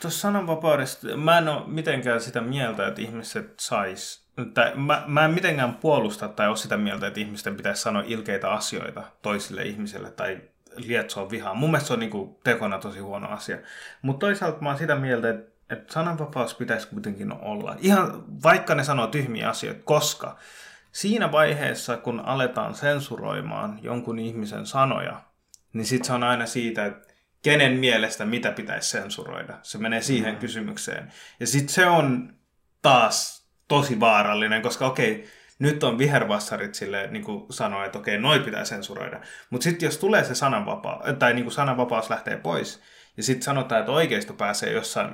tuossa sananvapaudesta, mä en ole mitenkään sitä mieltä, että ihmiset sais, tai mä, mä en mitenkään puolusta tai ole sitä mieltä, että ihmisten pitäisi sanoa ilkeitä asioita toisille ihmisille tai lietsoa vihaa. Mun mielestä se on niin tekona tosi huono asia. Mutta toisaalta mä oon sitä mieltä, että, että sananvapaus pitäisi kuitenkin olla. Ihan vaikka ne sanoo tyhmiä asioita, koska siinä vaiheessa, kun aletaan sensuroimaan jonkun ihmisen sanoja, niin sitten se on aina siitä, että kenen mielestä mitä pitäisi sensuroida. Se menee siihen mm. kysymykseen. Ja sitten se on taas tosi vaarallinen, koska okei, nyt on vihervassarit sille niin kuin sanoo, että okei, noi pitää sensuroida. Mutta sitten jos tulee se sananvapaus, tai niin kuin sananvapaus lähtee pois, ja sitten sanotaan, että oikeisto pääsee jossain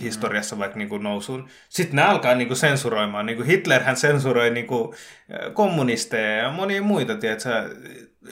historiassa vaikka niin kuin nousuun. Sitten ne alkaa niin kuin sensuroimaan. Niin kuin Hitlerhän sensuroi niin kuin kommunisteja ja monia muita tiedätkö,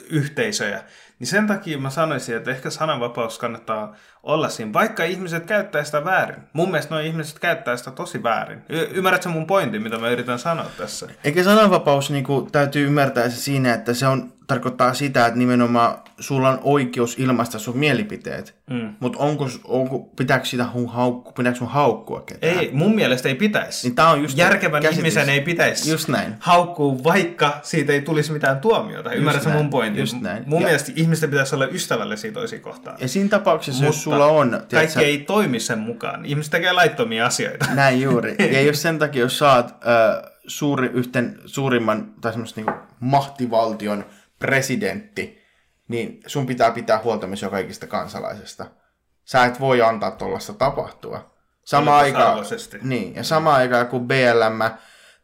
yhteisöjä. Niin sen takia mä sanoisin, että ehkä sananvapaus kannattaa olla siinä, vaikka ihmiset käyttää sitä väärin. Mun mielestä nuo ihmiset käyttää sitä tosi väärin. Y- ymmärrätkö mun pointin, mitä mä yritän sanoa tässä? Eikä sananvapaus niin kuin, täytyy ymmärtää se siinä, että se on, tarkoittaa sitä, että nimenomaan sulla on oikeus ilmaista sun mielipiteet. Mm. Mutta onko, onko, pitääkö sitä hun haukku, pitääkö sun haukkua ketään? Ei, mun mielestä ei pitäisi. Niin tää on just Järkevän käsitys. ihmisen ei pitäisi just näin. haukkua, vaikka siitä ei tulisi mitään tuomiota. Ymmärrätkö mun pointin? Just näin. Mun ja... mielestä ihmisten pitäisi olla ystävällisiä toisiin kohtaan. Ja siinä tapauksessa, Mutta jos sulla on... Tiedätkö, kaikki ei toimi sen mukaan. Ihmiset tekee laittomia asioita. Näin juuri. ja jos sen takia, jos saat äh, suuri, yhten, suurimman tai semmoista niin mahtivaltion presidentti, niin sun pitää pitää huolta myös jo kaikista kansalaisesta. Sä et voi antaa tuollaista tapahtua. Sama aika, niin, ja sama aikaa kuin BLM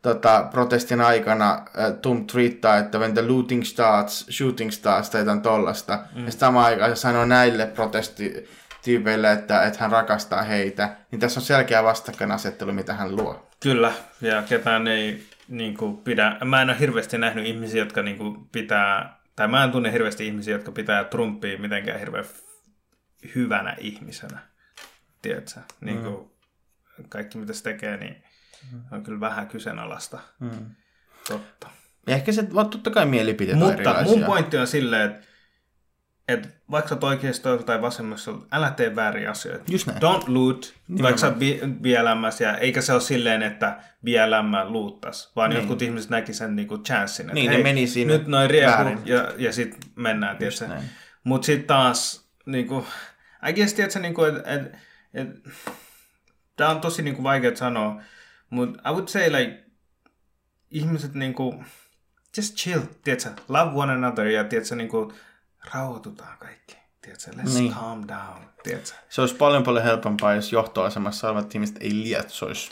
tota, protestin aikana äh, Tum twiittaa, että when the looting starts, shooting starts tai jotain tollasta. Mm. Ja sama aikaa se sanoo näille protestityypeille, että, että hän rakastaa heitä. Niin tässä on selkeä vastakkainasettelu, mitä hän luo. Kyllä, ja ketään ei niin kuin, pidä... Mä en ole hirveästi nähnyt ihmisiä, jotka niin kuin, pitää... Tai mä en tunne hirveästi ihmisiä, jotka pitää Trumpia mitenkään hirveän hyvänä ihmisenä. Tiedätkö? Niin kuin, mm kaikki mitä se tekee, niin on kyllä vähän kyseenalaista. Mm. Totta. Ja ehkä se, vaan totta kai mielipiteet on Mutta mun pointti on silleen, että että vaikka sä oot tai vasemmassa, älä tee vääriä asioita. Just näin. Don't loot, vaikka sä oot ja eikä se ole silleen, että BLM luuttas, vaan niin. jotkut ihmiset näki sen niinku chanssin, että Niin, ne hei, meni siinä nyt noin riehu, väärin. ja, ja sitten mennään, tietysti. Mutta sitten taas, niinku, I guess, tiedätkö, niinku, että et, et, tämä on tosi niinku vaikea sanoa, mutta I would say like, ihmiset niinku, just chill, tiedätkö, love one another, ja tiedätkö, niinku, rauhoitutaan kaikki, tiedätkö, let's Niin. calm down, tiedätkö. Se olisi paljon paljon helpompaa, jos johtoasemassa olevat ihmiset ei lietsoisi.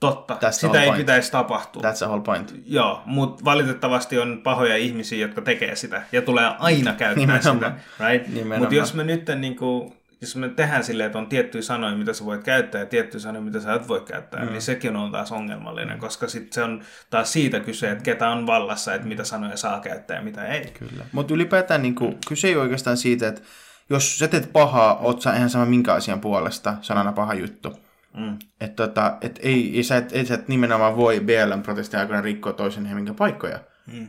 Totta, That's sitä ei point. pitäisi tapahtua. That's the whole point. Joo, mutta valitettavasti on pahoja ihmisiä, jotka tekee sitä ja tulee aina käyttää Nimenomaan. sitä. Right? Mutta jos me nyt niin kuin, jos me tehdään silleen, että on tiettyjä sanoja, mitä sä voit käyttää ja tiettyjä sanoja, mitä sä et voi käyttää, mm. niin sekin on taas ongelmallinen, koska sit se on taas siitä kyse, että ketä on vallassa, että mitä sanoja saa käyttää ja mitä ei. Kyllä. Mutta ylipäätään niin kuin, kyse ei oikeastaan siitä, että jos sä teet pahaa, oot sä ihan sama minkä asian puolesta, sanana paha juttu. Mm. Että tota, et ei, sä, et, et, sä et nimenomaan voi BLM-protestin aikana rikkoa toisen hengen paikkoja. Mm.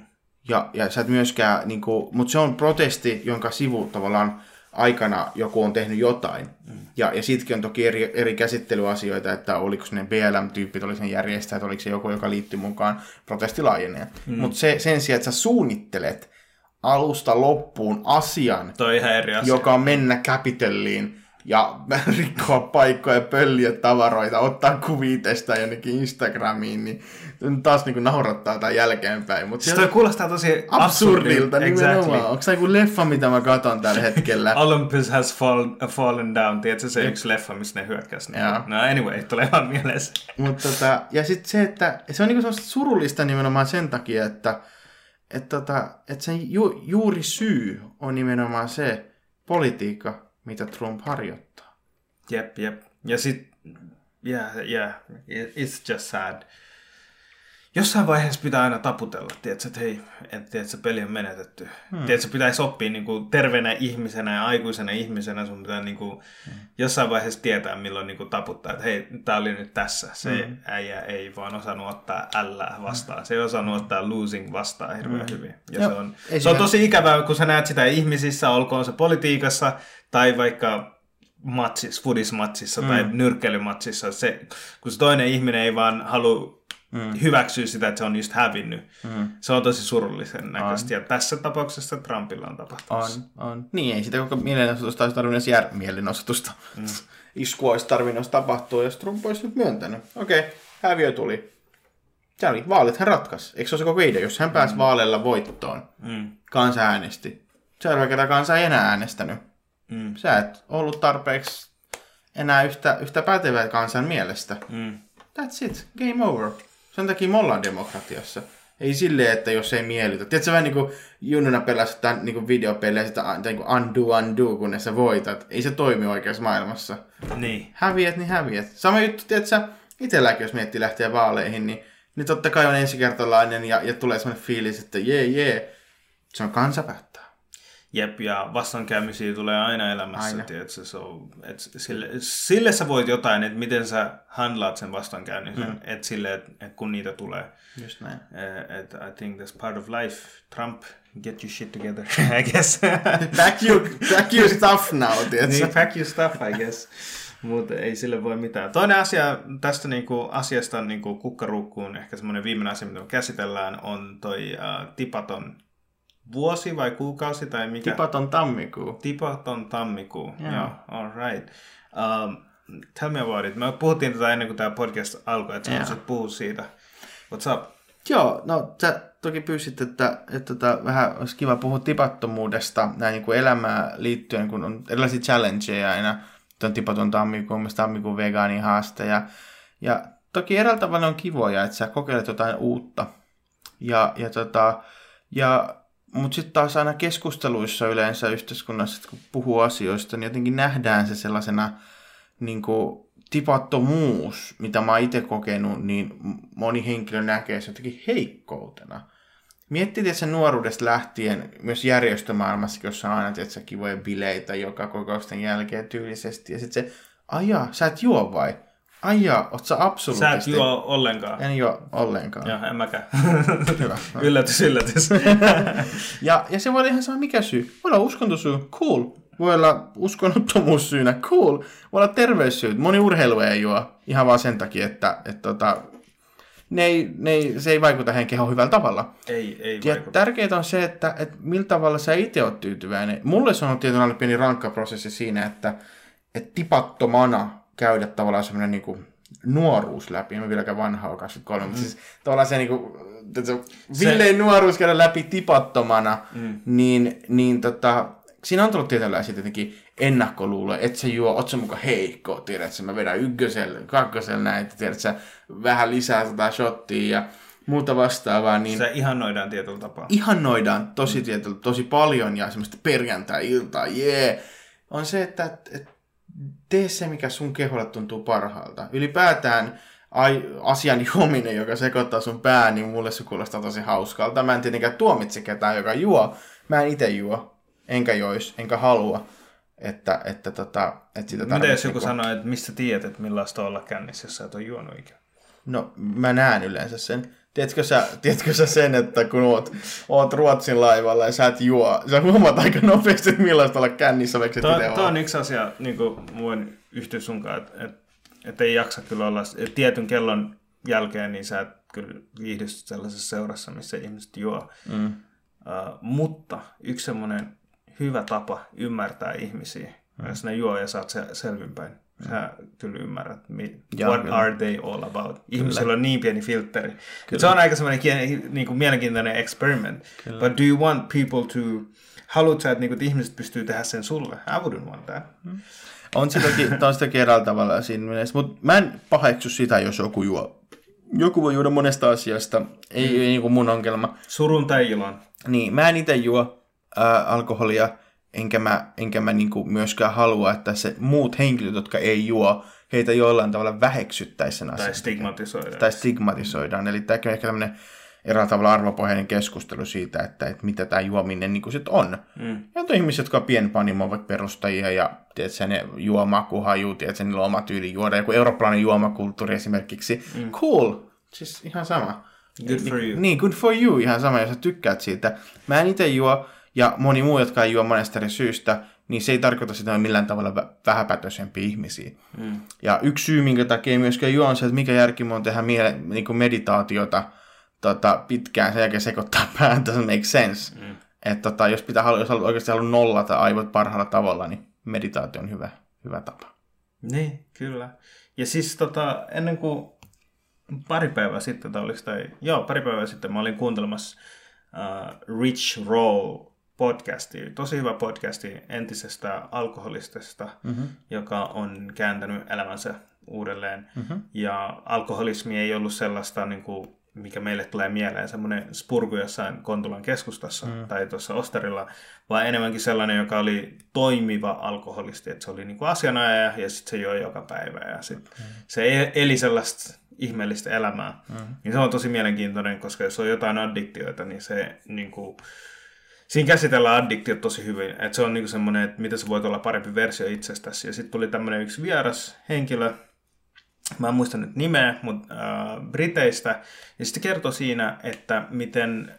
Ja, ja sä et myöskään, niin kuin, mutta se on protesti, jonka sivu tavallaan aikana joku on tehnyt jotain. Mm. Ja, ja siitäkin on toki eri, eri käsittelyasioita, että oliko ne BLM-tyyppit, oli sen järjestäjät, oliko se joku, joka liittyy mukaan protestilaajeneen. Mm. Mutta se, sen sijaan, että sä suunnittelet alusta loppuun asian, Toi ihan eri asia. joka on mennä Capitoliin ja rikkoa paikkoja, pölliä tavaroita, ottaa kuvia tästä jonnekin Instagramiin, niin taas niin naurattaa tai jälkeenpäin. Mutta Siis toi kuulostaa tosi absurdilta nimenomaan. Exactly. Onko se joku leffa, mitä mä katson tällä hetkellä? Olympus has fall, fallen down, tiedätkö se yksi leffa, missä ne hyökkäs? Niin. Joo. No anyway, tulee vaan mieleen se. Mutta tota, ja sitten se, että se on niinku surullista nimenomaan sen takia, että et tota, et sen ju, juuri syy on nimenomaan se politiikka, mitä Trump harjoittaa. Jep, jep. Ja sit, yeah, yeah, it's just sad. Jossain vaiheessa pitää aina taputella, tiedätkö, että hei, et, tiedätkö, peli on menetetty. Hmm. Tiedätkö, pitäisi oppia niin kuin, terveenä ihmisenä ja aikuisena ihmisenä, sun pitää niin kuin, hmm. jossain vaiheessa tietää, milloin niin kuin, taputtaa, että hei, tää oli nyt tässä. Se hmm. äijä ei vaan osannut ottaa ällää vastaan. Se ei osannut ottaa losing vastaan hirveän hyvin. Ja Joo, se on, se on tosi ikävää, kun sä näet sitä ihmisissä, olkoon se politiikassa tai vaikka matsissa, fudismatsissa mm. tai nyrkkeilymatsissa, se, kun se toinen ihminen ei vaan halua mm. hyväksyä sitä, että se on just hävinnyt. Mm. Se on tosi surullisen näköistä. Ja tässä tapauksessa Trumpilla on tapahtunut. On, on. Niin, ei sitä koko mielenosoitusta olisi tarvinnut edes jär... mielenosoitusta. Mm. Iskua olisi tarvinnut tapahtua, jos Trump olisi nyt myöntänyt. Okei, okay, häviö tuli. Se oli, vaalit hän ratkaisi. Eikö se ole se koko idea? Jos hän pääsi mm. vaaleilla voittoon, Mm. kansa äänesti. Seuraava kerta kansa ei enää äänestänyt. Mm. Sä et ollut tarpeeksi enää yhtä, yhtä pätevä kansan mielestä. Mm. That's it. Game over. Sen takia me ollaan demokratiassa. Ei silleen, että jos ei miellytä. Tiedätkö vähän niin kuin junnuna pelasit tämän niin videopelejä, sitä niin kuin undo, undo, kunnes sä voitat. Ei se toimi oikeassa maailmassa. Niin. Häviät, niin häviät. Sama juttu, tiedätkö, itselläkin, jos miettii lähteä vaaleihin, niin, niin totta kai on ensikertalainen ja, ja tulee sellainen fiilis, että jee, jee. Se on kansa päättää. Jep, ja vastoinkäymisiä tulee aina elämässä, Aina. tiedätkö, se on, et sille, sille sä voit jotain, että miten sä handlaat sen vastoinkäynnin, mm. että sille, että et kun niitä tulee. Just näin. Uh, et I think that's part of life. Trump, get your shit together, I guess. Back your, back your stuff now, tiedätkö? niin, pack your stuff, I guess. Mutta ei sille voi mitään. Toinen asia tästä niinku, asiasta niinku, kukkaruukkuun, ehkä semmoinen viimeinen asia, mitä me käsitellään, on toi uh, tipaton vuosi vai kuukausi tai mikä? Tipaton tammikuu. Tipaton tammikuu. Joo. Joo, all right. Um, tell me about it. Me puhuttiin tätä ennen kuin tämä podcast alkoi, että sä Joo. haluaisit puhua siitä. What's up? Joo, no sä toki pyysit, että, että tota, vähän olisi kiva puhua tipattomuudesta näin niin kuin elämään liittyen, kun on erilaisia challengeja aina. Tuon tipaton tammikuun, myös tammikuun vegaani haaste. Ja, ja toki eräällä tavalla on kivoja, että sä kokeilet jotain uutta. Ja, ja tota, ja, mutta sitten taas aina keskusteluissa yleensä yhteiskunnassa, että kun puhuu asioista, niin jotenkin nähdään se sellaisena niin kuin tipattomuus, mitä mä oon itse kokenut, niin moni henkilö näkee se jotenkin heikkoutena. Miettii tietysti nuoruudesta lähtien myös järjestömaailmassa, jossa on aina tietysti, kivoja bileitä joka kokousten jälkeen tyylisesti. Ja sitten se, ajaa, sä et juo vai? Ai jaa, oot sä Sä et juo ollenkaan. En juo ollenkaan. Joo, en mäkään. Hyvä. yllätys, yllätys. Ja, ja se voi olla ihan sama mikä syy. Voi olla uskontosyy, cool. Voi olla uskonnottomuussyynä, cool. Voi olla terveyssyyt. Moni urheilu ei juo ihan vaan sen takia, että, että tota, ne ei, ne ei, se ei vaikuta heidän kehoon hyvällä tavalla. ei, ei Ja vaikuta. tärkeää on se, että, että millä tavalla sä itse oot tyytyväinen. Mulle se on tietynlainen pieni rankka prosessi siinä, että, että tipattomana käydä tavallaan semmoinen niin kuin nuoruus läpi. En mä vieläkään vanha ole 23, mm. mutta siis tavallaan se niin kuin, se villein nuoruus käydä läpi tipattomana, mm. niin, niin tota, siinä on tullut tietynlaisia tietenkin ennakkoluuloja, että se juo, oot sä muka heikko, tiedät sä, mä vedän ykkösellä, kakkosella näitä, tiedät sä, vähän lisää tätä shottia ja muuta vastaavaa, niin Se ihannoidaan tietyllä tapaa. ihannoidaan tosi, tietyllä, tosi paljon ja semmoista perjantai-iltaa, jee, yeah, on se, että et, et, tee se, mikä sun keholle tuntuu parhaalta. Ylipäätään ai, asian juominen, joka sekoittaa sun pää, niin mulle se kuulostaa tosi hauskalta. Mä en tietenkään tuomitse ketään, joka juo. Mä en itse juo, enkä jois, enkä halua, että, että, tota, että sitä Mitä jos joku niinku- sanoo, että mistä tiedät, että millaista olla kännissä, jos sä et ole juonut ikinä? No, mä näen yleensä sen. Tiedätkö sä, tiedätkö sä sen, että kun oot, oot Ruotsin laivalla ja sä et juo, sä huomaat aika nopeasti, että millaista olla kännissä, vaikka et Tuo, itse tuo oo. on yksi asia, niin kuin voin yhtyä sunkaan, että et, et ei jaksa kyllä olla, et tietyn kellon jälkeen, niin sä et kyllä viihdy sellaisessa seurassa, missä ihmiset juo. Mm. Uh, mutta yksi semmoinen hyvä tapa ymmärtää ihmisiä, mm. jos ne juo ja saat se selvinpäin. Sä kyllä ymmärrät, what kyllä. are they all about. Ihmisillä on niin pieni filtteri. Et Se on aika semmoinen niin kuin mielenkiintoinen experiment. Kyllä. But do you want people to... Haluat sä, että, niin kuin, että ihmiset pystyy tehdä sen sulle? I wouldn't want that. On sitäkin, on sitäkin eräällä tavalla siinä mielessä, mutta mä en paheksu sitä, jos joku juo. Joku voi juoda monesta asiasta, ei, ei niin kuin mun ongelma. Surun tai ilon. Niin, mä en itse juo ää, alkoholia, enkä mä, enkä mä niinku myöskään halua, että se muut henkilöt, jotka ei juo, heitä jollain tavalla väheksyttäisi sen Tai asian. stigmatisoida. Tai stigmatisoidaan. Eli tämäkin on ehkä tämmöinen eräällä tavalla arvopohjainen keskustelu siitä, että, että mitä tämä juominen niin sitten on. Mm. Ja on ihmisiä, jotka on pienpanimo, vaikka perustajia, ja tiedätkö, ne juo makuhaju, tiedätkö, niillä on oma tyyli juoda. Joku eurooppalainen juomakulttuuri esimerkiksi. Mm. Cool. Siis ihan sama. Good for you. Niin, good for you, ihan sama, jos sä tykkäät siitä. Mä en itse juo, ja moni muu, jotka ei juo monesta eri syystä, niin se ei tarkoita sitä, että millään tavalla vä- vähäpätöisempiä ihmisiä. Mm. Ja yksi syy, minkä takia ei myöskään juo, on se, että mikä järki on tehdä miele, niin kuin meditaatiota tota, pitkään, sen jälkeen sekoittaa pään, doesn't make sense. Mm. Että tota, jos, pitää, jos halu- oikeasti haluaa nollata aivot parhaalla tavalla, niin meditaatio on hyvä, hyvä tapa. Niin, kyllä. Ja siis tota, ennen kuin pari päivää sitten, tai oliko tai, joo, pari päivää sitten mä olin kuuntelemassa uh, Rich Roll podcastia, tosi hyvä podcasti entisestä alkoholistista, mm-hmm. joka on kääntänyt elämänsä uudelleen. Mm-hmm. Ja alkoholismi ei ollut sellaista, niin kuin, mikä meille tulee mieleen, semmoinen spurgu jossain Kontulan keskustassa mm. tai tuossa Osterilla, vaan enemmänkin sellainen, joka oli toimiva alkoholisti, että se oli niin kuin asianajaja ja sitten se joi joka päivä ja sit mm. se e- eli sellaista ihmeellistä elämää. Mm. Niin se on tosi mielenkiintoinen, koska jos on jotain addiktioita, niin se niin kuin, Siinä käsitellään addiktiot tosi hyvin, että se on niinku semmoinen, että miten sä voit olla parempi versio itsestäsi. Ja sitten tuli tämmöinen yksi vieras henkilö, mä en muista nyt nimeä, mutta äh, Briteistä, ja sitten kertoi siinä, että miten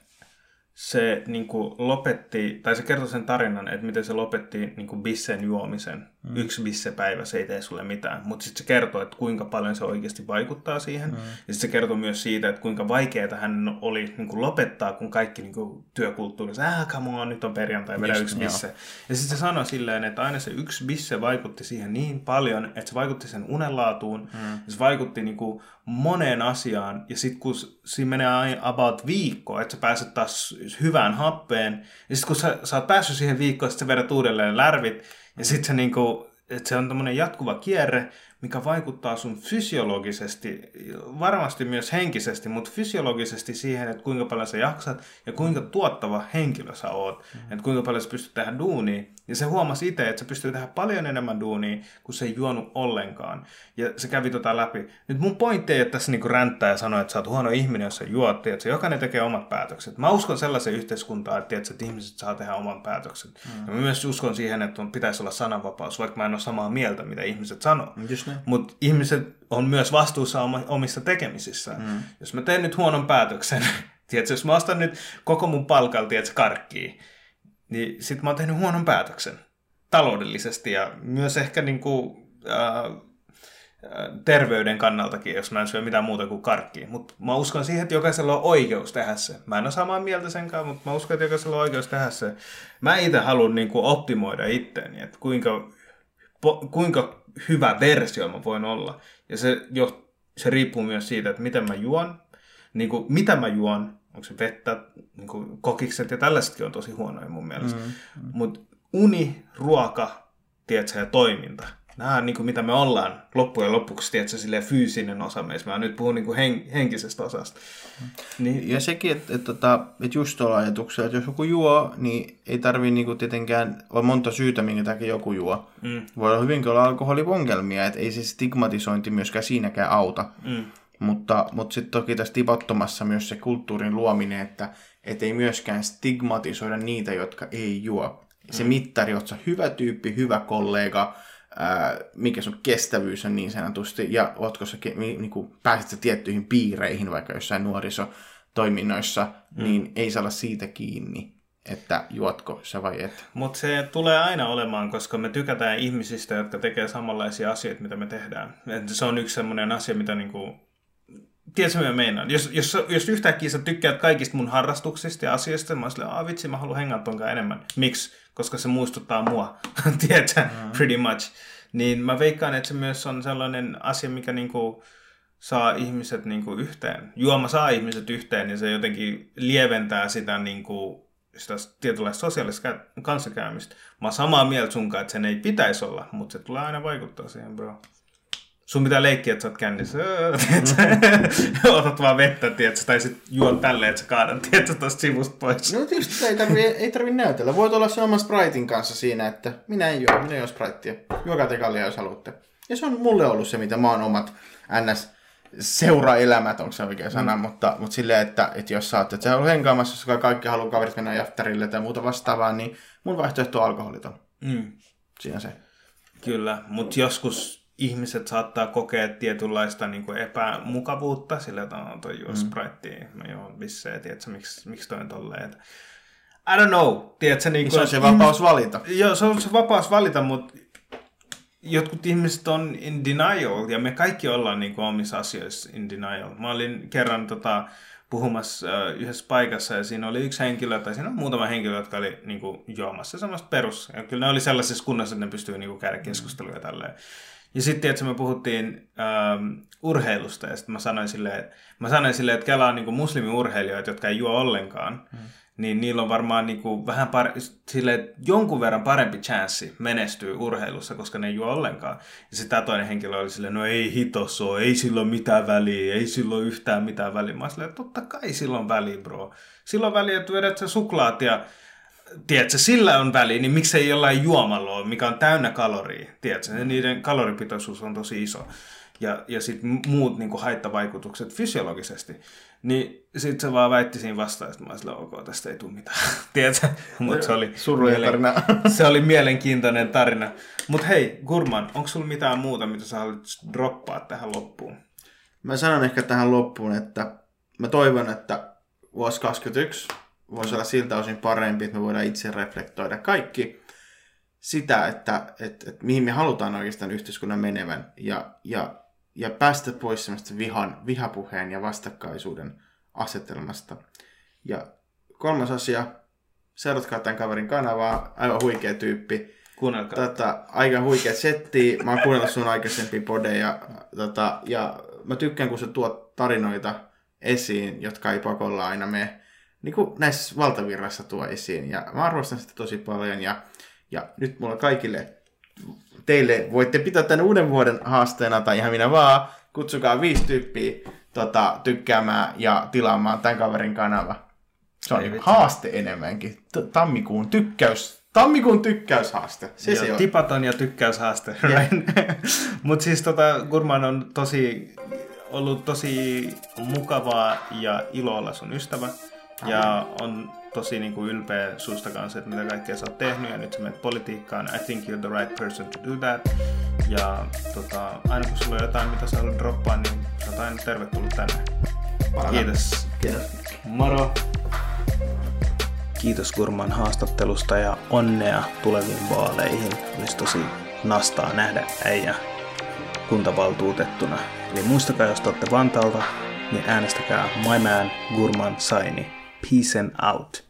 se niin kuin, lopetti, tai se kertoi sen tarinan, että miten se lopetti niin kuin, bissen juomisen. Mm. Yksi bisse päivä, se ei tee sulle mitään. Mutta sitten se kertoo, että kuinka paljon se oikeasti vaikuttaa siihen. Mm. Ja sitten se kertoo myös siitä, että kuinka vaikeaa hän oli niin kuin, lopettaa, kun kaikki niin kuin, työkulttuurissa, äh, come on, nyt on perjantai, vedä Just, yksi joo. bisse. Ja sitten se sanoi silleen, että aina se yksi bisse vaikutti siihen niin paljon, että se vaikutti sen unenlaatuun, mm. ja se vaikutti niin kuin, moneen asiaan, ja sitten kun siinä menee aina about viikko, että sä pääset taas hyvään happeen, ja sitten kun sä, sä oot päässyt siihen viikkoon, sitten sä vedät uudelleen lärvit, ja sitten se niinku, että se on tämmöinen jatkuva kierre, mikä vaikuttaa sun fysiologisesti, varmasti myös henkisesti, mutta fysiologisesti siihen, että kuinka paljon sä jaksat ja kuinka tuottava henkilö sä oot, mm. että kuinka paljon sä pystyt tehdä duunia. Ja se huomasi itse, että sä pystyy tehdä paljon enemmän duunia, kun se ei juonut ollenkaan. Ja se kävi tota läpi. Nyt mun pointti ei ole tässä niinku ränttää ja sanoa, että sä oot huono ihminen, jos sä juot, että jokainen tekee omat päätökset. Mä uskon sellaiseen yhteiskuntaan, että, tiedätkö, että ihmiset saa tehdä oman päätöksen. Mm. Ja mä myös uskon siihen, että on- pitäisi olla sananvapaus, vaikka mä en ole samaa mieltä, mitä ihmiset sanoo. Mutta ihmiset on myös vastuussa omissa tekemisissään. Mm. Jos mä teen nyt huonon päätöksen, tiedätkö, jos mä ostan nyt koko mun palkalta, tiedätkö, karkkiin, niin sit mä oon tehnyt huonon päätöksen taloudellisesti ja myös ehkä niin kuin, äh, terveyden kannaltakin, jos mä en syö mitään muuta kuin karkkia. Mutta mä uskon siihen, että jokaisella on oikeus tehdä se. Mä en ole samaa mieltä sen kanssa, mutta mä uskon, että jokaisella on oikeus tehdä se. Mä itse haluan niin kuin optimoida itteeni, että kuinka, po, kuinka hyvä versio mä voin olla. Ja se, jo, se riippuu myös siitä, että miten mä juon, niin kuin, mitä mä juon, onko se vettä, niin kuin kokikset ja tällaisetkin on tosi huonoja mun mielestä. Mm, mm. Mutta uni, ruoka, tiedätkö, ja toiminta – nämä on niin kuin, mitä me ollaan loppujen lopuksi, tiedätkö, silleen fyysinen osa meissä. Mä nyt puhun niin kuin hen, henkisestä osasta. Niin. Ja sekin, että, että, että, että just tuolla ajatuksella, että jos joku juo, niin ei tarvii niin kuin tietenkään, on monta syytä, minkä takia joku juo. Mm. Voi olla hyvinkin olla alkoholiongelmia, että ei se stigmatisointi myöskään siinäkään auta. Mm. Mutta, mutta sitten toki tässä tipottomassa myös se kulttuurin luominen, että et ei myöskään stigmatisoida niitä, jotka ei juo. Se mm. mittari, että hyvä tyyppi, hyvä kollega, ää, mikä sun kestävyys on niin sanotusti, ja ootko sä, niin kuin, pääsit sä tiettyihin piireihin vaikka jossain nuorisotoiminnoissa, mm. niin ei saa olla siitä kiinni, että juotko sä vai et. Mutta se tulee aina olemaan, koska me tykätään ihmisistä, jotka tekee samanlaisia asioita, mitä me tehdään. Et se on yksi sellainen asia, mitä niinku, tiedätkö mitä meinaan? Jos, jos, jos yhtäkkiä sä tykkäät kaikista mun harrastuksista ja asioista, mä oon silleen, vitsi, mä haluan hengata tonkaan enemmän. Miksi? Koska se muistuttaa mua, tiedätkö, mm. pretty much. Niin mä veikkaan, että se myös on sellainen asia, mikä niinku saa ihmiset niinku yhteen. Juoma saa ihmiset yhteen ja se jotenkin lieventää sitä, niinku, sitä tietynlaista sosiaalista kanssakäymistä. Mä oon samaa mieltä sunkaan, että sen ei pitäisi olla, mutta se tulee aina vaikuttaa siihen, bro sun pitää leikkiä, että sä oot kännissä. Otat vaan vettä, tiedätkö, tai sit juon tälleen, että sä kaadan, tiedätkö, tosta sivusta pois. No tietysti ei tarvi, ei tarvi näytellä. Voit olla sen oman Spritein kanssa siinä, että minä en juo, minä en juo Spritea. Juokaa te jos haluatte. Ja se on mulle ollut se, mitä mä oon omat ns seuraelämät, onko se oikea sana, mm. mutta, mutta silleen, että, että jos sä oot, että sä oot henkaamassa, jos kaikki haluaa kaverit mennä jaftarille tai muuta vastaavaa, niin mun vaihtoehto on alkoholiton. Mm. Siinä se. Kyllä, mutta joskus ihmiset saattaa kokea tietynlaista niin kuin epämukavuutta sillä, että on toi juo mm. Sprite, mä juon bissejä, tiedätkö, miksi, miksi toi on tolleen. I don't know, tiedätkö, niin kuin, se on se vapaus valita. Joo, se on se vapaus valita, mutta jotkut ihmiset on in denial, ja me kaikki ollaan niin kuin omissa asioissa in denial. Mä olin kerran tota, puhumassa uh, yhdessä paikassa ja siinä oli yksi henkilö, tai siinä on muutama henkilö, jotka oli niin kuin, juomassa semmoista perus. Ja kyllä ne oli sellaisessa kunnossa, että ne pystyy niin kuin, käydä keskustelua mm. tälleen. Ja sitten, että me puhuttiin ähm, urheilusta, ja sitten mä sanoin silleen, mä sanoin silleen, että Kela on niin muslimiurheilijoita, jotka ei juo ollenkaan, mm. niin niillä on varmaan niin kuin vähän par- sille, jonkun verran parempi chanssi menestyä urheilussa, koska ne ei juo ollenkaan. Ja sitten tämä toinen henkilö oli silleen, no ei hitosso, ei silloin mitään väliä, ei silloin yhtään mitään väliä. Mä silleen, totta kai silloin väliä, bro. Silloin väliä, että vedät sä suklaat ja tiedätkö, sillä on väliä, niin miksei jollain juomalla ole, mikä on täynnä kaloria, tiedätkö, niiden kaloripitoisuus on tosi iso. Ja, ja sitten muut niin kuin haittavaikutukset fysiologisesti. Niin sitten se vaan väitti siinä vastaan, että mä olin ok, tästä ei tule mitään. Tiedätkö? Mutta se oli, mielen... se oli mielenkiintoinen tarina. Mutta hei, Gurman, onko sulla mitään muuta, mitä sä haluat droppaa tähän loppuun? Mä sanon ehkä tähän loppuun, että mä toivon, että vuosi 2021 voisi olla siltä osin parempi, että me voidaan itse reflektoida kaikki sitä, että, että, että mihin me halutaan oikeastaan yhteiskunnan menevän ja, ja, ja päästä pois semmoista vihan, vihapuheen ja vastakkaisuuden asetelmasta. Ja kolmas asia, seuratkaa tämän kaverin kanavaa, aivan huikea tyyppi. Kuunnelkaa. Tota, aika huikea setti. Mä oon kuunnellut sun aikaisempia podeja. Tota, ja mä tykkään, kun sä tuot tarinoita esiin, jotka ei pakolla aina mene niin kuin näissä valtavirrassa tuo esiin. Ja mä arvostan sitä tosi paljon. Ja, ja nyt mulla kaikille teille voitte pitää tämän uuden vuoden haasteena tai ihan minä vaan. Kutsukaa viisi tyyppiä tota, tykkäämään ja tilaamaan tämän kaverin kanava. Se on Ei haaste enemmänkin. Tammikuun tykkäys Tammikuun tykkäyshaaste. Se Joo, se on. Tipaton ja tykkäyshaaste. Right? Mutta siis tota, Gurman on tosi, ollut tosi mukavaa ja ilo olla sun ystävä. Ja on tosi niin kuin ylpeä susta kanssa, että mitä kaikkea sä oot tehnyt ja nyt sä menet politiikkaan. I think you're the right person to do that. Ja tota, aina kun sulla on jotain, mitä sä haluat droppaa, niin sä oot aina tervetullut tänne. Kiitos. Kiitos. Moro! Kiitos Gurman haastattelusta ja onnea tuleviin vaaleihin. Olisi tosi nastaa nähdä äijä kuntavaltuutettuna. Eli muistakaa, jos olette Vantaalta, niin äänestäkää My Man Gurman Saini. Peace and out.